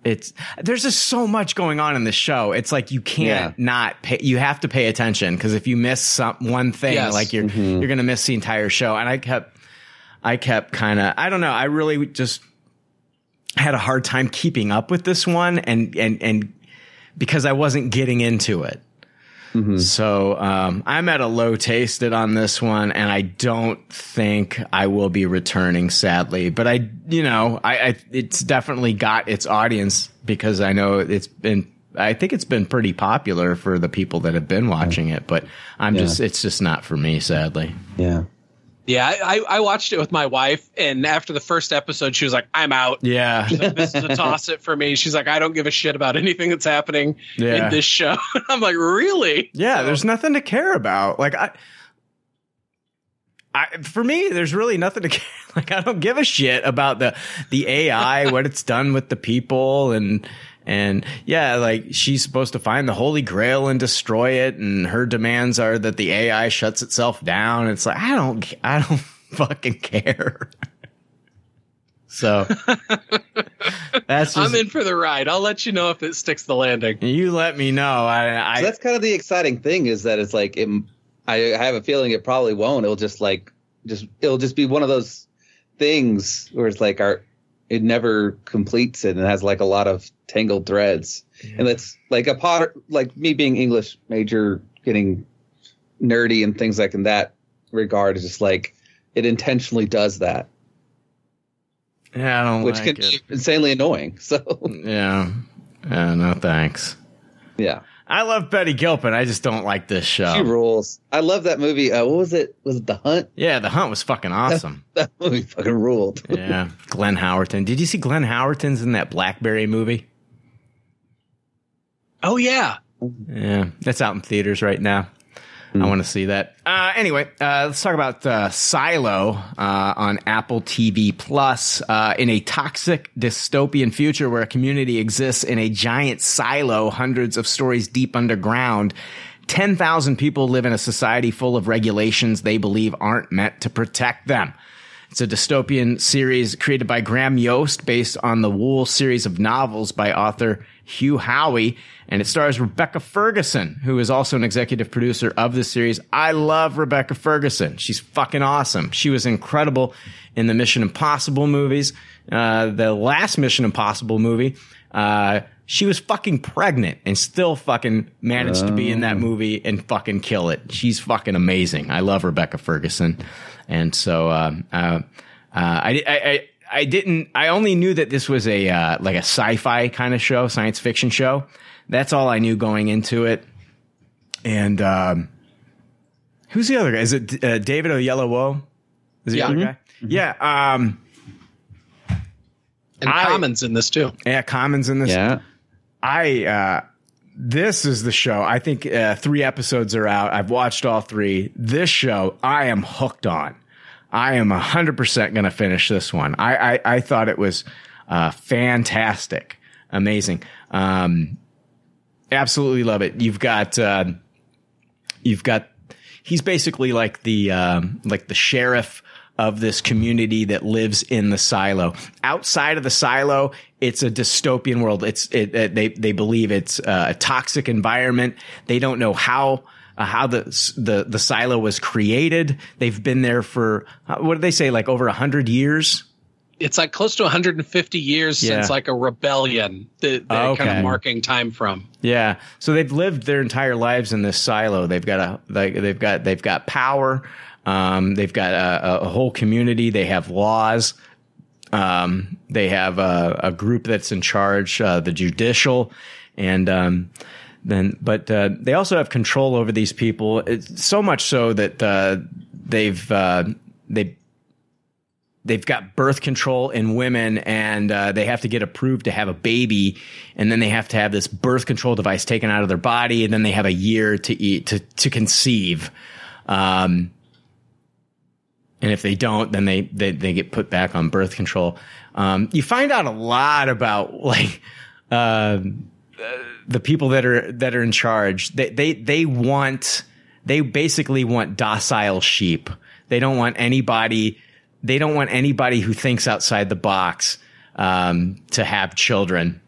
S1: it's there's just so much going on in the show. It's like you can't not pay. You have to pay attention because if you miss some one thing,
S2: Yes.
S1: like you're mm-hmm. you're gonna miss the entire show. And I kept I kept kind of I don't know. I really just had a hard time keeping up with this one and and and because I wasn't getting into it. So um, I'm at a low tasted on this one, and I don't think I will be returning. Sadly, but I, you know, I, I it's definitely got its audience because I know it's been. I think it's been pretty popular for the people that have been watching it, but I'm
S12: Yeah.
S1: just it's just not for me, sadly.
S12: Yeah.
S2: Yeah, I, I watched it with my wife, and after the first episode, she was like, "I'm out."
S1: Yeah,
S2: like, this is a toss it for me. She's like, "I don't give a shit about anything that's happening
S1: Yeah.
S2: in this show." I'm like, "Really?"
S1: Yeah, there's nothing to care about. Like I, I for me, there's really nothing to care. Like I don't give a shit about the the AI, what it's done with the people, and and yeah, like she's supposed to find the Holy Grail and destroy it, and her demands are that the AI shuts itself down. It's like I don't, I don't fucking care. So that's
S2: I'm in for the ride. I'll let you know if it sticks the landing.
S1: you let me know. I, I
S12: So that's kind of the exciting thing is that it's like it, I have a feeling it probably won't. It'll just like just it'll just be one of those things where it's like our it never completes it and has like a lot of tangled threads. And that's like a potter like me being English major getting nerdy and things like in that regard is just like it intentionally does that.
S1: yeah, I don't
S12: which
S1: like
S12: can
S1: it.
S12: be insanely annoying. So
S1: Yeah. Yeah, no thanks.
S12: yeah.
S1: I love Betty Gilpin. I just don't like this show.
S12: She rules. I love that movie. Uh, what was it? Was it The Hunt?
S1: yeah, The Hunt was fucking awesome.
S12: That movie fucking ruled.
S1: yeah. Glenn Howerton. Did you see Glenn Howerton's in that Blackberry movie?
S2: Oh yeah,
S1: Yeah, that's out in theaters right now. I want to see that. Uh, anyway, uh, let's talk about uh, Silo uh, on Apple TV Plus. Uh, in a toxic dystopian future where a community exists in a giant silo, hundreds of stories deep underground, 10,000 people live in a society full of regulations they believe aren't meant to protect them. It's a dystopian series created by Graham Yost based on the Wool series of novels by author Hugh Howey. And it stars Rebecca Ferguson, who is also an executive producer of the series. I love Rebecca Ferguson. She's fucking awesome. She was incredible in the Mission Impossible movies. Uh, the last Mission Impossible movie, uh, she was fucking pregnant and still fucking managed to be in that movie and fucking kill it. She's fucking amazing. I love Rebecca Ferguson. And so, um, uh, uh, I, I, I, I didn't, I only knew that this was a, uh, like a sci-fi kind of show, science fiction show. That's all I knew going into it. And, um, who's the other guy? Is it uh, David Oyelowo? Is the
S2: Yeah.
S1: other
S2: Mhm.
S1: guy? Yeah. Um,
S2: and Common's in this too.
S1: yeah, Common's in this.
S12: Yeah.
S1: I uh this is the show. I think uh, three episodes are out. I've watched all three. This show, I am hooked on. I am hundred percent going to finish this one. I, I I thought it was uh, fantastic, amazing. Um, absolutely love it. You've got uh, you've got he's basically like the um, like the sheriff of this community that lives in the silo. Outside of the silo, it's a dystopian world. It's it, it they they believe it's uh, a toxic environment. They don't know how. Uh, how the the the silo was created? They've been there for uh, what did they say? Like over a hundred years.
S2: It's like close to 150 years
S1: Yeah.
S2: since like a rebellion that they're
S1: Oh,
S2: kind of marking time from.
S1: Yeah. So they've lived their entire lives in this silo. They've got a like they've got they've got power. Um, they've got a, a whole community. They have laws. Um, they have a, a group that's in charge, uh, the judicial, and um, then but uh, they also have control over these people. It's so much so that uh, they've uh, they they've got birth control in women and uh, they have to get approved to have a baby. And then they have to have this birth control device taken out of their body. And then they have a year to eat to, to conceive. Um, and if they don't then they, they, they get put back on birth control. Um, you find out a lot about like um the people that are that are in charge they they they want they basically want docile sheep. They don't want anybody they don't want anybody who thinks outside the box um, to have children.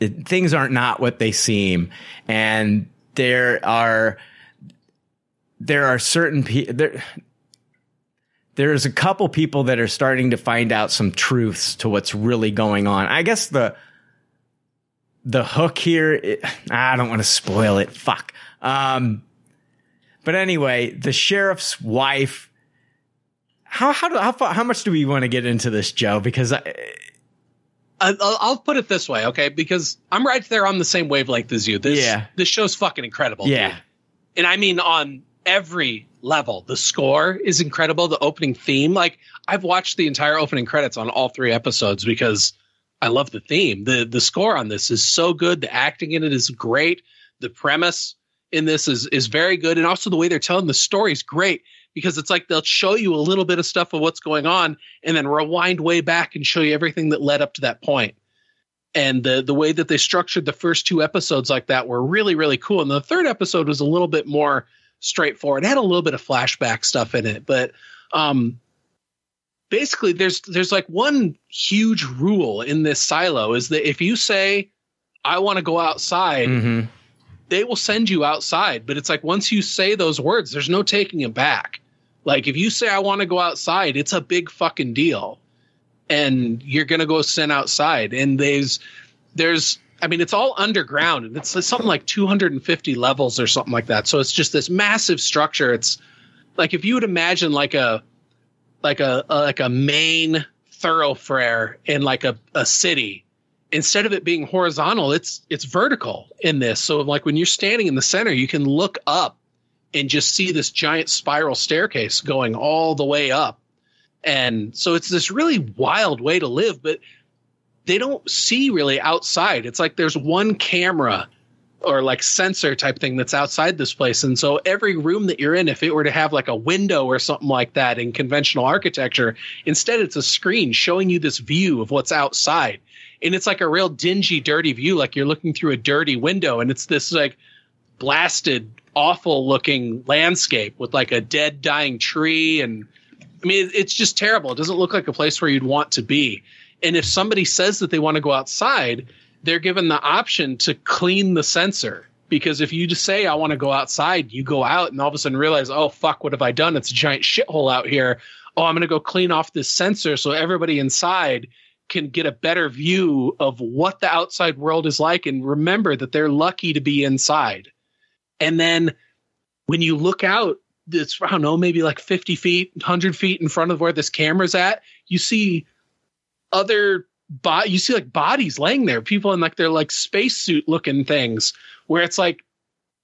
S1: It- things aren't not what they seem. And there are there are certain people there there's a couple people that are starting to find out some truths to what's really going on. I guess the the hook here, it, I don't want to spoil it. Fuck. Um, but anyway, the sheriff's wife. How how do, how far, how much do we want to get into this, Joe? Because I,
S2: I- I'll, I'll put it this way, okay? Because I'm right there on the same wavelength as you. This,
S1: Yeah.
S2: this show's fucking incredible.
S1: Yeah.
S2: dude. And I mean on every level. The score is incredible. The opening theme, like I've watched the entire opening credits on all three episodes because I love the theme. The the score on this is so good. The acting in it is great. The premise in this is is very good, and also the way they're telling the story is great because it's like they'll show you a little bit of stuff of what's going on, and then rewind way back and show you everything that led up to that point. And the the way that they structured the first two episodes like that were really really cool. And the third episode was a little bit more straightforward. It had a little bit of flashback stuff in it, but um, basically there's there's like one huge rule in this silo is that if you say I want to go outside,
S1: Mhm.
S2: they will send you outside. But it's like once you say those words, there's no taking it back. Like if you say I want to go outside, it's a big fucking deal. And you're gonna go send outside. And there's there's I mean it's all underground and it's something like 250 levels or something like that. So it's just this massive structure. It's like if you would imagine like a like a, a like a main thoroughfare in like a, a city. Instead of it being horizontal it's it's vertical in this. So like when you're standing in the center you can look up and just see this giant spiral staircase going all the way up. And so it's this really wild way to live but they don't see really outside. It's like there's one camera or like sensor type thing that's outside this place. And so every room that you're in, if it were to have like a window or something like that in conventional architecture, instead it's a screen showing you this view of what's outside. And it's like a real dingy, dirty view, like you're looking through a dirty window. And it's this like blasted, awful looking landscape with like a dead, dying tree. And I mean, it's just terrible. It doesn't look like a place where you'd want to be. And if somebody says that they want to go outside, they're given the option to clean the sensor. Because if you just say, I want to go outside, you go out and all of a sudden realize, oh, fuck, what have I done? It's a giant shithole out here. Oh, I'm going to go clean off this sensor so everybody inside can get a better view of what the outside world is like and remember that they're lucky to be inside. And then when you look out, it's, I don't know, maybe like 50 feet, 100 feet in front of where this camera's at, you see other body you see like bodies laying there people in like their like spacesuit looking things where it's like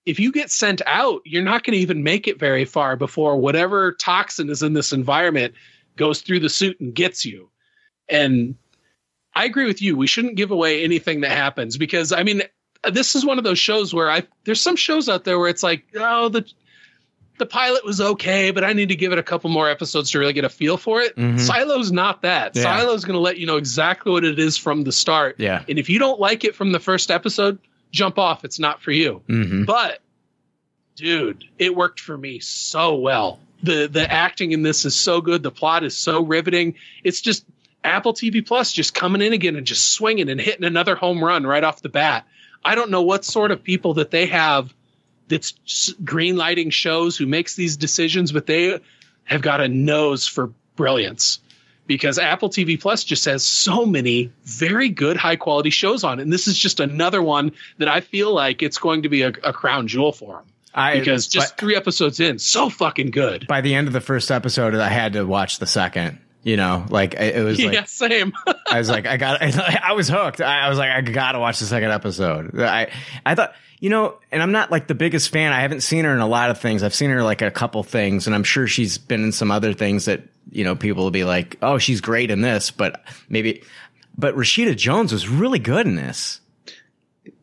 S2: if you get sent out you're not going to even make it very far before whatever toxin is in this environment goes through the suit and gets you. And i agree with you we shouldn't give away anything that happens because i mean this is one of those shows where i there's some shows out there where it's like oh the the pilot was okay, but I need to give it a couple more episodes to really get a feel for it.
S1: Mhm.
S2: Silo's not that.
S1: Yeah.
S2: Silo's going to let you know exactly what it is from the start.
S1: Yeah.
S2: And if you don't like it from the first episode, jump off. It's not for you.
S1: Mhm.
S2: But dude, it worked for me so well. The the acting in this is so good. The plot is so riveting. It's just Apple TV Plus just coming in again and just swinging and hitting another home run right off the bat. I don't know what sort of people that they have that's green lighting shows who makes these decisions, but they have got a nose for brilliance because Apple TV Plus just has so many very good, high quality shows on it. And this is just another one that I feel like it's going to be a, a crown jewel for them.
S1: I-
S2: because just three episodes in, so fucking good.
S1: By the end of the first episode, I had to watch the second. You know, like it it was like
S2: yeah, same.
S1: I was like, I got, I was hooked. I, I was like, I gotta watch the second episode. I, I thought, you know, and I'm not like the biggest fan. I haven't seen her in a lot of things. I've seen her like a couple things, and I'm sure she's been in some other things that you know people will be like, oh, she's great in this, but maybe. But Rashida Jones was really good in this.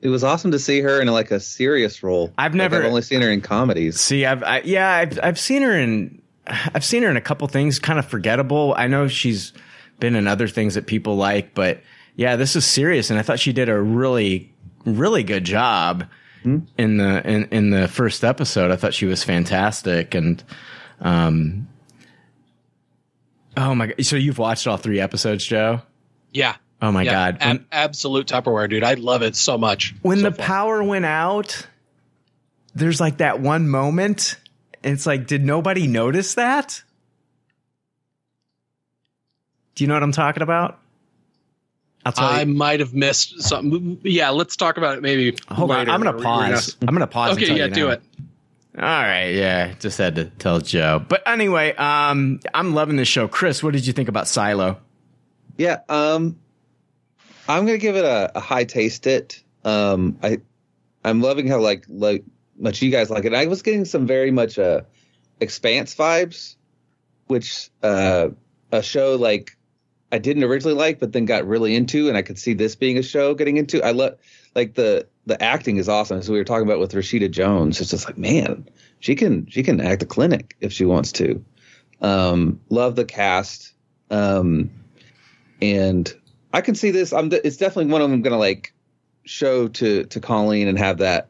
S12: It was awesome to see her in like a serious role.
S1: I've
S12: Like,
S1: never-
S12: I've only seen her in comedies.
S1: See, I've, I, yeah, I've, I've seen her in, I've seen her in a couple things, kind of forgettable. I know she's been in other things that people like, but yeah, this is serious. And I thought she did a really, really good job in the, in, in the first episode. I thought she was fantastic. And, um, oh my God. So you've watched all three episodes, Joe?
S2: Yeah.
S1: Oh my
S2: Yeah,
S1: God.
S2: ab- absolute Tupperware, dude. I love it so much.
S1: when the power went out, there's like that one moment. And It's like, did nobody notice that? Do you know what I'm talking about? tell
S2: I
S1: you-
S2: might have missed something. Yeah, let's talk about it maybe.
S1: Hold on. I'm gonna
S2: We're
S1: pause. I'm gonna pause. and
S2: Okay,
S1: tell
S2: yeah,
S1: you
S2: do
S1: now.
S2: it.
S1: All right, yeah, just had to tell Joe. But anyway, um, I'm loving this show. Chris, what did you think about Silo?
S12: Yeah, um, I'm gonna give it a, a high taste. It. Um, I, I'm loving how like like much you guys like it. I was getting some very much uh, Expanse vibes, which uh, a show like I didn't originally like, but then got really into, and I could see this being a show getting into. I love like the the acting is awesome. As we were talking about with Rashida Jones, it's just like man, she can she can act a clinic if she wants to. Um, love the cast. Um, and I can see this. I'm. It's definitely one of them. Going to like show to to Colleen and have that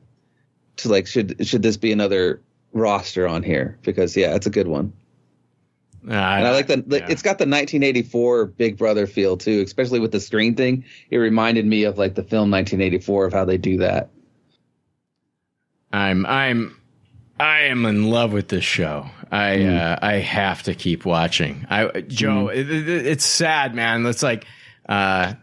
S12: to like should should this be another roster on here because yeah, it's a good one.
S1: Uh,
S12: and I like the, the it's got the 1984 Big Brother feel too, especially with the screen thing. It reminded me of like the film 1984 of how they do that.
S1: I'm I'm I am in love with this show. I
S12: Mm.
S1: uh, I have to keep watching. I Joe, it, it- it's sad, man. It's like uh,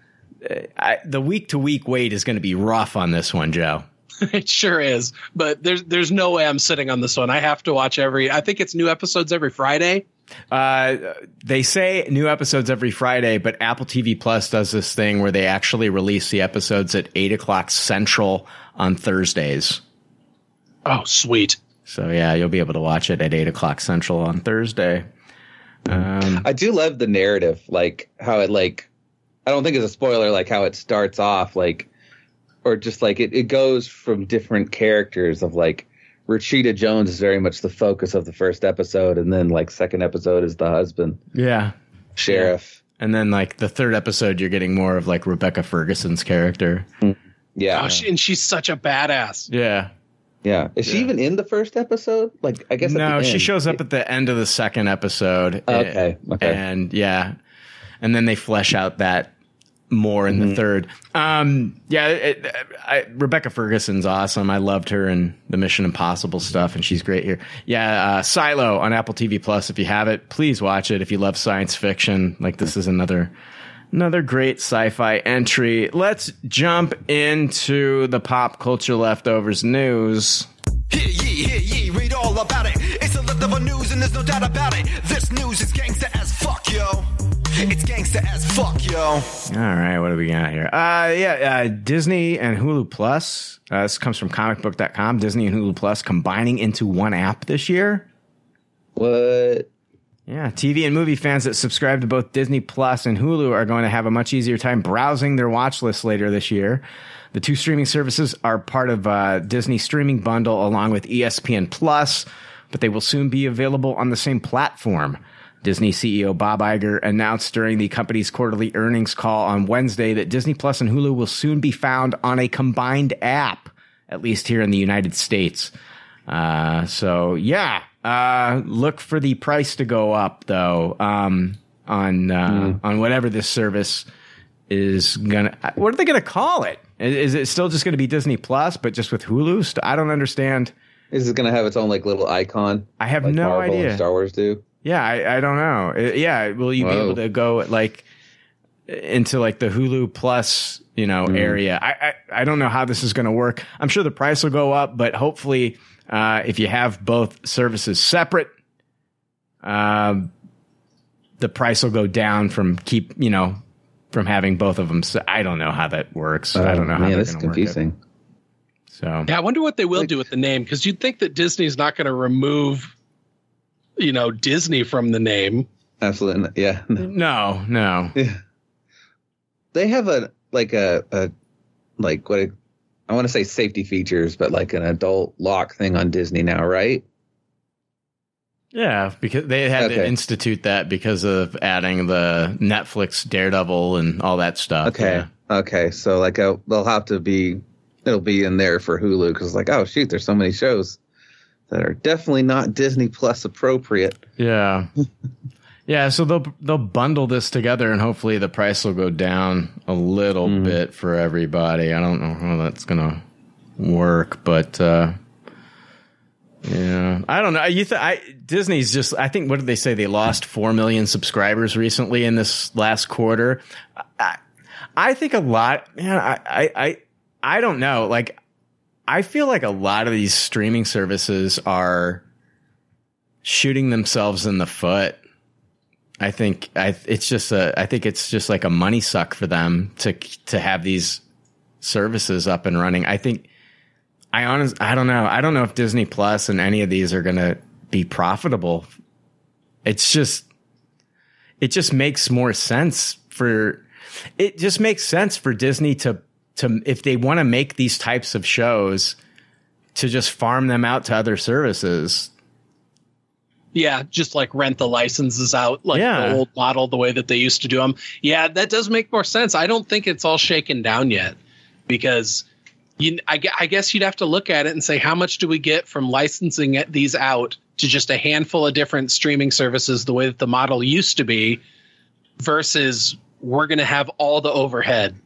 S1: I, the week to week wait is going to be rough on this one, Joe.
S2: it sure is. But there's there's no way I'm sitting on this one. I have to watch every. I think it's new episodes every Friday.
S1: Uh, they say new episodes every Friday, but Apple TV Plus does this thing where they actually release the episodes at eight o'clock central on Thursdays.
S2: Oh, sweet.
S1: So yeah, you'll be able to watch it at eight o'clock central on Thursday. Um,
S12: I do love the narrative, like how it like. I don't think it's a spoiler, like how it starts off, like, or just like it, it goes from different characters of like Rashida Jones is very much the focus of the first episode, and then like second episode is the husband
S1: yeah.
S12: sheriff.
S1: And then like the third episode, you're getting more of like Rebecca Ferguson's character. Hmm.
S12: Yeah,
S2: Oh, she, and she's such a badass.
S1: Yeah.
S12: yeah. Is she even in the first episode? Like, I guess
S1: No, she shows up at the end of the second episode.
S12: Okay, okay.
S1: And yeah, and then they flesh out that more in
S12: Mm-hmm.
S1: the third. Um, yeah, it, I, Rebecca Ferguson's awesome. I loved her in the Mission Impossible stuff, and she's great here. Yeah, uh, Silo on Apple TV Plus. If you have it, please watch it. If you love science fiction, like this is another another great sci-fi entry. Let's jump into the pop culture leftovers news.
S10: Hear ye, hear ye, read all about it. It's a leftover news and there's no doubt about it. This news is gangsta as fuck, yo. It's gangsta as fuck, yo.
S1: All right, what do we got here? Uh, yeah, uh, Disney and Hulu Plus. Uh, this comes from comicbook.com. Disney and Hulu Plus combining into one app this year.
S12: What?
S1: Yeah, TV and movie fans that subscribe to both Disney Plus and Hulu are going to have a much easier time browsing their watch list later this year. The two streaming services are part of uh, Disney streaming bundle along with ESPN Plus, but they will soon be available on the same platform. Disney CEO Bob Iger announced during the company's quarterly earnings call on Wednesday that Disney Plus and Hulu will soon be found on a combined app, at least here in the United States. Uh, so yeah, uh, look for the price to go up though, um, on, uh, on whatever this service is gonna, what are they gonna call it? Is, it still just gonna be Disney Plus, but just with Hulu? I don't understand.
S12: Is it going to have its own like little icon?
S1: I have
S12: like
S1: no
S12: Marvel
S1: idea.
S12: Star Wars do.
S1: Yeah, I, I don't know. Uh, Yeah, will you be able to go like into like the Hulu Plus, you know,
S12: Mm.
S1: area? I, I I don't know how this is going to work. I'm sure the price will go up, but hopefully, uh, if you have both services separate, um, the price will go down from keep you know from having both of them. So I don't know how that works. I don't know
S12: Oh,
S1: how
S12: man,
S1: they're gonna work it.
S12: confusing.
S1: So
S2: Yeah, I wonder what they will do with the name because you'd think that Disney's not going to remove, you know, Disney from the name.
S12: Absolutely, not. yeah.
S1: no, no.
S12: They have a like a, a like what a, I want to say safety features, but like an adult lock thing on Disney now, right?
S1: Yeah, because they had to institute that because of adding the Netflix Daredevil and all that stuff.
S12: Okay,
S1: Yeah.
S12: okay. So like uh they'll have to be it'll be in there for Hulu because like oh shoot, there's so many shows that are definitely not Disney Plus appropriate.
S1: Yeah. yeah, so they'll they'll bundle this together and hopefully the price will go down a little
S12: Mm.
S1: bit for everybody. I don't know how that's going to work, but uh yeah, I don't know. You th- I Disney's just I think what did they say they lost 4 million subscribers recently in this last quarter. I, I think a lot, man. I, I, I, I don't know. Like, I feel like a lot of these streaming services are shooting themselves in the foot. I think I, it's just a, I think it's just like a money suck for them to, to have these services up and running. I think, I honest, I don't know. I don't know if Disney Plus and any of these are going to be profitable. It's just, it just makes more sense for, it just makes sense for Disney to, to, if they want to make these types of shows, to just farm them out to other services.
S2: Yeah, just like rent the licenses out, like
S1: Yeah.
S2: the old model, the way that they used to do them. Yeah, that does make more sense. I don't think it's all shaken down yet because you, I, I guess you'd have to look at it and say, how much do we get from licensing it- these out to just a handful of different streaming services, the way that the model used to be, versus we're going to have all the overhead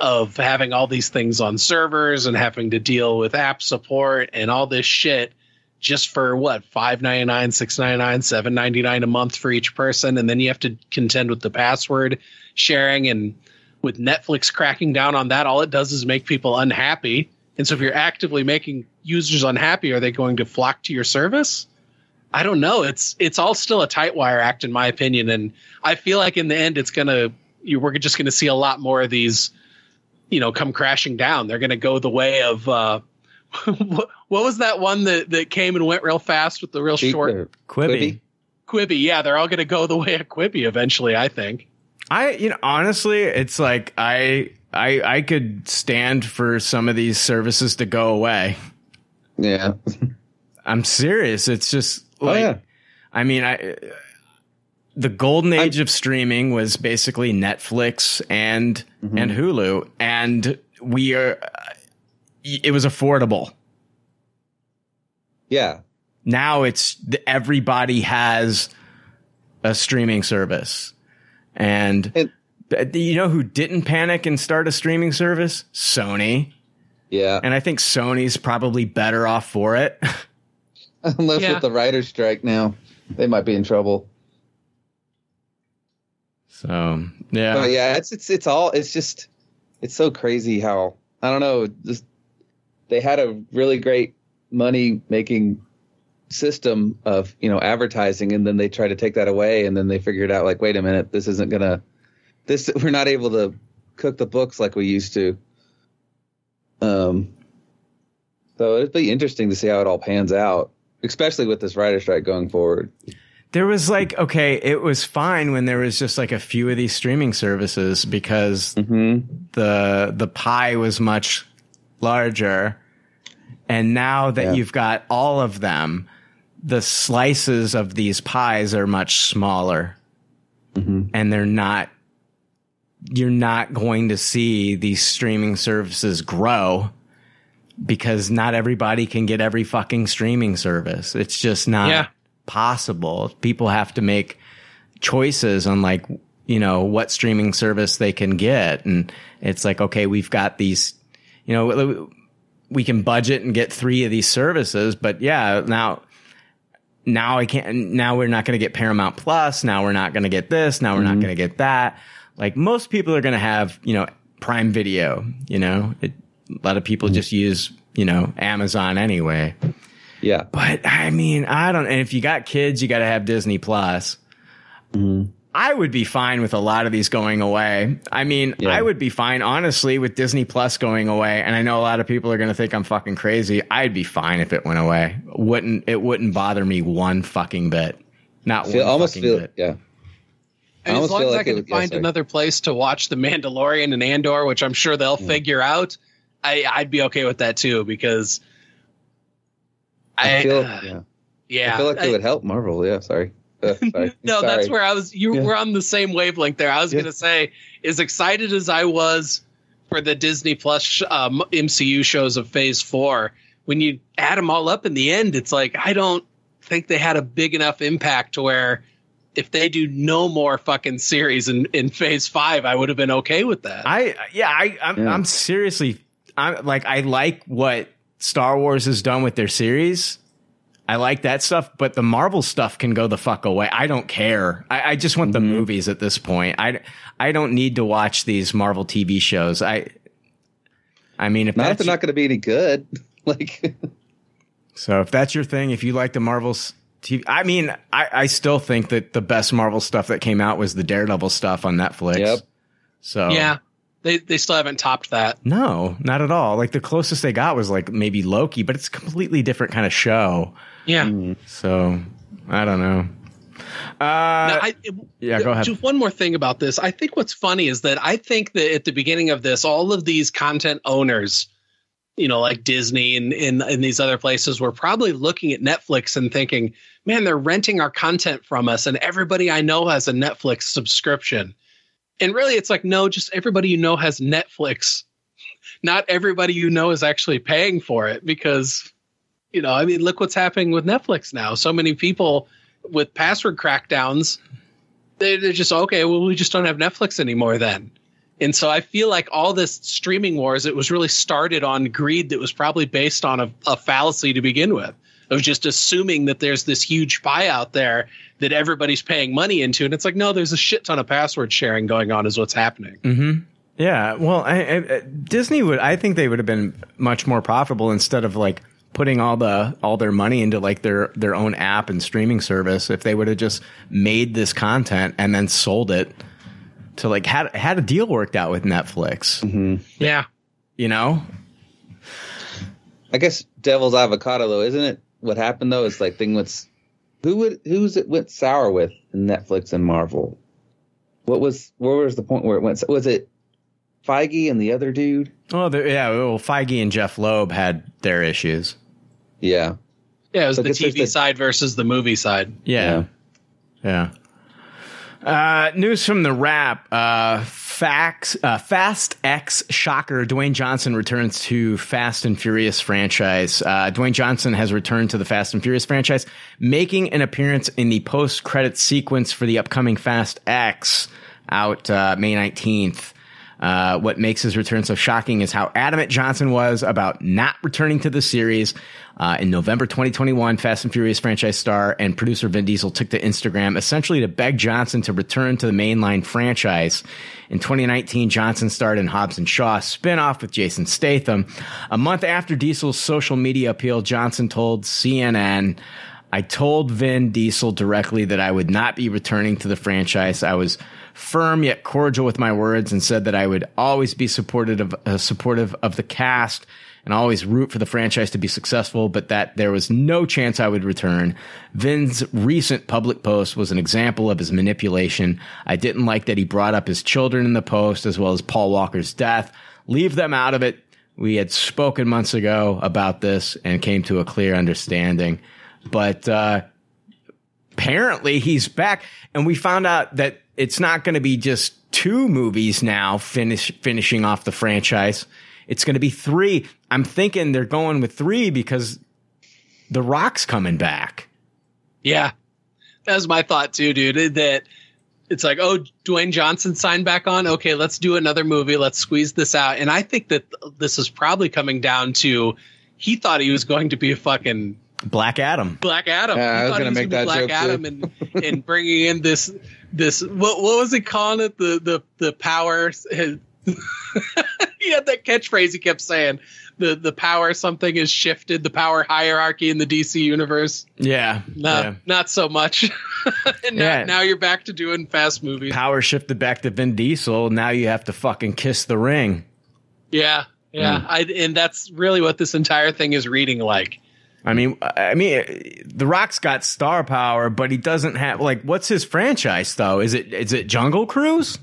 S2: of having all these things on servers and having to deal with app support and all this shit just for what five ninety nine, six ninety nine, seven ninety nine a month for each person, and then you have to contend with the password sharing and with Netflix cracking down on that, all it does is make people unhappy. And so if you're actively making users unhappy, are they going to flock to your service? I don't know. It's it's all still a tight wire act in my opinion, and I feel like in the end it's gonna you, we're just gonna see a lot more of these, you know, come crashing down. They're gonna go the way of uh, what, what was that one that that came and went real fast with the real short
S1: Quibi.
S2: Quibi? Yeah, they're all gonna go the way of Quibi eventually. I think.
S1: I, you know, honestly, it's like I, I, I could stand for some of these services to go away.
S12: Yeah.
S1: I'm serious. It's just
S12: Oh,
S1: like,
S12: yeah.
S1: I mean, I, the golden age of streaming was basically Netflix and,
S12: Mm-hmm.
S1: and Hulu. And we are, it was affordable.
S12: Yeah.
S1: Now it's everybody has a streaming service. And, but you know who didn't panic and start a streaming service? Sony.
S12: Yeah.
S1: And I think Sony's probably better off for it.
S12: Unless
S1: Yeah.
S12: with the writer's strike now, they might be in trouble.
S1: So yeah,
S12: But yeah, it's it's it's all it's just it's so crazy how I don't know. Just they had a really great money making system of you know advertising, and then they try to take that away, and then they figured out like, wait a minute, this isn't gonna this we're not able to cook the books like we used to. Um, so it'd be interesting to see how it all pans out, especially with this writer strike going forward.
S1: There was like, okay, it was fine when there was just like a few of these streaming services because mm-hmm. the the pie was much larger. And now that
S12: Yeah.
S1: you've got all of them, the slices of these pies are much smaller. Mm-hmm. And they're not you're not going to see these streaming services grow because not everybody can get every fucking streaming service. It's just not
S2: Yeah.
S1: Possible. People have to make choices on like, you know, what streaming service they can get. And it's like, okay, we've got these, you know, we can budget and get three of these services, but yeah, now, now I can't, now we're not going to get Paramount Plus. Now we're not going to get this. Now we're not mm-hmm. going to get that. Like most people are going to have, you know, Prime Video, you know, it, a lot of people mm-hmm. just use, you know, Amazon anyway.
S12: Yeah.
S1: But I mean, I don't, and if you got kids, you got to have Disney Plus. Mm-hmm. I would be fine with a lot of these going away. I mean, I would be fine, honestly, with Disney Plus going away. And I know a lot of people are going to think I'm fucking crazy. I'd be fine if it went away. Wouldn't, it wouldn't bother me one fucking bit. Not
S12: Feel,
S1: one
S12: almost
S1: fucking
S12: feel
S1: bit.
S12: yeah.
S2: And as long as
S12: like
S2: I can
S12: would-
S2: find
S12: sorry.
S2: another place to watch The Mandalorian and Andor, which I'm sure they'll mm. figure out, I, I'd be okay with that too because I,
S12: I feel
S2: uh,
S12: yeah.
S2: yeah,
S12: I feel like
S2: I-
S12: it would help Marvel. Yeah, sorry. Uh, sorry.
S2: no,
S12: Sorry.
S2: that's where I was. You
S12: Yeah.
S2: were on the same wavelength there. I was
S12: Yeah.
S2: going to say, as excited as I was for the Disney Plus um, MCU shows of Phase Four, when you add them all up in the end, it's like I don't think they had a big enough impact to where if they do no more fucking series in, in Phase Five, I would have been okay with that.
S1: I yeah, I I'm, I'm seriously I'm like I like what Star Wars is done with their series. I like that stuff, but the Marvel stuff can go the fuck away. I don't care. I, I just want the mm-hmm. movies at this point. I I don't need to watch these Marvel TV shows. I I mean, if
S12: Not if
S1: that's
S12: they're not going to be any good. Like,
S1: so, if that's your thing, if you like the Marvels TV, I mean, I, I still think that the best Marvel stuff that came out was the Daredevil stuff on Netflix.
S12: Yep.
S1: So
S2: Yeah, they they still haven't topped that.
S1: no, not at all. Like the closest they got was like maybe Loki, but it's a completely different kind of show.
S2: Yeah.
S1: So I don't know. Uh,
S2: Now, I,
S1: yeah, go ahead.
S2: Just one more thing about this. I think what's funny is that I think that at the beginning of this, all of these content owners, you know, like Disney and in and these other places, were probably looking at Netflix and thinking, "Man, they're renting our content from us, and everybody I know has a Netflix subscription." And really, it's like, no, just everybody you know has Netflix. Not everybody you know is actually paying for it because, you know, I mean, look what's happening with Netflix now. So many people with password crackdowns, they, they're just okay. Well, we just don't have Netflix anymore then. And so I feel like all this streaming wars, it was really started on greed that was probably based on a, a fallacy to begin with of just assuming that there's this huge pie out there that everybody's paying money into. And it's like, no, there's a shit ton of password sharing going on, is what's happening.
S1: hmm Yeah. Well, I, I, uh, Disney would. I think they would have been much more profitable instead of like putting all the all their money into like their their own app and streaming service. If they would have just made this content and then sold it to like had had a deal worked out with Netflix.
S12: Mm-hmm.
S2: Yeah.
S1: You know.
S12: I guess Devil's Avocado though, isn't it? What happened though is like thing with who would who's it went sour with Netflix and Marvel. What was where was the point where it went? Was it Feige and the other dude?
S1: Oh, the, yeah. Well, Feige and Jeph Loeb had their issues.
S12: Yeah.
S2: Yeah, it was
S12: So
S2: the TV
S12: the-
S2: side versus the movie side.
S1: Yeah. Yeah. Uh, news from the Wrap. Uh, Fax, uh, Fast X shocker. Dwayne Johnson returns to Fast and Furious franchise. Uh, Dwayne Johnson has returned to the Fast and Furious franchise, making an appearance in the post credit sequence for the upcoming Fast X out uh, May 19th. Uh, what makes his return so shocking is how adamant Johnson was about not returning to the series. Uh, in November 2021, Fast and Furious franchise star and producer Vin Diesel took to Instagram essentially to beg Johnson to return to the mainline franchise. In 2019, Johnson starred in Hobbs and Shaw spinoff with Jason Statham. A month after Diesel's social media appeal, Johnson told CNN, I told Vin Diesel directly that I would not be returning to the franchise. I was firm yet cordial with my words and said that I would always be supportive of, uh, supportive of the cast and always root for the franchise to be successful, but that there was no chance I would return. Vin's recent public post was an example of his manipulation. I didn't like that he brought up his children in the post as well as Paul Walker's death. Leave them out of it. We had spoken months ago about this and came to a clear understanding. But uh, apparently he's back, and we found out that it's not going to be just two movies now finish finishing off the franchise. It's going to be three. I'm thinking they're going with three because The Rock's coming back.
S2: Yeah, that was my thought too, dude. That it's like, oh, Dwayne Johnson signed back on. Okay, let's do another movie. Let's squeeze this out. And I think that this is probably coming down to he thought he was going to be a fucking
S1: Black Adam.
S2: Black Adam.
S12: Yeah, I was gonna make that
S2: Black
S12: joke, too.
S2: Adam and and bringing in this this what what was he calling it the the the power. he had that catchphrase he kept saying. The the power something has shifted. The power hierarchy in the DC universe.
S1: Yeah.
S2: No,
S1: yeah.
S2: not so much. and now,
S1: Yeah.
S2: now you're back to doing fast movies.
S1: Power shifted back to Vin Diesel. Now you have to fucking kiss the ring.
S2: Yeah, yeah.
S1: Mm.
S2: I, and that's really what this entire thing is reading like.
S1: I mean, I mean, The Rock's got star power, but he doesn't have like. What's his franchise though? Is it is it Jungle Cruise?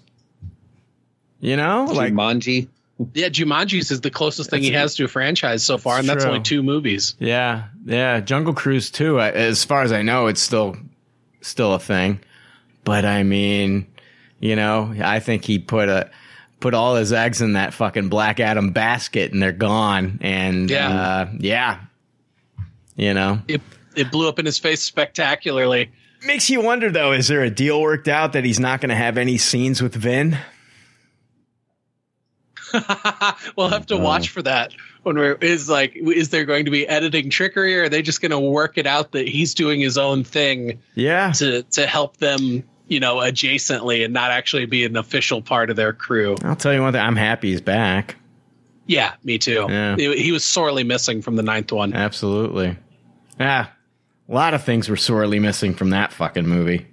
S1: You know, like
S12: Jumanji.
S2: Yeah, Jumanji's is the closest thing he has to a franchise so far, and that's
S1: true.
S2: only two movies.
S1: Yeah, yeah, Jungle Cruise too. As far as I know, it's still still a thing. But I mean, you know, I think he put a put all his eggs in that fucking Black Adam basket, and they're gone. And
S2: Yeah.
S1: uh, yeah, you know,
S2: It it blew up in his face spectacularly.
S1: makes you wonder though: is there a deal worked out that he's not going to have any scenes with Vin?
S2: we'll have to watch for that when we're is like is there going to be editing trickery or are they just going to work it out that he's doing his own thing
S1: Yeah.
S2: to to help them you know adjacently and not actually be an official part of their crew
S1: I'll tell you one thing. I'm happy he's back.
S2: yeah me too
S1: Yeah.
S2: he, he was sorely missing from the ninth one
S1: Absolutely. Yeah. A lot of things were sorely missing from that fucking movie.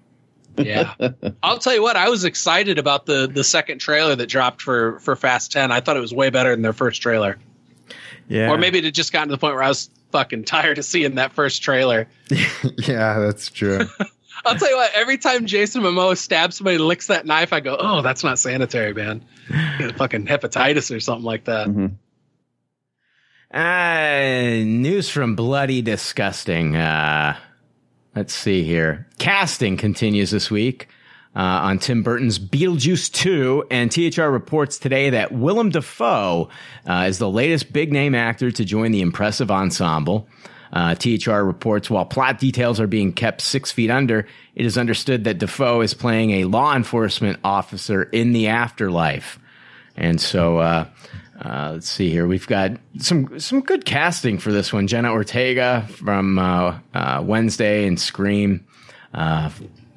S2: yeah i'll tell you what i was excited about the the second trailer that dropped for for fast 10 i thought it was way better than their first trailer
S1: Yeah.
S2: or maybe it had just gotten to the point where i was fucking tired of seeing that first trailer
S1: yeah, that's true.
S2: I'll tell you what. Every time Jason Momoa stabs somebody, and licks that knife, I go, "Oh, that's not sanitary, man. Fucking hepatitis or something like that." Mm-hmm.
S1: Uh, news from Bloody Disgusting. Uh, let's see here. Casting continues this week uh, on Tim Burton's Beetlejuice 2, and THR reports today that Willem Dafoe uh, is the latest big name actor to join the impressive ensemble. Uh, THR reports while plot details are being kept six feet under, it is understood that Dafoe is playing a law enforcement officer in the afterlife. And so, uh, let's see here. We've got some some good casting for this one. Jenna Ortega from uh, uh, Wednesday and Scream uh,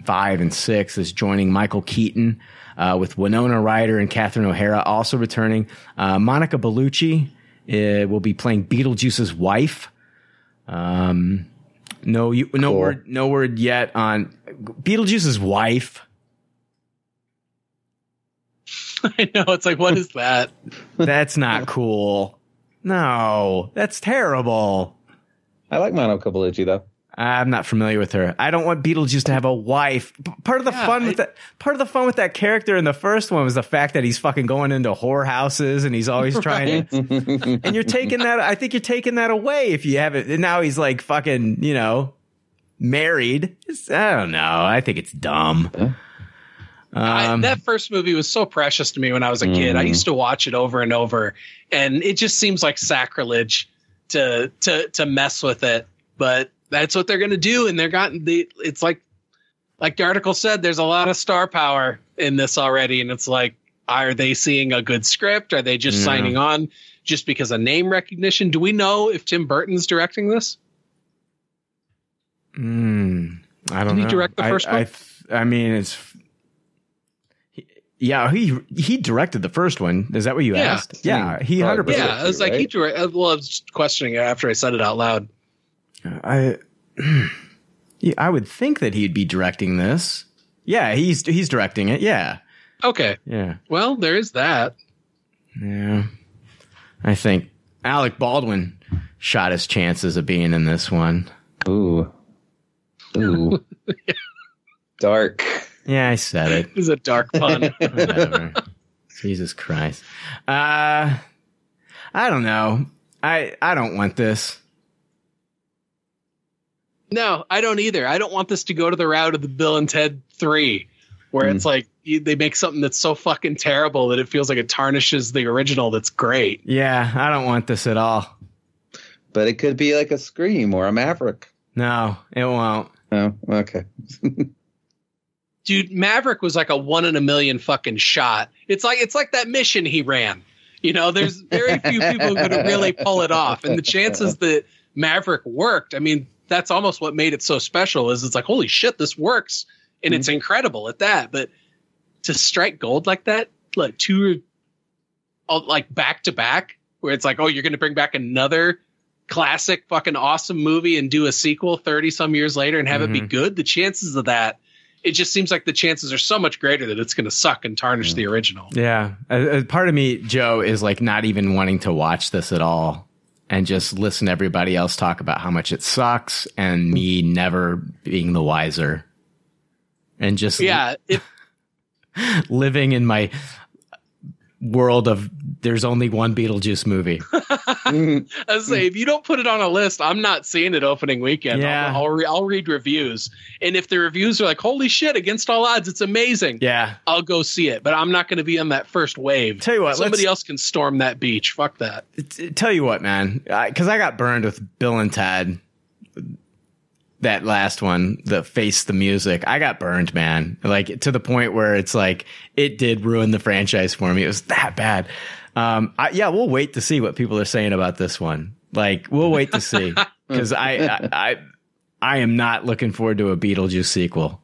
S1: five and six is joining Michael Keaton uh, with Winona Ryder and Catherine O'Hara also returning. Uh, Monica Bellucci uh, will be playing Beetlejuice's wife. Um, no, you, no
S12: Cool.
S1: word, no word yet on Beetlejuice's wife.
S2: I know. It's like, what is that?
S1: That's not cool. No, that's terrible.
S12: I like Monica Bellucci though.
S1: I'm not familiar with her. I don't want Beetlejuice to have a wife. Part of the fun with that part of the fun with that character in the first one was the fact that he's fucking going into whorehouses and he's always trying to and you're taking that I think you're taking that away if you have it and now he's like fucking, you know, married. It's- I don't know. I think it's dumb.
S2: I,
S1: Um,
S2: that first movie was so precious to me when I was a kid. I
S1: Mhm.
S2: used to watch it over and over, and it just seems like sacrilege to to to mess with it. But that's what they're going to do, and they're gotten the. It's like, like the article said, there's a lot of star power in this already, and it's like, are they seeing a good script? Are they just
S1: Yeah.
S2: signing on just because of name recognition? Do we know if Tim Burton's directing this?
S1: Mm, I don't
S2: Did he
S1: know.
S2: direct the first
S1: I,
S2: one?
S1: th- I mean, it's. He- Yeah, he he directed the first one. Is that what you
S2: Yeah.
S1: asked? Yeah, he hundred percent.
S2: Yeah, I was like, he direct. uh, Well, I was just questioning it after I said it out loud.
S1: I, yeah, I would think that he'd be directing this. Yeah, he's he's directing it. Yeah,
S2: Okay.
S1: yeah,
S2: Well, there is that.
S1: yeah. I think Alec Baldwin shot his chances of being in this one.
S12: Ooh, ooh, dark.
S1: Yeah, I said it.
S2: It was a dark pun.
S1: Whatever. Jesus Christ. Uh, I don't know. I I don't want this.
S2: no, I don't either. I don't want this to go to the route of the Bill and Ted 3, where it's like they make something that's so fucking terrible that it feels like it tarnishes the original that's great.
S1: Yeah, I don't want this at all.
S12: But it could be like a Scream or a Maverick.
S1: No, it won't.
S12: Oh, okay.
S2: Dude, Maverick was like a one in a million fucking shot. It's like it's like that mission he ran. You know, there's very few people who could really pull it off. And the chances that Maverick worked, I mean, that's almost what made it so special is it's like, holy shit, this works. And it's incredible at that. But to strike gold like that, like two like back to back, where it's like, oh, you're gonna bring back another classic fucking awesome movie and do a sequel 30 some years later and have it be
S1: Mhm.
S2: good, the chances of that it just seems like the chances are so much greater that it's going to suck and tarnish the original.
S1: Yeah, a, a part of me, Joe, is like not even wanting to watch this at all, and just listen to everybody else talk about how much it sucks, and me never being the wiser, and just
S2: Yeah, if
S1: living in my world of there's only one Beetlejuice movie.
S2: I say if you don't put it on a list, I'm not seeing it opening weekend.
S1: Yeah.
S2: I'll I'll, re- I'll read reviews, and if the reviews are like, "Holy shit!" Against all odds, it's amazing.
S1: Yeah,
S2: I'll go see it, but I'm not going to be on that first wave.
S1: Tell you what,
S2: somebody else can storm that beach. Fuck that.
S1: Tell you what, man, because I, got burned with Bill and Ted. That last one, the face the music, I got burned, man. Like to the point where it's like it did ruin the franchise for me. It was that bad. Um, I, yeah, we'll wait to see what people are saying about this one. Like, we'll wait to see because I, I, I, I am not looking forward to a Beetlejuice sequel.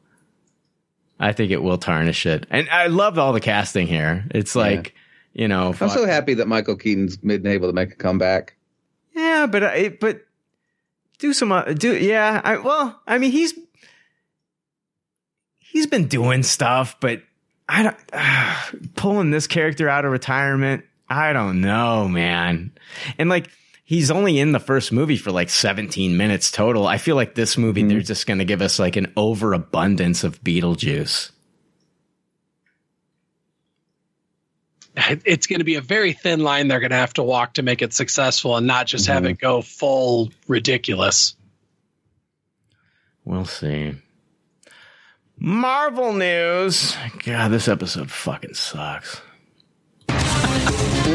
S1: I think it will tarnish it, and I love all the casting here. It's like, you know,
S12: I'm so happy that Michael Keaton's been able to make a comeback.
S1: Yeah, but I, but do some uh, do yeah. I well, I mean he's he's been doing stuff, but I don't uh, pulling this character out of retirement. I don't know, man. And like he's only in the first movie for like 17 minutes total. I feel like this movie hmm. they're just going to give us like an overabundance of Beetlejuice.
S2: It's going to be a very thin line they're going to have to walk to make it successful and not just have it mm-hmm. go full ridiculous.
S1: We'll see. Marvel news. God, this episode fucking sucks.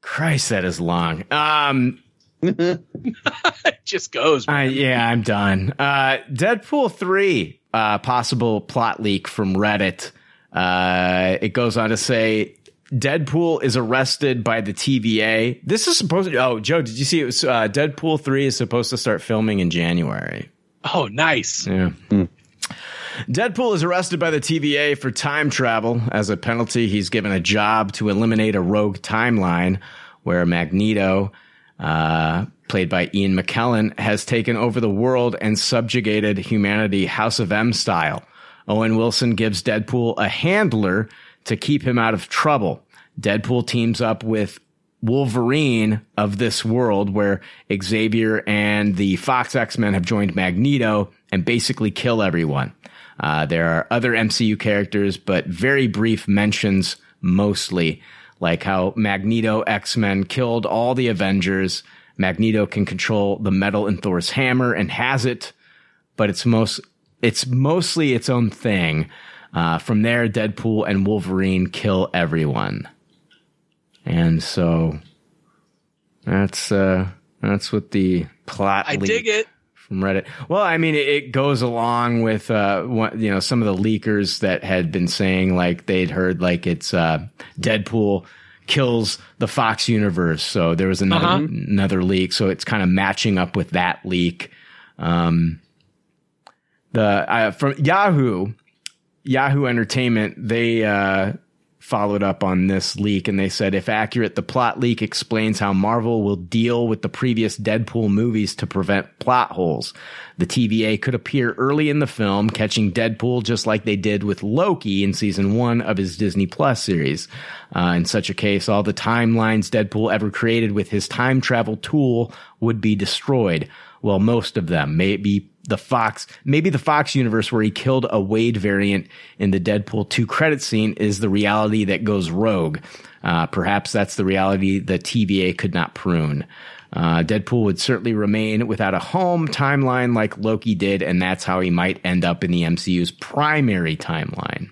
S1: Christ, that is long. Um,
S2: it just goes.
S1: I, yeah, I'm done. Uh, Deadpool 3, uh, possible plot leak from Reddit. Uh, it goes on to say Deadpool is arrested by the TVA. This is supposed to, oh, Joe, did you see it was, uh, Deadpool 3 is supposed to start filming in January.
S2: Oh, nice.
S1: Yeah. Deadpool is arrested by the TVA for time travel. As a penalty, he's given a job to eliminate a rogue timeline where Magneto, uh, played by Ian McKellen, has taken over the world and subjugated humanity House of M style. Owen Wilson gives Deadpool a handler to keep him out of trouble. Deadpool teams up with Wolverine of this world where Xavier and the Fox X-Men have joined Magneto and basically kill everyone. Uh, there are other MCU characters, but very brief mentions mostly, like how Magneto X-Men killed all the Avengers. Magneto can control the metal in Thor's hammer and has it, but it's most, it's mostly its own thing. Uh, from there, Deadpool and Wolverine kill everyone. And so that's uh that's what the plot
S2: I
S1: leak
S2: dig it.
S1: from Reddit. Well, I mean, it, it goes along with uh what you know some of the leakers that had been saying like they'd heard like it's uh Deadpool kills the Fox universe. So there was another
S2: Uh-huh.
S1: another leak. So it's kind of matching up with that leak. Um, the uh, from Yahoo, Yahoo Entertainment, they uh, followed up on this leak and they said, if accurate, the plot leak explains how Marvel will deal with the previous Deadpool movies to prevent plot holes. The TVA could appear early in the film, catching Deadpool just like they did with Loki in season one of his Disney Plus series. Uh, in such a case, all the timelines Deadpool ever created with his time travel tool would be destroyed. Well, most of them. Maybe the Fox, maybe the Fox universe where he killed a Wade variant in the Deadpool 2 credit scene is the reality that goes rogue. Uh, perhaps that's the reality the TVA could not prune. Uh, Deadpool would certainly remain without a home timeline like Loki did, and that's how he might end up in the MCU's primary timeline.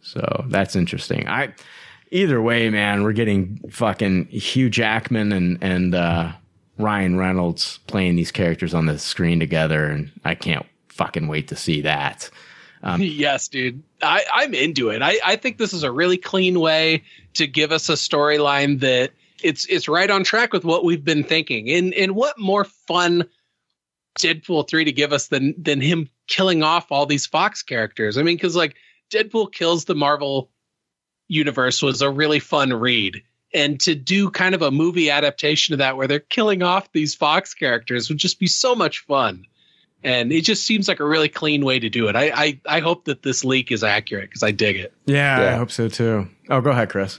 S1: So that's interesting. I, either way, man, we're getting fucking Hugh Jackman and, and, uh, Ryan Reynolds playing these characters on the screen together, and I can't fucking wait to see that. Um,
S2: yes, dude. I, I'm into it. I, I think this is a really clean way to give us a storyline that it's it's right on track with what we've been thinking. And and what more fun Deadpool three to give us than than him killing off all these Fox characters? I mean, because like Deadpool kills the Marvel universe was a really fun read. And to do kind of a movie adaptation of that where they're killing off these Fox characters would just be so much fun and it just seems like a really clean way to do it. I I, I hope that this leak is accurate because I dig it.
S1: yeah,
S12: Yeah.
S1: I hope so too. Oh, go ahead, Chris.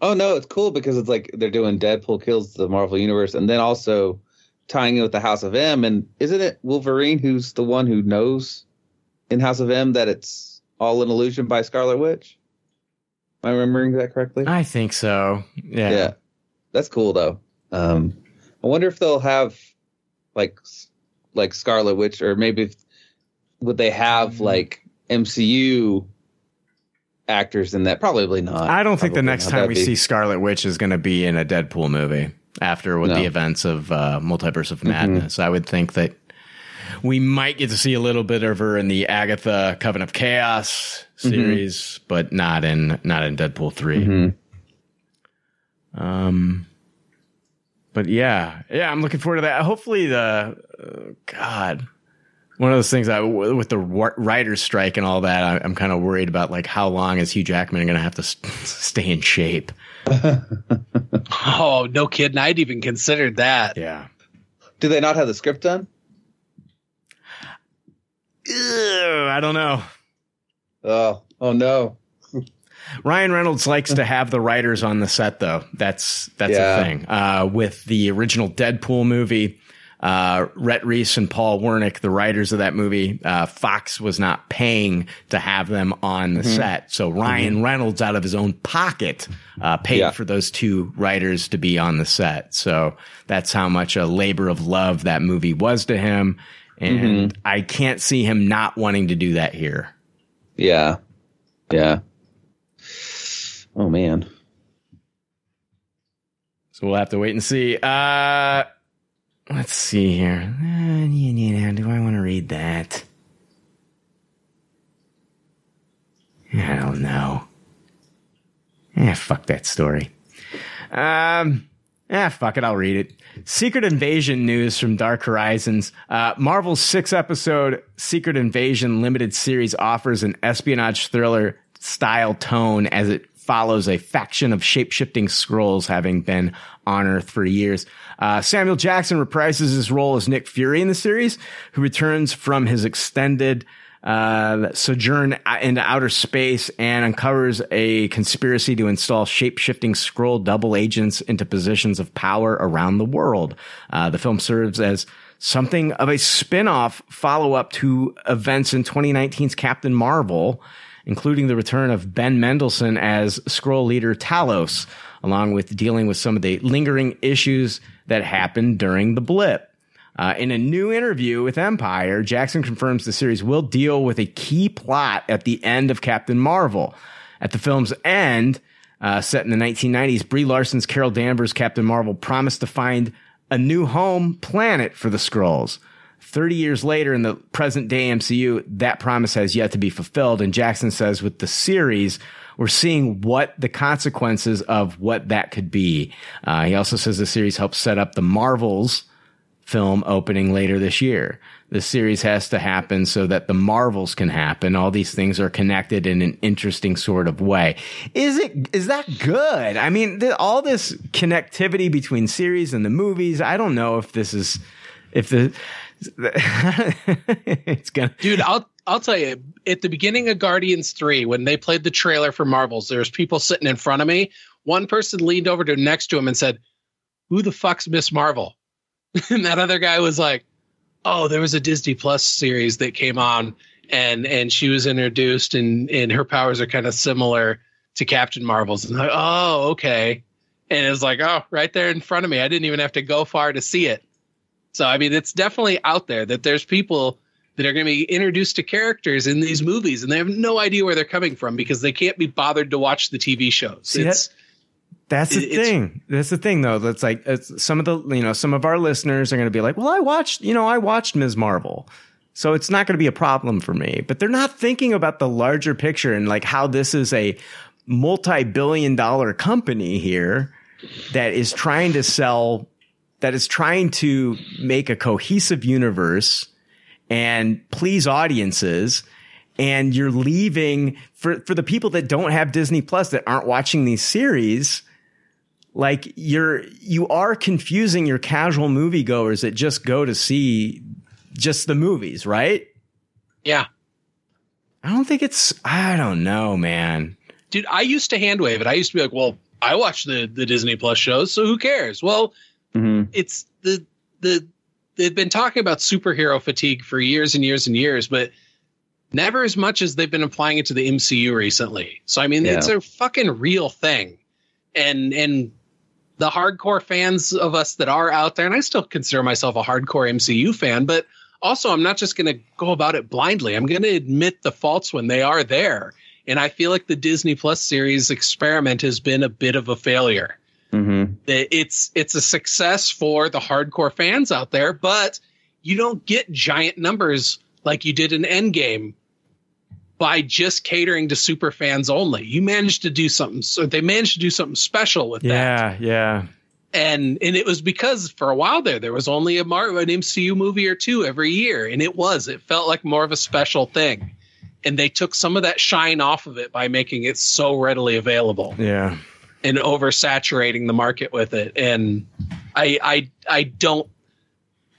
S12: Oh no, it's cool because it's like they're doing Deadpool kills the Marvel universe, and then also tying in with the House of M. And isn't it Wolverine who's the one who knows in House of M that it's all an illusion by Scarlet Witch? Am I remembering that correctly?
S1: I think so. Yeah.
S12: yeah, that's cool though. Um, I wonder if they'll have like like Scarlet Witch, or maybe if, would they have like MCU actors in that? Probably not.
S1: I don't think the next time we
S12: be-
S1: see Scarlet Witch is going to be in a Deadpool movie after with
S12: No.
S1: the events of uh, Multiverse of Madness. I would think that We might get to see a little bit of her in the Agatha Coven of Chaos series, but not in not in Deadpool 3 Um, but yeah, yeah, I'm looking forward to that. Hopefully, the uh, God, one of those things I, with the wa- writers' strike and all that, I, I'm kind of worried about like how long is Hugh Jackman going to have to s- stay in shape?
S2: Oh, no kidding. I'd even considered that.
S1: Yeah.
S12: Do they not have the script done?
S1: Ew, I don't know.
S12: Oh, oh no.
S1: Ryan Reynolds likes to have the writers on the set, though. That's that's
S12: Yeah.
S1: a thing. Uh, with the original Deadpool movie, uh, Rhett Reese and Paul Wernick, the writers of that movie, uh, Fox was not paying to have them on the
S12: Mhm.
S1: set, so Ryan Reynolds, out of his own pocket, uh, paid
S12: Yeah.
S1: for those two writers to be on the set. So that's how much a labor of love that movie was to him, and I can't see him not wanting to do that here.
S12: Yeah. Yeah. Oh man.
S1: So we'll have to wait and see. Uh, let's see here. Uh, Do I want to read that? I don't know. Yeah, fuck that story. Um, ah, fuck it. I'll read it. Secret Invasion news from Dark Horizons. Uh, Marvel's six episode Secret Invasion limited series offers an espionage thriller style tone as it follows a faction of shape shifting Skrulls having been on Earth for years. Uh, Samuel Jackson reprises his role as Nick Fury in the series, who returns from his extended uh, sojourn into outer space and uncovers a conspiracy to install shape-shifting Skrull double agents into positions of power around the world. Uh, the film serves as something of a spin-off follow-up to events in 2019's Captain Marvel, including the return of Ben Mendelsohn as Skrull leader Talos, along with dealing with some of the lingering issues that happened during the blip. Uh, in a new interview with Empire, Jackson confirms the series will deal with a key plot at the end of Captain Marvel. At the film's end, uh, set in the 1990s, Brie Larson's Carol Danvers' Captain Marvel promised to find a new home planet for the Skrulls. 30 years later in the present day MCU, that promise has yet to be fulfilled. And Jackson says with the series, we're seeing what the consequences of what that could be. Uh, he also says the series helps set up the Marvels film opening later this year. The series has to happen so that the Marvels can happen. All these things are connected in an interesting sort of way. Is it, is that good? I mean, th- all this connectivity between series and the movies, I don't know if this is, if the, it's gonna,
S2: dude. I'll I'll tell you. At the beginning of Guardians Three, when they played the trailer for Marvels, there was people sitting in front of me. One person leaned over to next to him and said, "Who the fuck's Miss Marvel?" and that other guy was like, "Oh, there was a Disney Plus series that came on, and and she was introduced, and and her powers are kind of similar to Captain Marvel's." And I'm like, "Oh, okay." And it was like, "Oh, right there in front of me. I didn't even have to go far to see it." So I mean, it's definitely out there that there's people that are going to be introduced to characters in these movies, and they have no idea where they're coming from because they can't be bothered to watch the TV shows.
S1: See,
S2: it's
S1: That's the
S2: it's-
S1: thing. That's the thing, though. That's like it's, some of the you know some of our listeners are going to be like, "Well, I watched you know I watched Ms. Marvel, so it's not going to be a problem for me." But they're not thinking about the larger picture and like how this is a multi-billion-dollar company here that is trying to sell, that is trying to make a cohesive universe and please audiences and you're leaving for for the people that don't have Disney Plus that aren't watching these series like you're you are confusing your casual moviegoers that just go to see just the movies, right?
S2: yeah,
S1: I don't think it's I don't know, man.
S2: dude. I used to hand wave it. I used to be like, "Well, I watch the the Disney Plus shows, so who cares?" Well, mm-hmm. it's the the they've been talking about superhero fatigue for years and years and years, but never as much as they've been applying it to the MCU recently. So I mean,
S12: Yeah.
S2: it's a fucking real thing, and and the hardcore fans of us that are out there, and I still consider myself a hardcore MCU fan, but also I'm not just going to go about it blindly. I'm going to admit the faults when they are there. And I feel like the Disney Plus series experiment has been a bit of a failure
S12: Mm-hmm.
S2: it's it's a success for the hardcore fans out there, but you don't get giant numbers like you did in Endgame by just catering to super fans only. You managed to do something. So they managed to do something special with that.
S1: Yeah, yeah.
S2: And and it was because for a while there there was only a Mar- an MCU movie or two every year, and it was it felt like more of a special thing. And they took some of that shine off of it by making it so readily available
S1: Yeah.
S2: and oversaturating the market with it. And I I I don't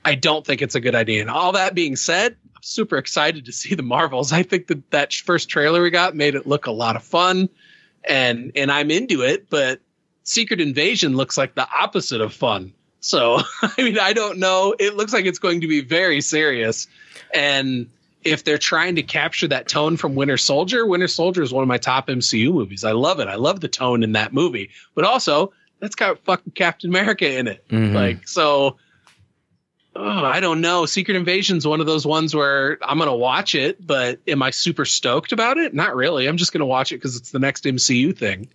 S2: I don't think it's a good idea. And all that being said, super excited to see the Marvels. I think that that first trailer we got made it look a lot of fun, and and I'm into it. But Secret Invasion looks like the opposite of fun. So I mean, I don't know. It looks like it's going to be very serious, and if they're trying to capture that tone from Winter Soldier, Winter Soldier is one of my top MCU movies. I love it. I love the tone in that movie, but also that's got fucking Captain America in it.
S1: Mhm.
S2: Like so. Oh, I don't know. Secret Invasion's one of those ones where I'm going to watch it, but am I super stoked about it? Not really. I'm just going to watch it because it's the next MCU thing.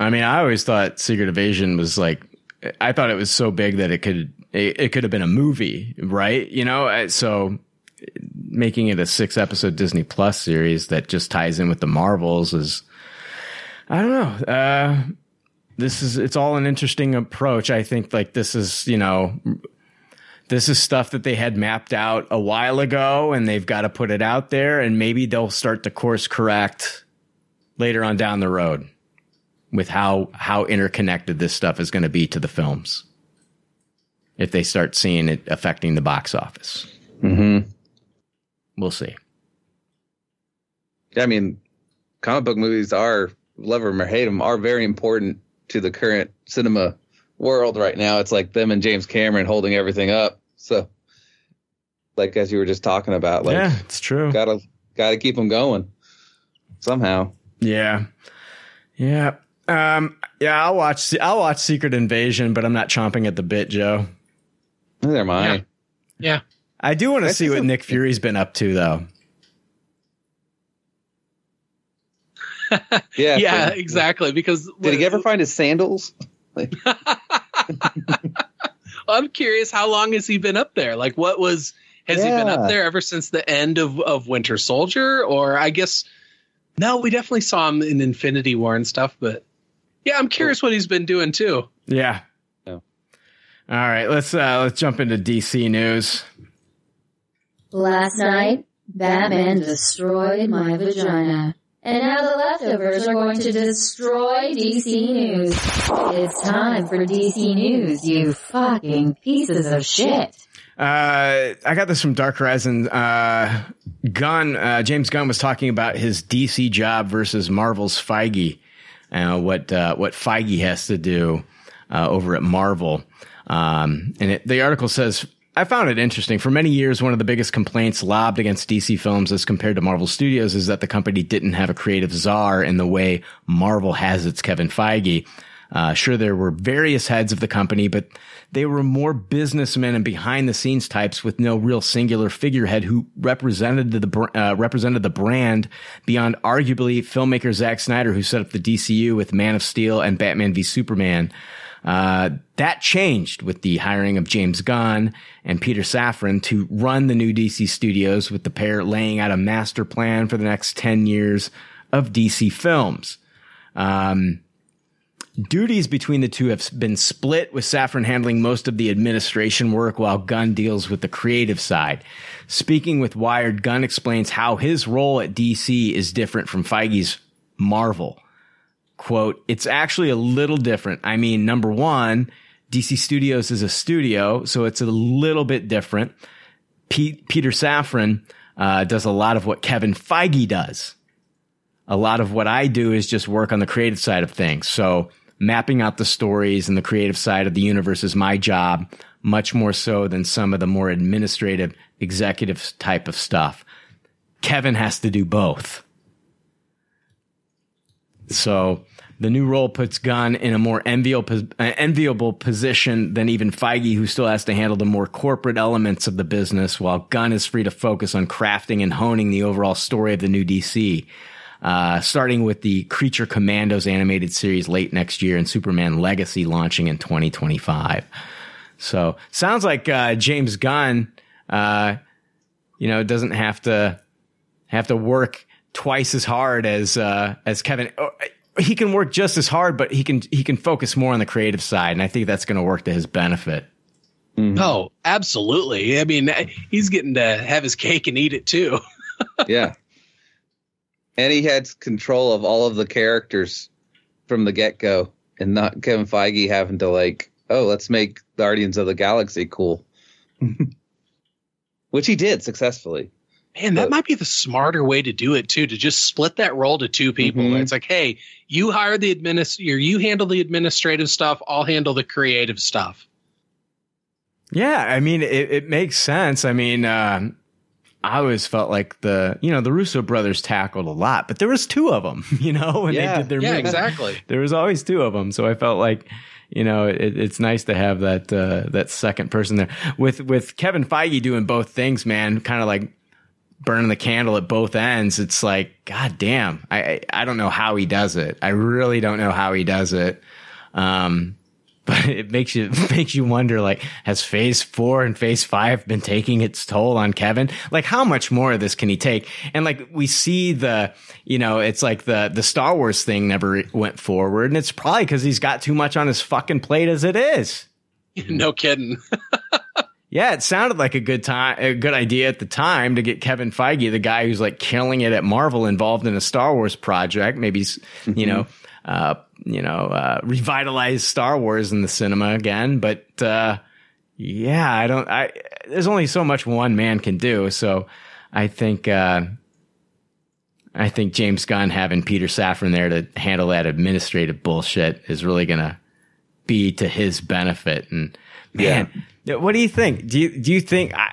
S1: I mean, I always thought Secret Invasion was like, I thought it was so big that it could, it, it could have been a movie, right? You know, so making it a six episode Disney Plus series that just ties in with the Marvels is, I don't know. Uh, this is, it's all an interesting approach. I think like this is, you know, this is stuff that they had mapped out a while ago and they've got to put it out there and maybe they'll start to course correct later on down the road with how how interconnected this stuff is going to be to the films if they start seeing it affecting the box office.
S12: Mm-hmm.
S1: We'll see.
S12: Yeah, I mean, comic book movies are, love them or hate them, are very important to the current cinema world right now. It's like them and James Cameron holding everything up. So, like as you were just talking about, like
S1: yeah, it's true.
S12: Gotta gotta keep them going somehow.
S1: Yeah, yeah, um, yeah. I'll watch. I'll watch Secret Invasion, but I'm not chomping at the bit, Joe.
S12: Neither am I.
S2: Yeah.
S1: I do want to see what
S12: a-
S1: Nick Fury's been up to, though.
S12: Yeah,
S2: yeah,
S12: so-
S2: exactly. Because
S12: Did he ever find his sandals?
S2: I'm curious, how long has he been up there? Like, what was has he been up there ever since the end of of Winter Soldier? Or I guess no, we definitely saw him in Infinity War and stuff. But yeah, I'm curious what he's been doing too.
S1: Yeah.
S12: No.
S1: All right, let's uh let's jump into DC news.
S16: Last night, Batman destroyed my vagina. And now the leftovers are going to destroy DC News. It's time for DC News, you fucking pieces of shit.
S1: Uh, I got this from Dark Horizon. Uh, Gunn, uh, James Gunn was talking about his DC job versus Marvel's Feige, uh, what uh, what Feige has to do uh, over at Marvel. Um, and it, the article says, I found it interesting. For many years, one of the biggest complaints lobbed against DC films as compared to Marvel Studios is that the company didn't have a creative czar in the way Marvel has its Kevin Feige. Uh, sure, there were various heads of the company, but they were more businessmen and behind the scenes types with no real singular figurehead who represented the uh, represented the brand beyond arguably filmmaker Zack Snyder, who set up the DCU with Man of Steel and Batman v Superman. Uh, that changed with the hiring of James Gunn and Peter Safran to run the new DC studios with the pair laying out a master plan for the next 10 years of DC films. Um, duties between the two have been split with Safran handling most of the administration work while Gunn deals with the creative side. Speaking with Wired, Gunn explains how his role at DC is different from Feige's Marvel quote, it's actually a little different. I mean, number one, DC Studios is a studio, so it's a little bit different. Pete, Peter Safran uh, does a lot of what Kevin Feige does. A lot of what I do is just work on the creative side of things. So mapping out the stories and the creative side of the universe is my job, much more so than some of the more administrative, executive type of stuff. Kevin has to do both. So the new role puts Gunn in a more enviable, uh, enviable position than even Feige, who still has to handle the more corporate elements of the business, while Gunn is free to focus on crafting and honing the overall story of the new DC. Uh, starting with the Creature Commandos animated series late next year and Superman Legacy launching in 2025. So sounds like uh, James Gunn Uh, you know, doesn't have to have to work twice as hard as uh, as Kevin. or, He can work just as hard, but he can he can focus more on the creative side, and I think that's going to work to his benefit. Mm-hmm.
S2: Oh, absolutely. I mean, he's getting to have his cake and eat it too.
S12: yeah. And he had control of all of the characters from the get go, and not Kevin Feige having to like, oh, let's make Guardians of the Galaxy cool, which he did successfully.
S2: Man, that might be the smarter way to do it too. To just split that role to two people.
S12: Mhm.
S2: It's like, hey, you hire the administrator, you handle the administrative stuff. I'll handle the creative stuff.
S1: Yeah, I mean, it, it makes sense. I mean, um, I always felt like the you know the Russo brothers tackled a lot, but there was two of them. You know, when
S2: Yeah.
S1: they did their
S2: Yeah, exactly.
S1: There was always two of them, so I felt like you know it, it's nice to have that uh, that second person there with with Kevin Feige doing both things. Man, kind of like burning the candle at both ends. It's like, god damn, I I, I don't know how he does it. I really don't know how he does it. Um, but it makes you makes you wonder like has phase four and phase five been taking its toll on kevin like how much more of this can he take and like we see the you know it's like the the star wars thing never went forward and it's probably because he's got too much on his fucking plate as it is
S2: no kidding.
S1: Yeah, it sounded like a good time, a good idea at the time to get Kevin Feige, the guy who's like killing it at Marvel, involved in a Star Wars project. Maybe, s- you know, uh, you know, uh, revitalize Star Wars in the cinema again. But uh, yeah, I don't. I there's only so much one man can do. So I think. Uh, I think James Gunn having Peter Safran there to handle that administrative bullshit is really gonna be to his benefit. And man, what do you think? Do you do you think I,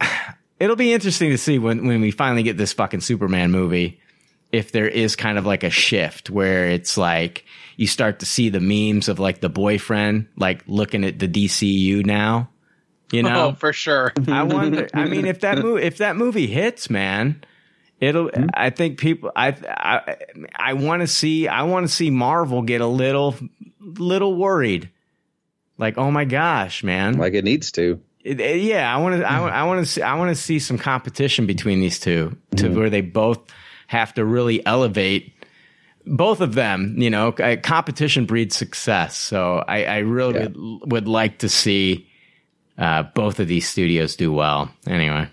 S1: it'll be interesting to see when when we finally get this fucking Superman movie if there is kind of like a shift where it's like you start to see the memes of like the boyfriend like looking at the DCU now. You oh, know,
S2: oh, for sure.
S1: I wonder. I mean, if that movie if that movie hits, man, it'll. Hmm? I think people. I I I want to see. I want to see Marvel get a little little worried. Like, oh my gosh, man!
S12: Like it needs to.
S1: It- it- yeah, I want to. I, want to see. I want to see some competition between these two to where they both have to really elevate. Both of them, you know, competition breeds success. So I, I really would, would like to see uh, both of these studios do well. Anyway,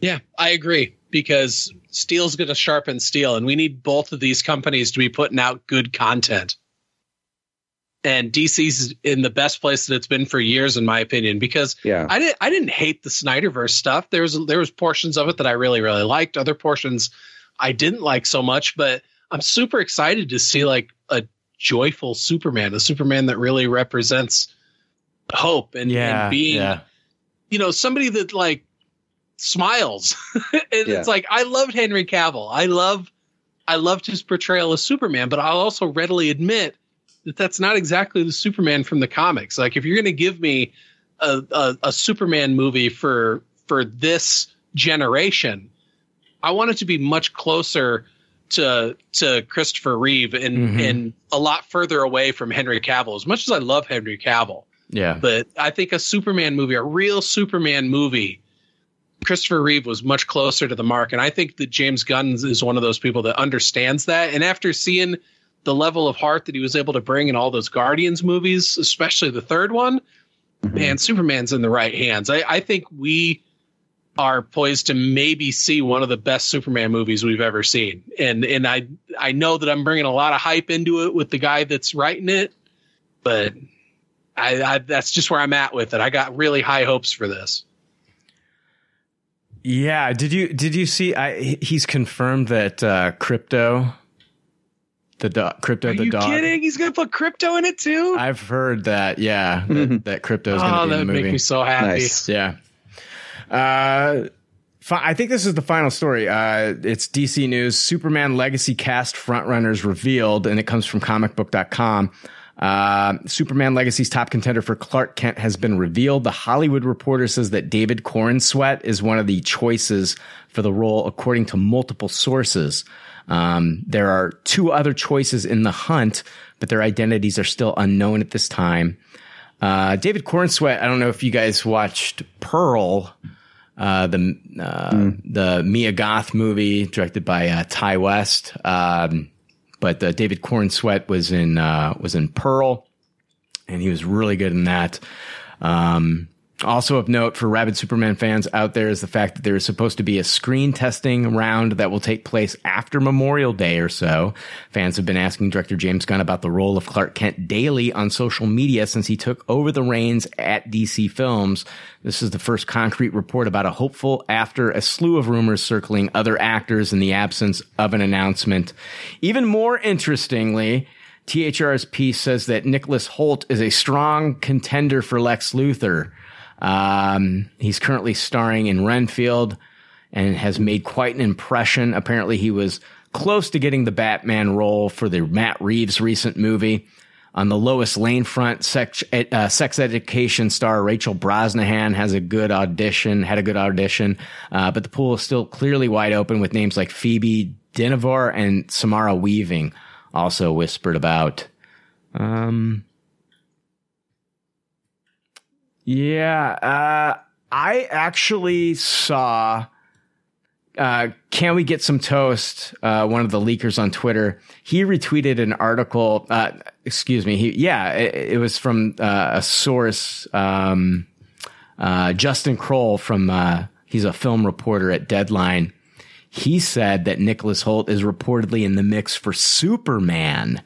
S2: Yeah, I agree because steel's going to sharpen steel, and we need both of these companies to be putting out good content. And DC's in the best place that it's been for years, in my opinion, because
S12: Yeah.
S2: I didn't I didn't hate the Snyderverse stuff. There was there was portions of it that I really really liked. Other portions I didn't like so much, but I'm super excited to see like a joyful Superman, a Superman that really represents hope and,
S1: Yeah,
S2: and being
S1: yeah.
S2: you know somebody that like smiles and
S12: Yeah.
S2: it's like i loved henry cavill i love i loved his portrayal of superman but i'll also readily admit that that's not exactly the superman from the comics like if you're going to give me a, a, a superman movie for for this generation i want it to be much closer to to christopher reeve and
S1: Mhm.
S2: and a lot further away from henry cavill as much as i love henry cavill
S1: yeah,
S2: but I think a Superman movie, a real Superman movie, Christopher Reeve was much closer to the mark. And I think that James Gunn is one of those people that understands that. And after seeing the level of heart that he was able to bring in all those Guardians movies, especially the third one, man, Superman's in the right hands. I, I think we are poised to maybe see one of the best Superman movies we've ever seen. And and I I know that I'm bringing a lot of hype into it with the guy that's writing it, but I, I that's just where I'm at with it. I got really high hopes for this.
S1: yeah. Did you did you see? I he's confirmed that uh, Krypto, the dog, Krypto
S2: Are
S1: the
S2: you
S1: dog.
S2: kidding? He's gonna put Krypto in it too.
S1: I've heard that. Yeah, that, that Krypto is going
S2: oh,
S1: to be
S2: that
S1: in
S2: would
S1: the movie.
S2: make me so happy.
S12: Nice.
S1: Yeah. Uh, fi- I think this is the final story. Uh, it's DC News. Superman Legacy cast frontrunners revealed, and it comes from comicbook.com. Uh, Superman Legacy's top contender for Clark Kent has been revealed. The Hollywood Reporter says that David Corenswet is one of the choices for the role, according to multiple sources. Um, there are two other choices in the hunt, but their identities are still unknown at this time. Uh, David Corenswet. I don't know if you guys watched Pearl, uh, the uh, the Mia Goth movie directed by uh, Ti West. Um, but uh, David Corenswet was in uh, was in Pearl, and he was really good in that. Um, also of note for Rabid Superman fans out there is the fact that there is supposed to be a screen testing round that will take place after Memorial Day or so. Fans have been asking director James Gunn about the role of Clark Kent daily on social media since he took over the reins at DC Films. This is the first concrete report about a hopeful after a slew of rumors circling other actors in the absence of an announcement. Even more interestingly, THR's piece says that Nicholas Hoult is a strong contender for Lex Luthor. Um, he's currently starring in Renfield and has made quite an impression. Apparently, he was close to getting the Batman role for the Matt Reeves recent movie. On the Lois Lane front, sex, uh, sex education star Rachel Brosnahan has a good audition, had a good audition, uh, but the pool is still clearly wide open with names like Phoebe Dynevor and Samara Weaving also whispered about. Um, yeah, uh, I actually saw. Uh, can we get some toast? Uh, one of the leakers on Twitter, he retweeted an article. Uh, excuse me. He, yeah, it, it was from uh, a source, um, uh, Justin Kroll from. Uh, he's a film reporter at Deadline. He said that Nicholas Hoult is reportedly in the mix for Superman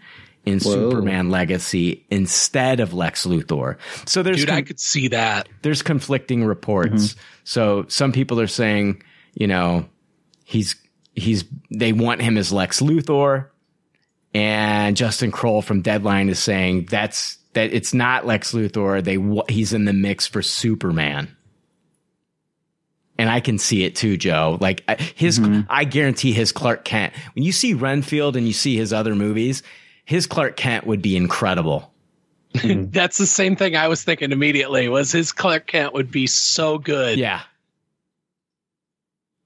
S1: in
S2: Whoa.
S1: Superman Legacy instead of Lex Luthor. So there's
S2: Dude, I could see that.
S1: there's conflicting reports. Mm-hmm. So some people are saying, you know, he's he's they want him as Lex Luthor, and Justin Kroll from Deadline is saying that's that it's not Lex Luthor. They he's in the mix for Superman. And I can see it too, Joe. Like I- his, mm-hmm. I guarantee his Clark Kent. When you see Renfield and you see his other movies, his Clark Kent would be incredible.
S2: That's the same thing I was thinking immediately. Was his Clark Kent would be so good?
S1: Yeah,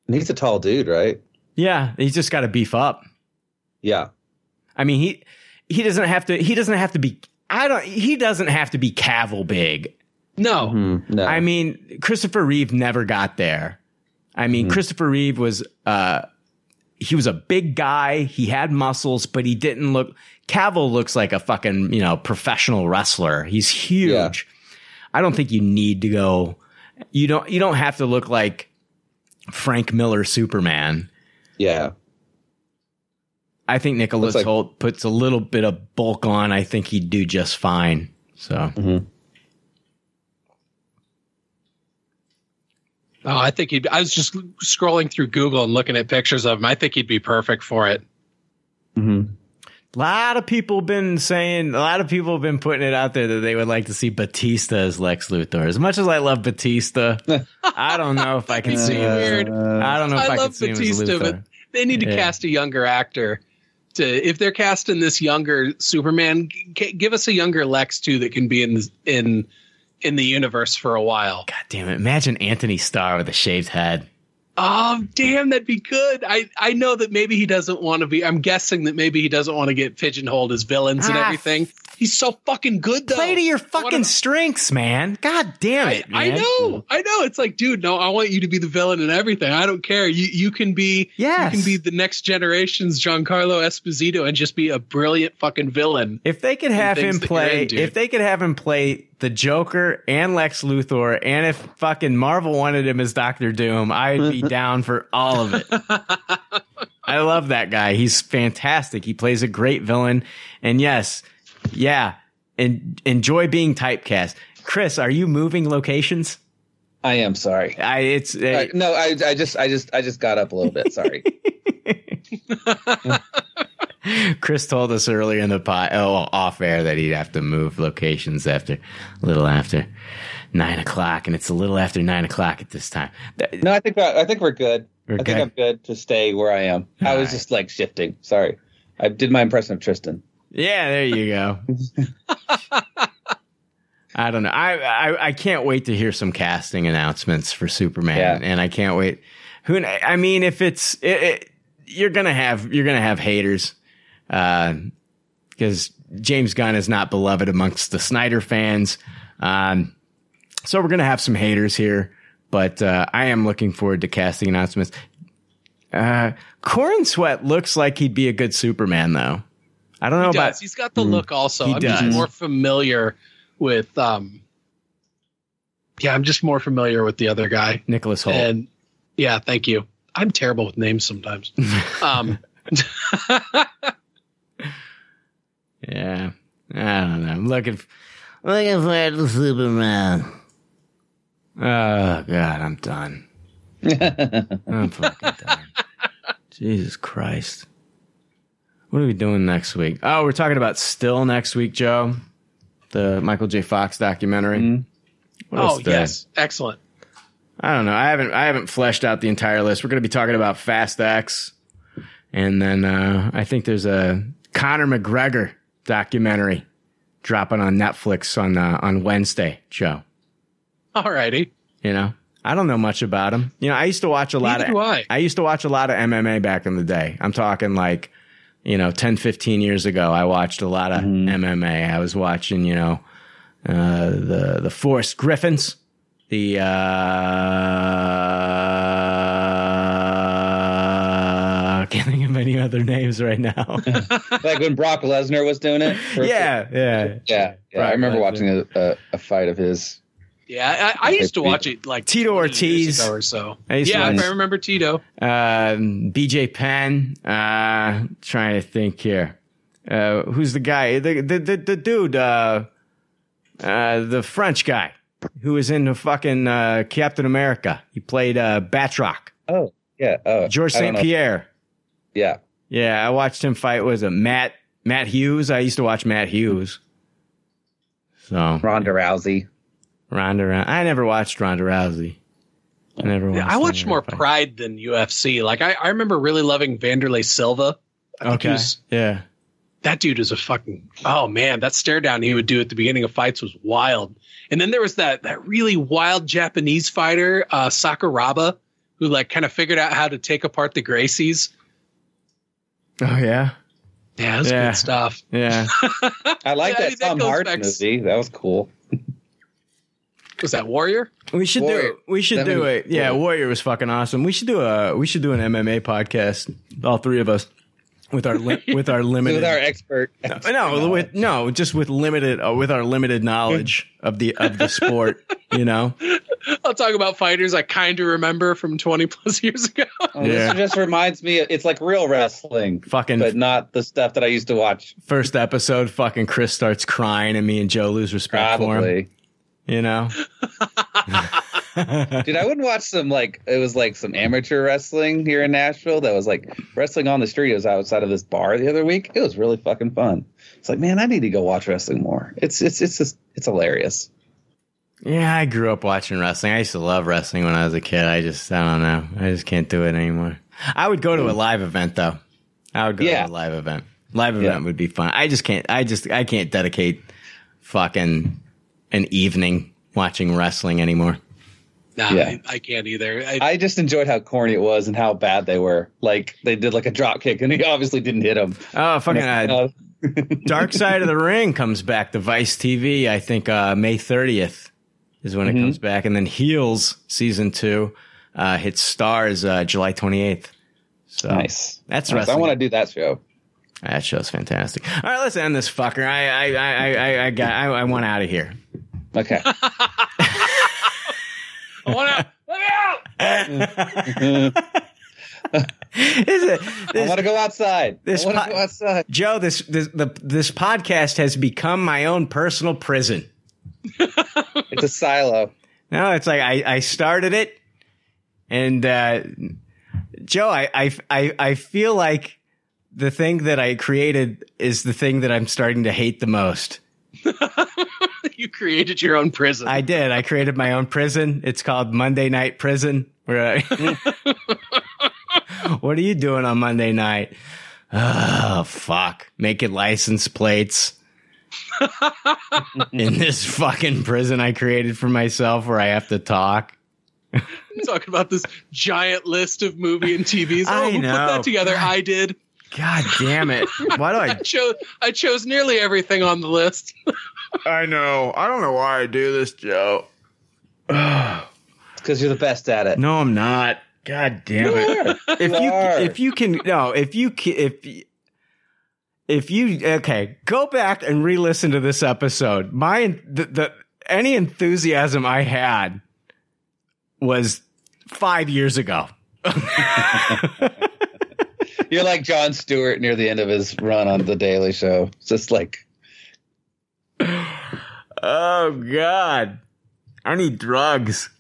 S12: And he's a tall dude, right?
S1: Yeah, he's just got to beef up.
S12: Yeah.
S1: I mean, he he doesn't have to. He doesn't have to be. I don't. He doesn't have to be Cavill big.
S2: No.
S12: no.
S1: I mean, Christopher Reeve never got there. I mean, Christopher Reeve was uh he was a big guy. He had muscles, but he didn't look. Cavill looks like a fucking you know professional wrestler. He's huge. I don't think you need to go. You don't. You don't have to look like Frank Miller Superman.
S12: Yeah.
S1: I think Nicholas
S12: like-
S1: Hoult puts a little bit of bulk on. I think he'd do just fine. So
S12: Mm-hmm.
S2: Oh, I think he'd. I was just scrolling through Google and looking at pictures of him. I think he'd be perfect for it. Mm-hmm.
S1: a lot of people been saying, a lot of people have been putting it out there that they would like to see Bautista as Lex Luthor. As much as I love Bautista, I don't know if I can see
S2: be
S1: him.
S2: weird.
S1: I don't know if I,
S2: I
S1: can
S2: love
S1: see him as
S2: Bautista,
S1: Luthor.
S2: but they need to
S1: Yeah.
S2: cast a younger actor. To if they're casting this younger Superman, g- give us a younger Lex too that can be in in in the universe for a while.
S1: God damn it! Imagine Anthony Starr with a shaved head.
S2: Oh, damn, that'd be good. I I know that maybe he doesn't want to be. I'm guessing that maybe he doesn't want to get pigeonholed as villains and
S1: Ah,
S2: everything. He's so fucking good though.
S1: Play to your fucking strengths, man. God damn it!
S2: I
S1: man.
S2: know, I know. It's like, dude, no, I want you to be the villain and everything. I don't care. You you can be,
S1: Yes.
S2: you can be the next generation's Giancarlo Esposito and just be a brilliant fucking villain.
S1: If they could have him play,
S2: you're
S1: if they could have him play the Joker and Lex Luthor, and if fucking Marvel wanted him as Doctor Doom, I'd be down for all of it. I love that guy. He's fantastic. He plays a great villain. And yes, yeah, and enjoy being typecast. Chris, are you moving locations?
S12: I am sorry.
S1: I it's
S12: Uh, no, I, I just, I just, I just got up a little bit. Sorry.
S1: Chris told us earlier in the pot, oh, off air that he'd have to move locations after a little after nine o'clock, and it's a little after nine o'clock at this time.
S12: No, I think I think we're good.
S1: We're
S12: I think
S1: good.
S12: I'm good to stay where I am. I was just like shifting. Sorry. I did my impression of Tristan.
S1: Yeah, there you go. I don't know. I, I I can't wait to hear some casting announcements for Superman,
S12: Yeah.
S1: and I can't wait. Who I mean, if it's it, it, you're gonna have you're gonna have haters, because James Gunn is not beloved amongst the Snyder fans. Um, so we're gonna have some haters here, but uh, I am looking forward to casting announcements. Uh, Corenswet looks like he'd be a good Superman, though. I don't know
S2: he
S1: about.
S2: does. He's got the look also.
S1: He
S2: I'm
S1: does.
S2: just more familiar with um yeah, I'm just more familiar with the other guy.
S1: Nicholas Hoult.
S2: And yeah, thank you. I'm terrible with names sometimes. um
S1: Yeah, I don't know. I'm looking, f- looking for to Superman. Oh God, I'm done. I'm fucking done. Jesus Christ. What are we doing next week? Oh, we're talking about Still next week, Joe. The Michael J. Fox documentary. What else
S2: Oh
S1: today?
S2: yes, excellent.
S1: I don't know. I haven't I haven't fleshed out the entire list. We're going to be talking about Fast X, and then uh, I think there's a Conor McGregor documentary dropping on Netflix on uh, on Wednesday. Joe,
S2: Alrighty.
S1: you know I don't know much about him. You know I used to watch a lot
S2: Neither
S1: of
S2: do I.
S1: used to watch a lot of MMA back in the day. I'm talking like you know 10, 15 years ago. I watched a lot of MMA. I was watching you know uh, the the Forrest Griffins, the uh, can't think of any other names right now.
S12: like when Brock Lesnar was doing it.
S1: yeah, yeah,
S12: yeah. yeah.
S1: Brock
S12: I remember
S1: Lesnar.
S12: watching a, a, a fight of his.
S2: Yeah, I, I used to watch it like
S1: Tito Ortiz.
S2: ago or so.
S1: I used to
S2: Yeah,
S1: watch-
S2: I remember Tito.
S1: Um, BJ Penn. Uh, trying to think here. Uh, who's the guy? The the the, the dude. Uh, uh, the French guy who was in the fucking uh, Captain America. He played uh, Batroc.
S12: Oh yeah. Oh,
S1: George St. Pierre.
S12: Yeah.
S1: Yeah, I watched him fight. Was it Matt Matt Hughes? I used to watch Matt Hughes. So
S12: Ronda Rousey.
S1: Ronda. Rou- I never watched Ronda Rousey. I never watched.
S2: Yeah, I watched more
S1: her fights.
S2: Pride than UFC. Like I, I remember really loving Wanderlei Silva. I
S1: Okay.
S2: was-
S1: Yeah.
S2: that dude is a fucking oh man, that stare down he would do at the beginning of fights was wild. And then there was that that really wild Japanese fighter, uh Sakuraba, who like kind of figured out how to take apart the Gracies.
S1: Oh yeah.
S2: Yeah, that's
S1: Yeah.
S2: good stuff.
S1: Yeah.
S12: I like
S2: Yeah,
S12: that
S2: that
S12: Tom
S2: goes
S12: Hardy
S2: back-
S12: movie. That was cool.
S2: Was that Warrior?
S1: We should
S12: Warrior.
S1: do. We should
S12: That
S1: do
S12: was-
S1: it. Yeah, Warrior was fucking awesome. We should do a. We should do an MMA podcast. All three of us with our li- with our limited.
S12: With our expert.
S1: no, with no, just with limited uh, with our limited knowledge of the of the sport. You know.
S2: I'll talk about fighters I kind of remember from 20 plus years ago.
S12: Oh,
S1: Yeah.
S12: This just reminds me. It's like real wrestling,
S1: Fucking
S12: but not the stuff that I used to watch.
S1: first episode, fucking Chris starts crying, and me and Joe lose respect for him. You know.
S12: Dude, I would watch some like it was like some amateur wrestling here in Nashville that was like wrestling on the street. It was outside of this bar the other week. It was really fucking fun. It's like, man, I need to go watch wrestling more. It's it's it's just it's hilarious.
S1: Yeah, I grew up watching wrestling. I used to love wrestling when I was a kid. I just, I don't know. I just can't do it anymore. I would go to a live event though. I would go
S12: Yeah.
S1: to a live event. Live event would be fun. I just can't, I just, I can't dedicate fucking an evening watching wrestling anymore.
S2: Nah,
S12: Yeah.
S2: I, I can't either. I,
S12: I just enjoyed how corny it was and how bad they were. Like they did like a drop kick and he obviously didn't hit him.
S1: Oh, fucking, uh, Dark Side of the Ring comes back to Vice TV. I think, uh, May 30th is when it
S12: Mhm.
S1: comes back. And then Heels season two, uh, hits Starz, uh, July 28th. So
S12: Nice.
S1: that's
S12: Nice.
S1: wrestling.
S12: I want to do that show.
S1: That show's fantastic. All right, let's end this fucker. I I I I I got I, I want out of here.
S12: Okay.
S2: I want out. Let me out.
S1: Is it?
S12: I want to go outside.
S1: This
S12: I want
S1: po-
S12: go outside.
S1: Joe, this this the this podcast has become my own personal prison.
S12: It's a silo.
S1: No, it's like I I started it, and uh, Joe, I I I I feel like the thing that I created is the thing that I'm starting to hate the most.
S2: You created your own prison.
S1: I did. I created my own prison. It's called Monday Night Prison. I, what are you doing on Monday night? Oh fuck! Making license plates in this fucking prison I created for myself, where I have to talk.
S2: talking about this giant list of movie and TVs. Oh,
S1: I
S2: who put that together? I did.
S1: God damn it! Why do
S2: I
S1: I?
S2: chose I chose nearly everything on the list.
S1: I know. I don't know why I do this, Joe.
S12: Because you're the best at it.
S1: No, I'm not. God damn it! if you
S12: are.
S1: if you can no if you can if if you okay go back and re-listen to this episode. My the, the any enthusiasm I had was five years ago.
S12: You're like Jon Stewart near the end of his run on the Daily Show. It's just like
S1: Oh God, I need drugs.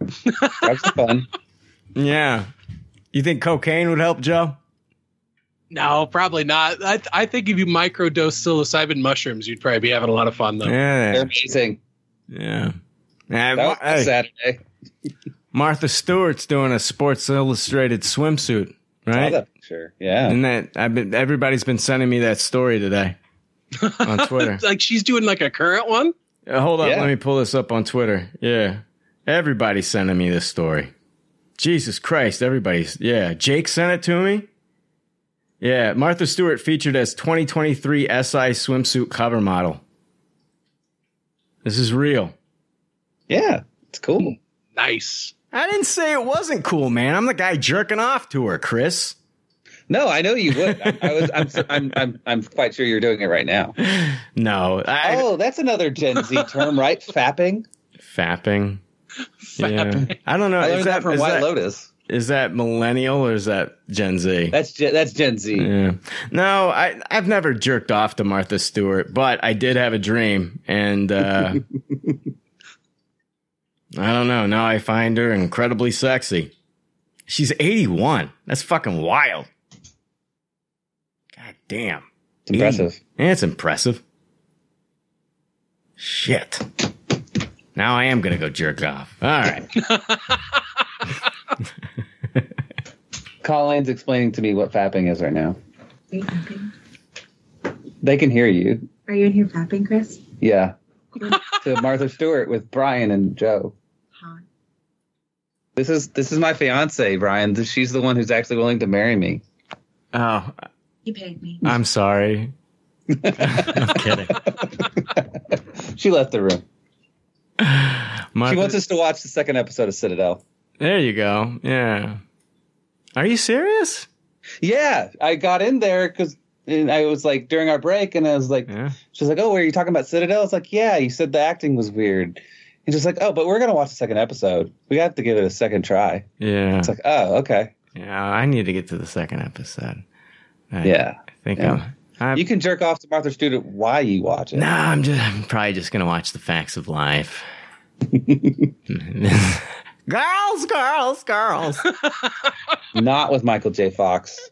S12: drugs are fun.
S1: Yeah, you think cocaine would help, Joe?
S2: No, probably not. I I think if you microdose psilocybin mushrooms, you'd probably be having a lot of fun though.
S1: Yeah,
S12: They're amazing.
S1: yeah. Yeah,
S12: That was
S1: hey,
S12: Saturday.
S1: Martha Stewart's doing a Sports Illustrated swimsuit, right?
S12: Saw that picture. Yeah.
S1: And that I've been everybody's been sending me that story today on Twitter.
S2: like she's doing like a current one.
S1: Uh, hold on,
S2: Yeah.
S1: let me pull this up on Twitter. Yeah, everybody's sending me this story. Jesus Christ, everybody's yeah. Jake sent it to me. Yeah, Martha Stewart featured as 2023 SI swimsuit cover model. This is real.
S12: Yeah, it's cool.
S2: Nice.
S1: I didn't say it wasn't cool, man. I'm the guy jerking off to her, Chris.
S12: No, I know you would. I, I was. I'm, I'm. I'm. I'm quite sure you're doing it right now.
S1: No, I,
S12: oh, that's another Gen Z term, right? Fapping.
S1: fapping. Yeah, I don't know.
S12: I
S1: is
S12: learned that, from
S1: is
S12: White
S1: that-
S12: Lotus.
S1: Is that millennial or is that Gen Z?
S12: That's Gen, that's Gen Z.
S1: Yeah. No, I I've never jerked off to Martha Stewart, but I did have a dream, and uh, I don't know. Now I find her incredibly sexy. She's 81. That's fucking wild. God damn.
S12: It's impressive.
S1: Yeah, it's impressive. Shit. Now I am gonna go jerk off. All right.
S12: Colleen's explaining to me what fapping is right now. They can hear you.
S17: Are you in here fapping, Chris?
S12: Yeah. to Martha Stewart with Brian and Joe. This is this is my fiance, Brian. She's the one who's actually willing to marry me.
S1: Oh,
S17: You paid me.
S1: I'm sorry. I'm kidding.
S12: She left the room.
S1: Martha-
S12: She wants us to watch the second episode of Citadel.
S1: There you go. Yeah. Are you serious?
S12: Yeah, I got in there because I was like during our break, and I was like, she's like, "Oh, were you talking about Citadel?" I was like, "Yeah." You said the acting was weird. And she's like, "Oh, but we're gonna watch the second episode. We have to give it a second try."
S1: Yeah.
S12: It's like, "Oh, okay."
S1: Yeah, I need to get to the second episode. I,
S12: Yeah.
S1: I think
S12: Yeah.
S1: I'm. I'm
S12: you can jerk off to Martha Stewart while you watch it.
S1: Nah, I'm just. I'm probably just gonna watch the facts of life. girls, girls, girls.
S12: Not with Michael J. Fox.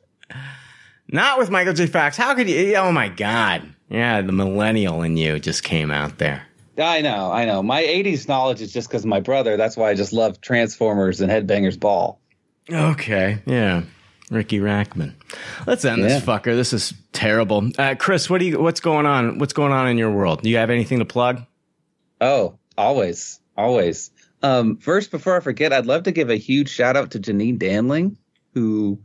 S1: Not with Michael J. Fox. How could you? Oh my God. Yeah, the millennial in you just came out there.
S12: I know, I know. My '80s knowledge is just because of my brother. That's why I just love Transformers and Headbangers Ball.
S1: Okay. Yeah. Ricki Rachtman. Let's end
S12: Yeah.
S1: this fucker. This is terrible. Uh, Chris, what do you? What's going on? What's going on in your world? Do you have anything to plug?
S12: Oh, always, always. Um, first, before I forget, I'd love to give a huge shout out to Janine Danling, who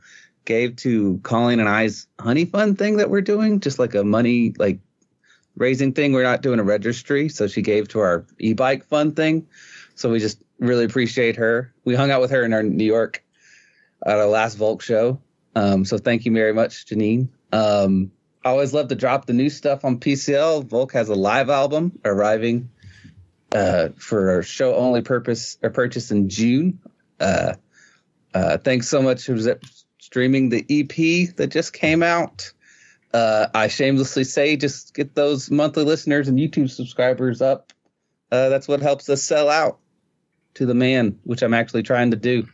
S12: gave to Colleen and I's honey fund thing that we're doing, just like a money like raising thing. We're not doing a registry, so she gave to our e-bike fund thing. So we just really appreciate her. We hung out with her in our New York at our last Volk show. Um, so thank you very much, Janine. Um, I always love to drop the new stuff on PCL. Volk has a live album arriving uh, for show only purpose or purchase in June. Uh, uh, thanks so much for streaming the EP that just came out. Uh, I shamelessly say just get those monthly listeners and YouTube subscribers up. Uh, that's what helps us sell out to the man, which I'm actually trying to do.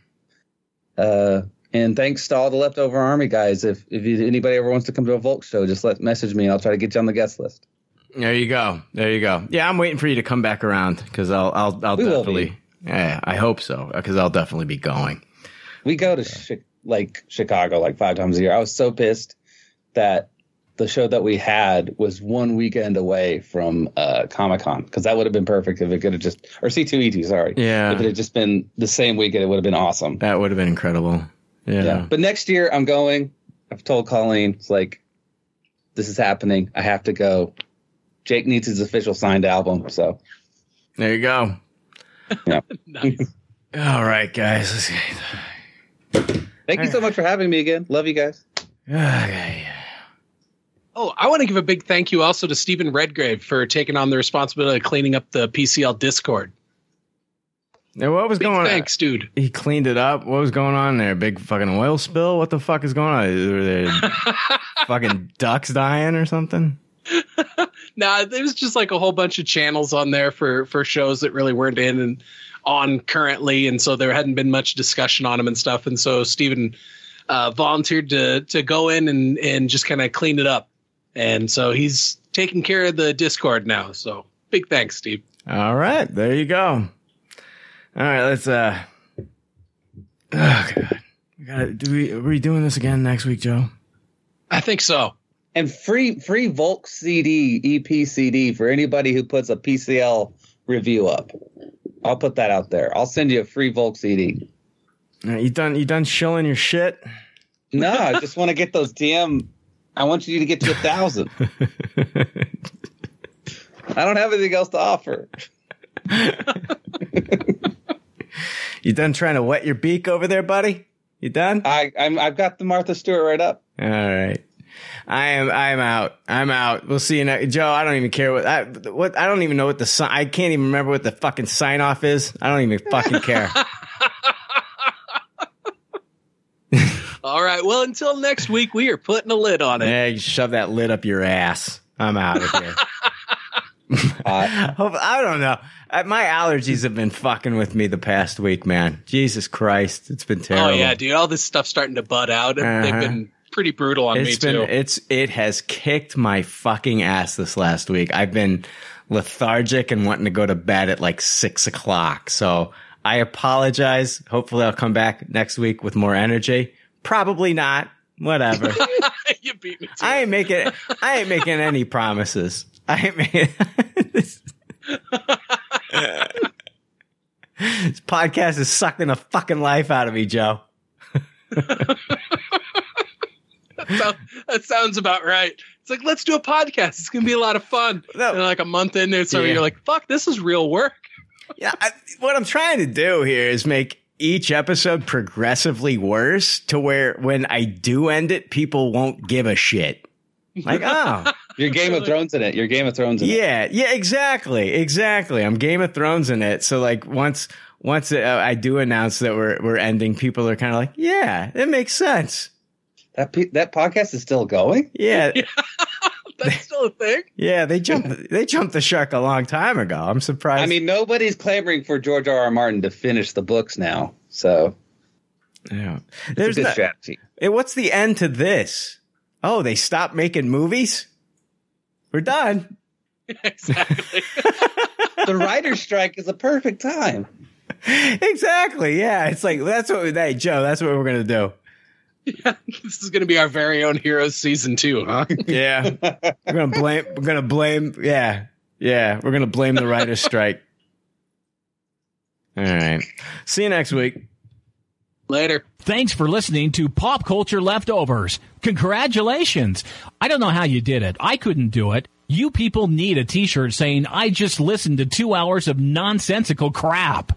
S12: Uh, and thanks to all the leftover army guys. If if anybody ever wants to come to a Volk show, just let message me and I'll try to get you on the guest list.
S1: There you go. There you go. Yeah, I'm waiting for you to come back around because I'll I'll I'll
S12: We
S1: definitely. Yeah, I hope so because I'll definitely be going.
S12: We go to Chi- like Chicago like five times a year. I was so pissed that the show that we had was one weekend away from uh, Comic Con because that would have been perfect if it could have just or C2E2 sorry
S1: Yeah.
S12: if it had just been the same weekend it would have been awesome.
S1: That would have been incredible. Yeah.
S12: But next year I'm going. I've told Colleen, it's like, this is happening. I have to go. Jake needs his official signed album. So
S1: there you go.
S12: Yeah.
S1: All right, guys. Let's see.
S12: Thank you so much for having me again. Love you guys.
S1: Okay.
S2: Oh, I want to give a big thank you also to Stephen Redgrave for taking on the responsibility of cleaning up the PCL Discord.
S1: Now, what was
S2: Big
S1: going on?
S2: thanks, dude.
S1: He cleaned it up. What was going on there? Big fucking oil spill? What the fuck is going on? Were there fucking ducks dying or something?
S2: Nah, there was just like a whole bunch of channels on there for for shows that really weren't in and on currently, and so there hadn't been much discussion on them and stuff. And so Stephen uh, volunteered to to go in and and just kind of clean it up. And so he's taking care of the Discord now. So big thanks, Steve.
S1: All right, there you go. All right, let's uh Oh god. We gotta do we are we doing this again next week, Joe?
S2: I think so.
S12: And free free Volk CD, EP CD for anybody who puts a PCL review up. I'll put that out there. I'll send you a free Volk CD.
S1: All right, you done you done shilling your shit?
S12: No, I just want to get those DM. I want you to get to a thousand. I don't have anything else to offer.
S1: You done trying to wet your beak over there, buddy? You done?
S12: I I'm, I've got the Martha Stewart right up.
S1: All right. I am. I'm out. I'm out. We'll see you next. Joe, I don't even care what. I, what. I don't even know what the. sign. I can't even remember what the fucking sign off is. I don't even fucking care.
S2: All right. Well, until next week, we are putting a lid on it.
S1: yeah, you shove that lid up your ass. I'm out of here. Hope- I don't know. Uh, My allergies have been fucking with me the past week, man. Jesus Christ, it's been terrible.
S2: Oh yeah, dude. All this stuff's starting to bud out. They've
S1: Uh-huh.
S2: been pretty brutal on
S1: It's
S2: me
S1: been
S2: too.
S1: it's it has kicked my fucking ass this last week. I've been lethargic and wanting to go to bed at like six o'clock. So I apologize. Hopefully I'll come back next week with more energy. Probably not. Whatever.
S2: you beat me.
S1: I ain't making I ain't making any promises. I ain't making this, this podcast is sucking the fucking life out of me, Joe.
S2: that, sound- that sounds about right. It's like let's do a podcast. It's gonna be a lot of fun. No. And like a month in there, so
S1: Yeah.
S2: you're like, "Fuck, this is real work."
S1: Yeah, I, what I'm trying to do here is make each episode progressively worse to where when I do end it, people won't give a shit. Like, oh,
S12: Your Game of Thrones in it. Your Game of Thrones in it.
S1: yeah, yeah, exactly, exactly. I'm Game of Thrones in it, so like once once uh, I do announce that we're we're ending, people are kind of like, yeah, it makes sense.
S12: That pe- that podcast is still going.
S1: Yeah,
S2: That's still a thing.
S1: yeah, they jumped they jumped the shark a long time ago. I'm surprised.
S12: I mean, nobody's clamoring for George R. R. Martin to finish the books now. So
S1: yeah,
S12: it's
S1: There's
S12: a good
S1: no-
S12: strategy.
S1: Hey, what's the end to this? Oh, they stopped making movies? We're done.
S2: exactly.
S12: the writer's strike is a perfect time.
S1: exactly. Yeah. It's like, that's what, we, hey, Joe, that's what we're going to do.
S2: this is gonna be our very own Heroes season two, huh?
S1: Yeah. we're going to blame, we're going to blame, yeah. Yeah. We're going to blame the writer's strike. All right. See you next week.
S2: Later.
S18: Thanks for listening to Pop Culture Leftovers. Congratulations. I don't know how you did it. I couldn't do it. You people need a t-shirt saying, I just listened to two hours of nonsensical crap.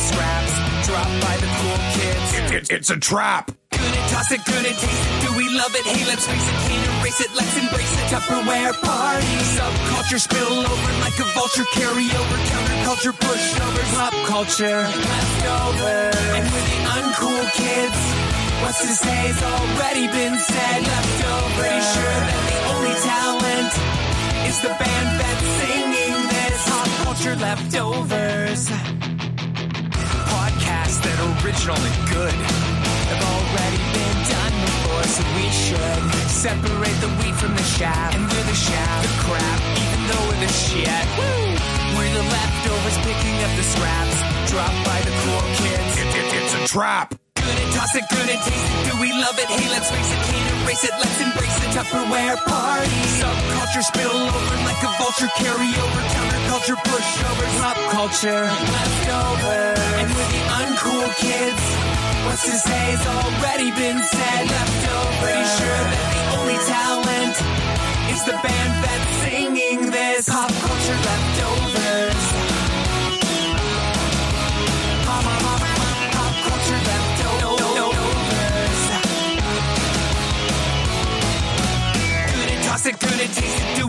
S10: scraps dropped by the cool kids.
S13: it's a trap.
S10: Gonna toss it, gonna taste it. Do we love it? Hey, let's face it, can't erase it. Let's embrace it. Tupperware party. Subculture spill over like a vulture. Carry over counterculture pushovers. Pop culture leftovers. And we're the uncool kids. What's to say has already been said. Leftovers. Pretty sure that the only talent is the band that's singing this. Pop culture leftovers. Past that original and good have already been done before, so we should separate the wheat from the chaff. And we're the chaff, the crap, even though we're the shit. Woo! We're the leftovers picking up the scraps dropped by the cool kids.
S13: it's a trap.
S10: Good and toss it, good and taste it. Do we love it? Hey, let's face it, can't erase it. Let's embrace the Tupperware party. Subculture spill over like a vulture. Carry over counterculture, pushovers, pop culture, leftovers. And we're the uncool kids. What's to say's already been said. Leftovers. Pretty sure that the only talent is the band that's singing this. Pop culture leftovers. Pop, pop, pop, pop culture leftovers. Good and toss it, good and taste it.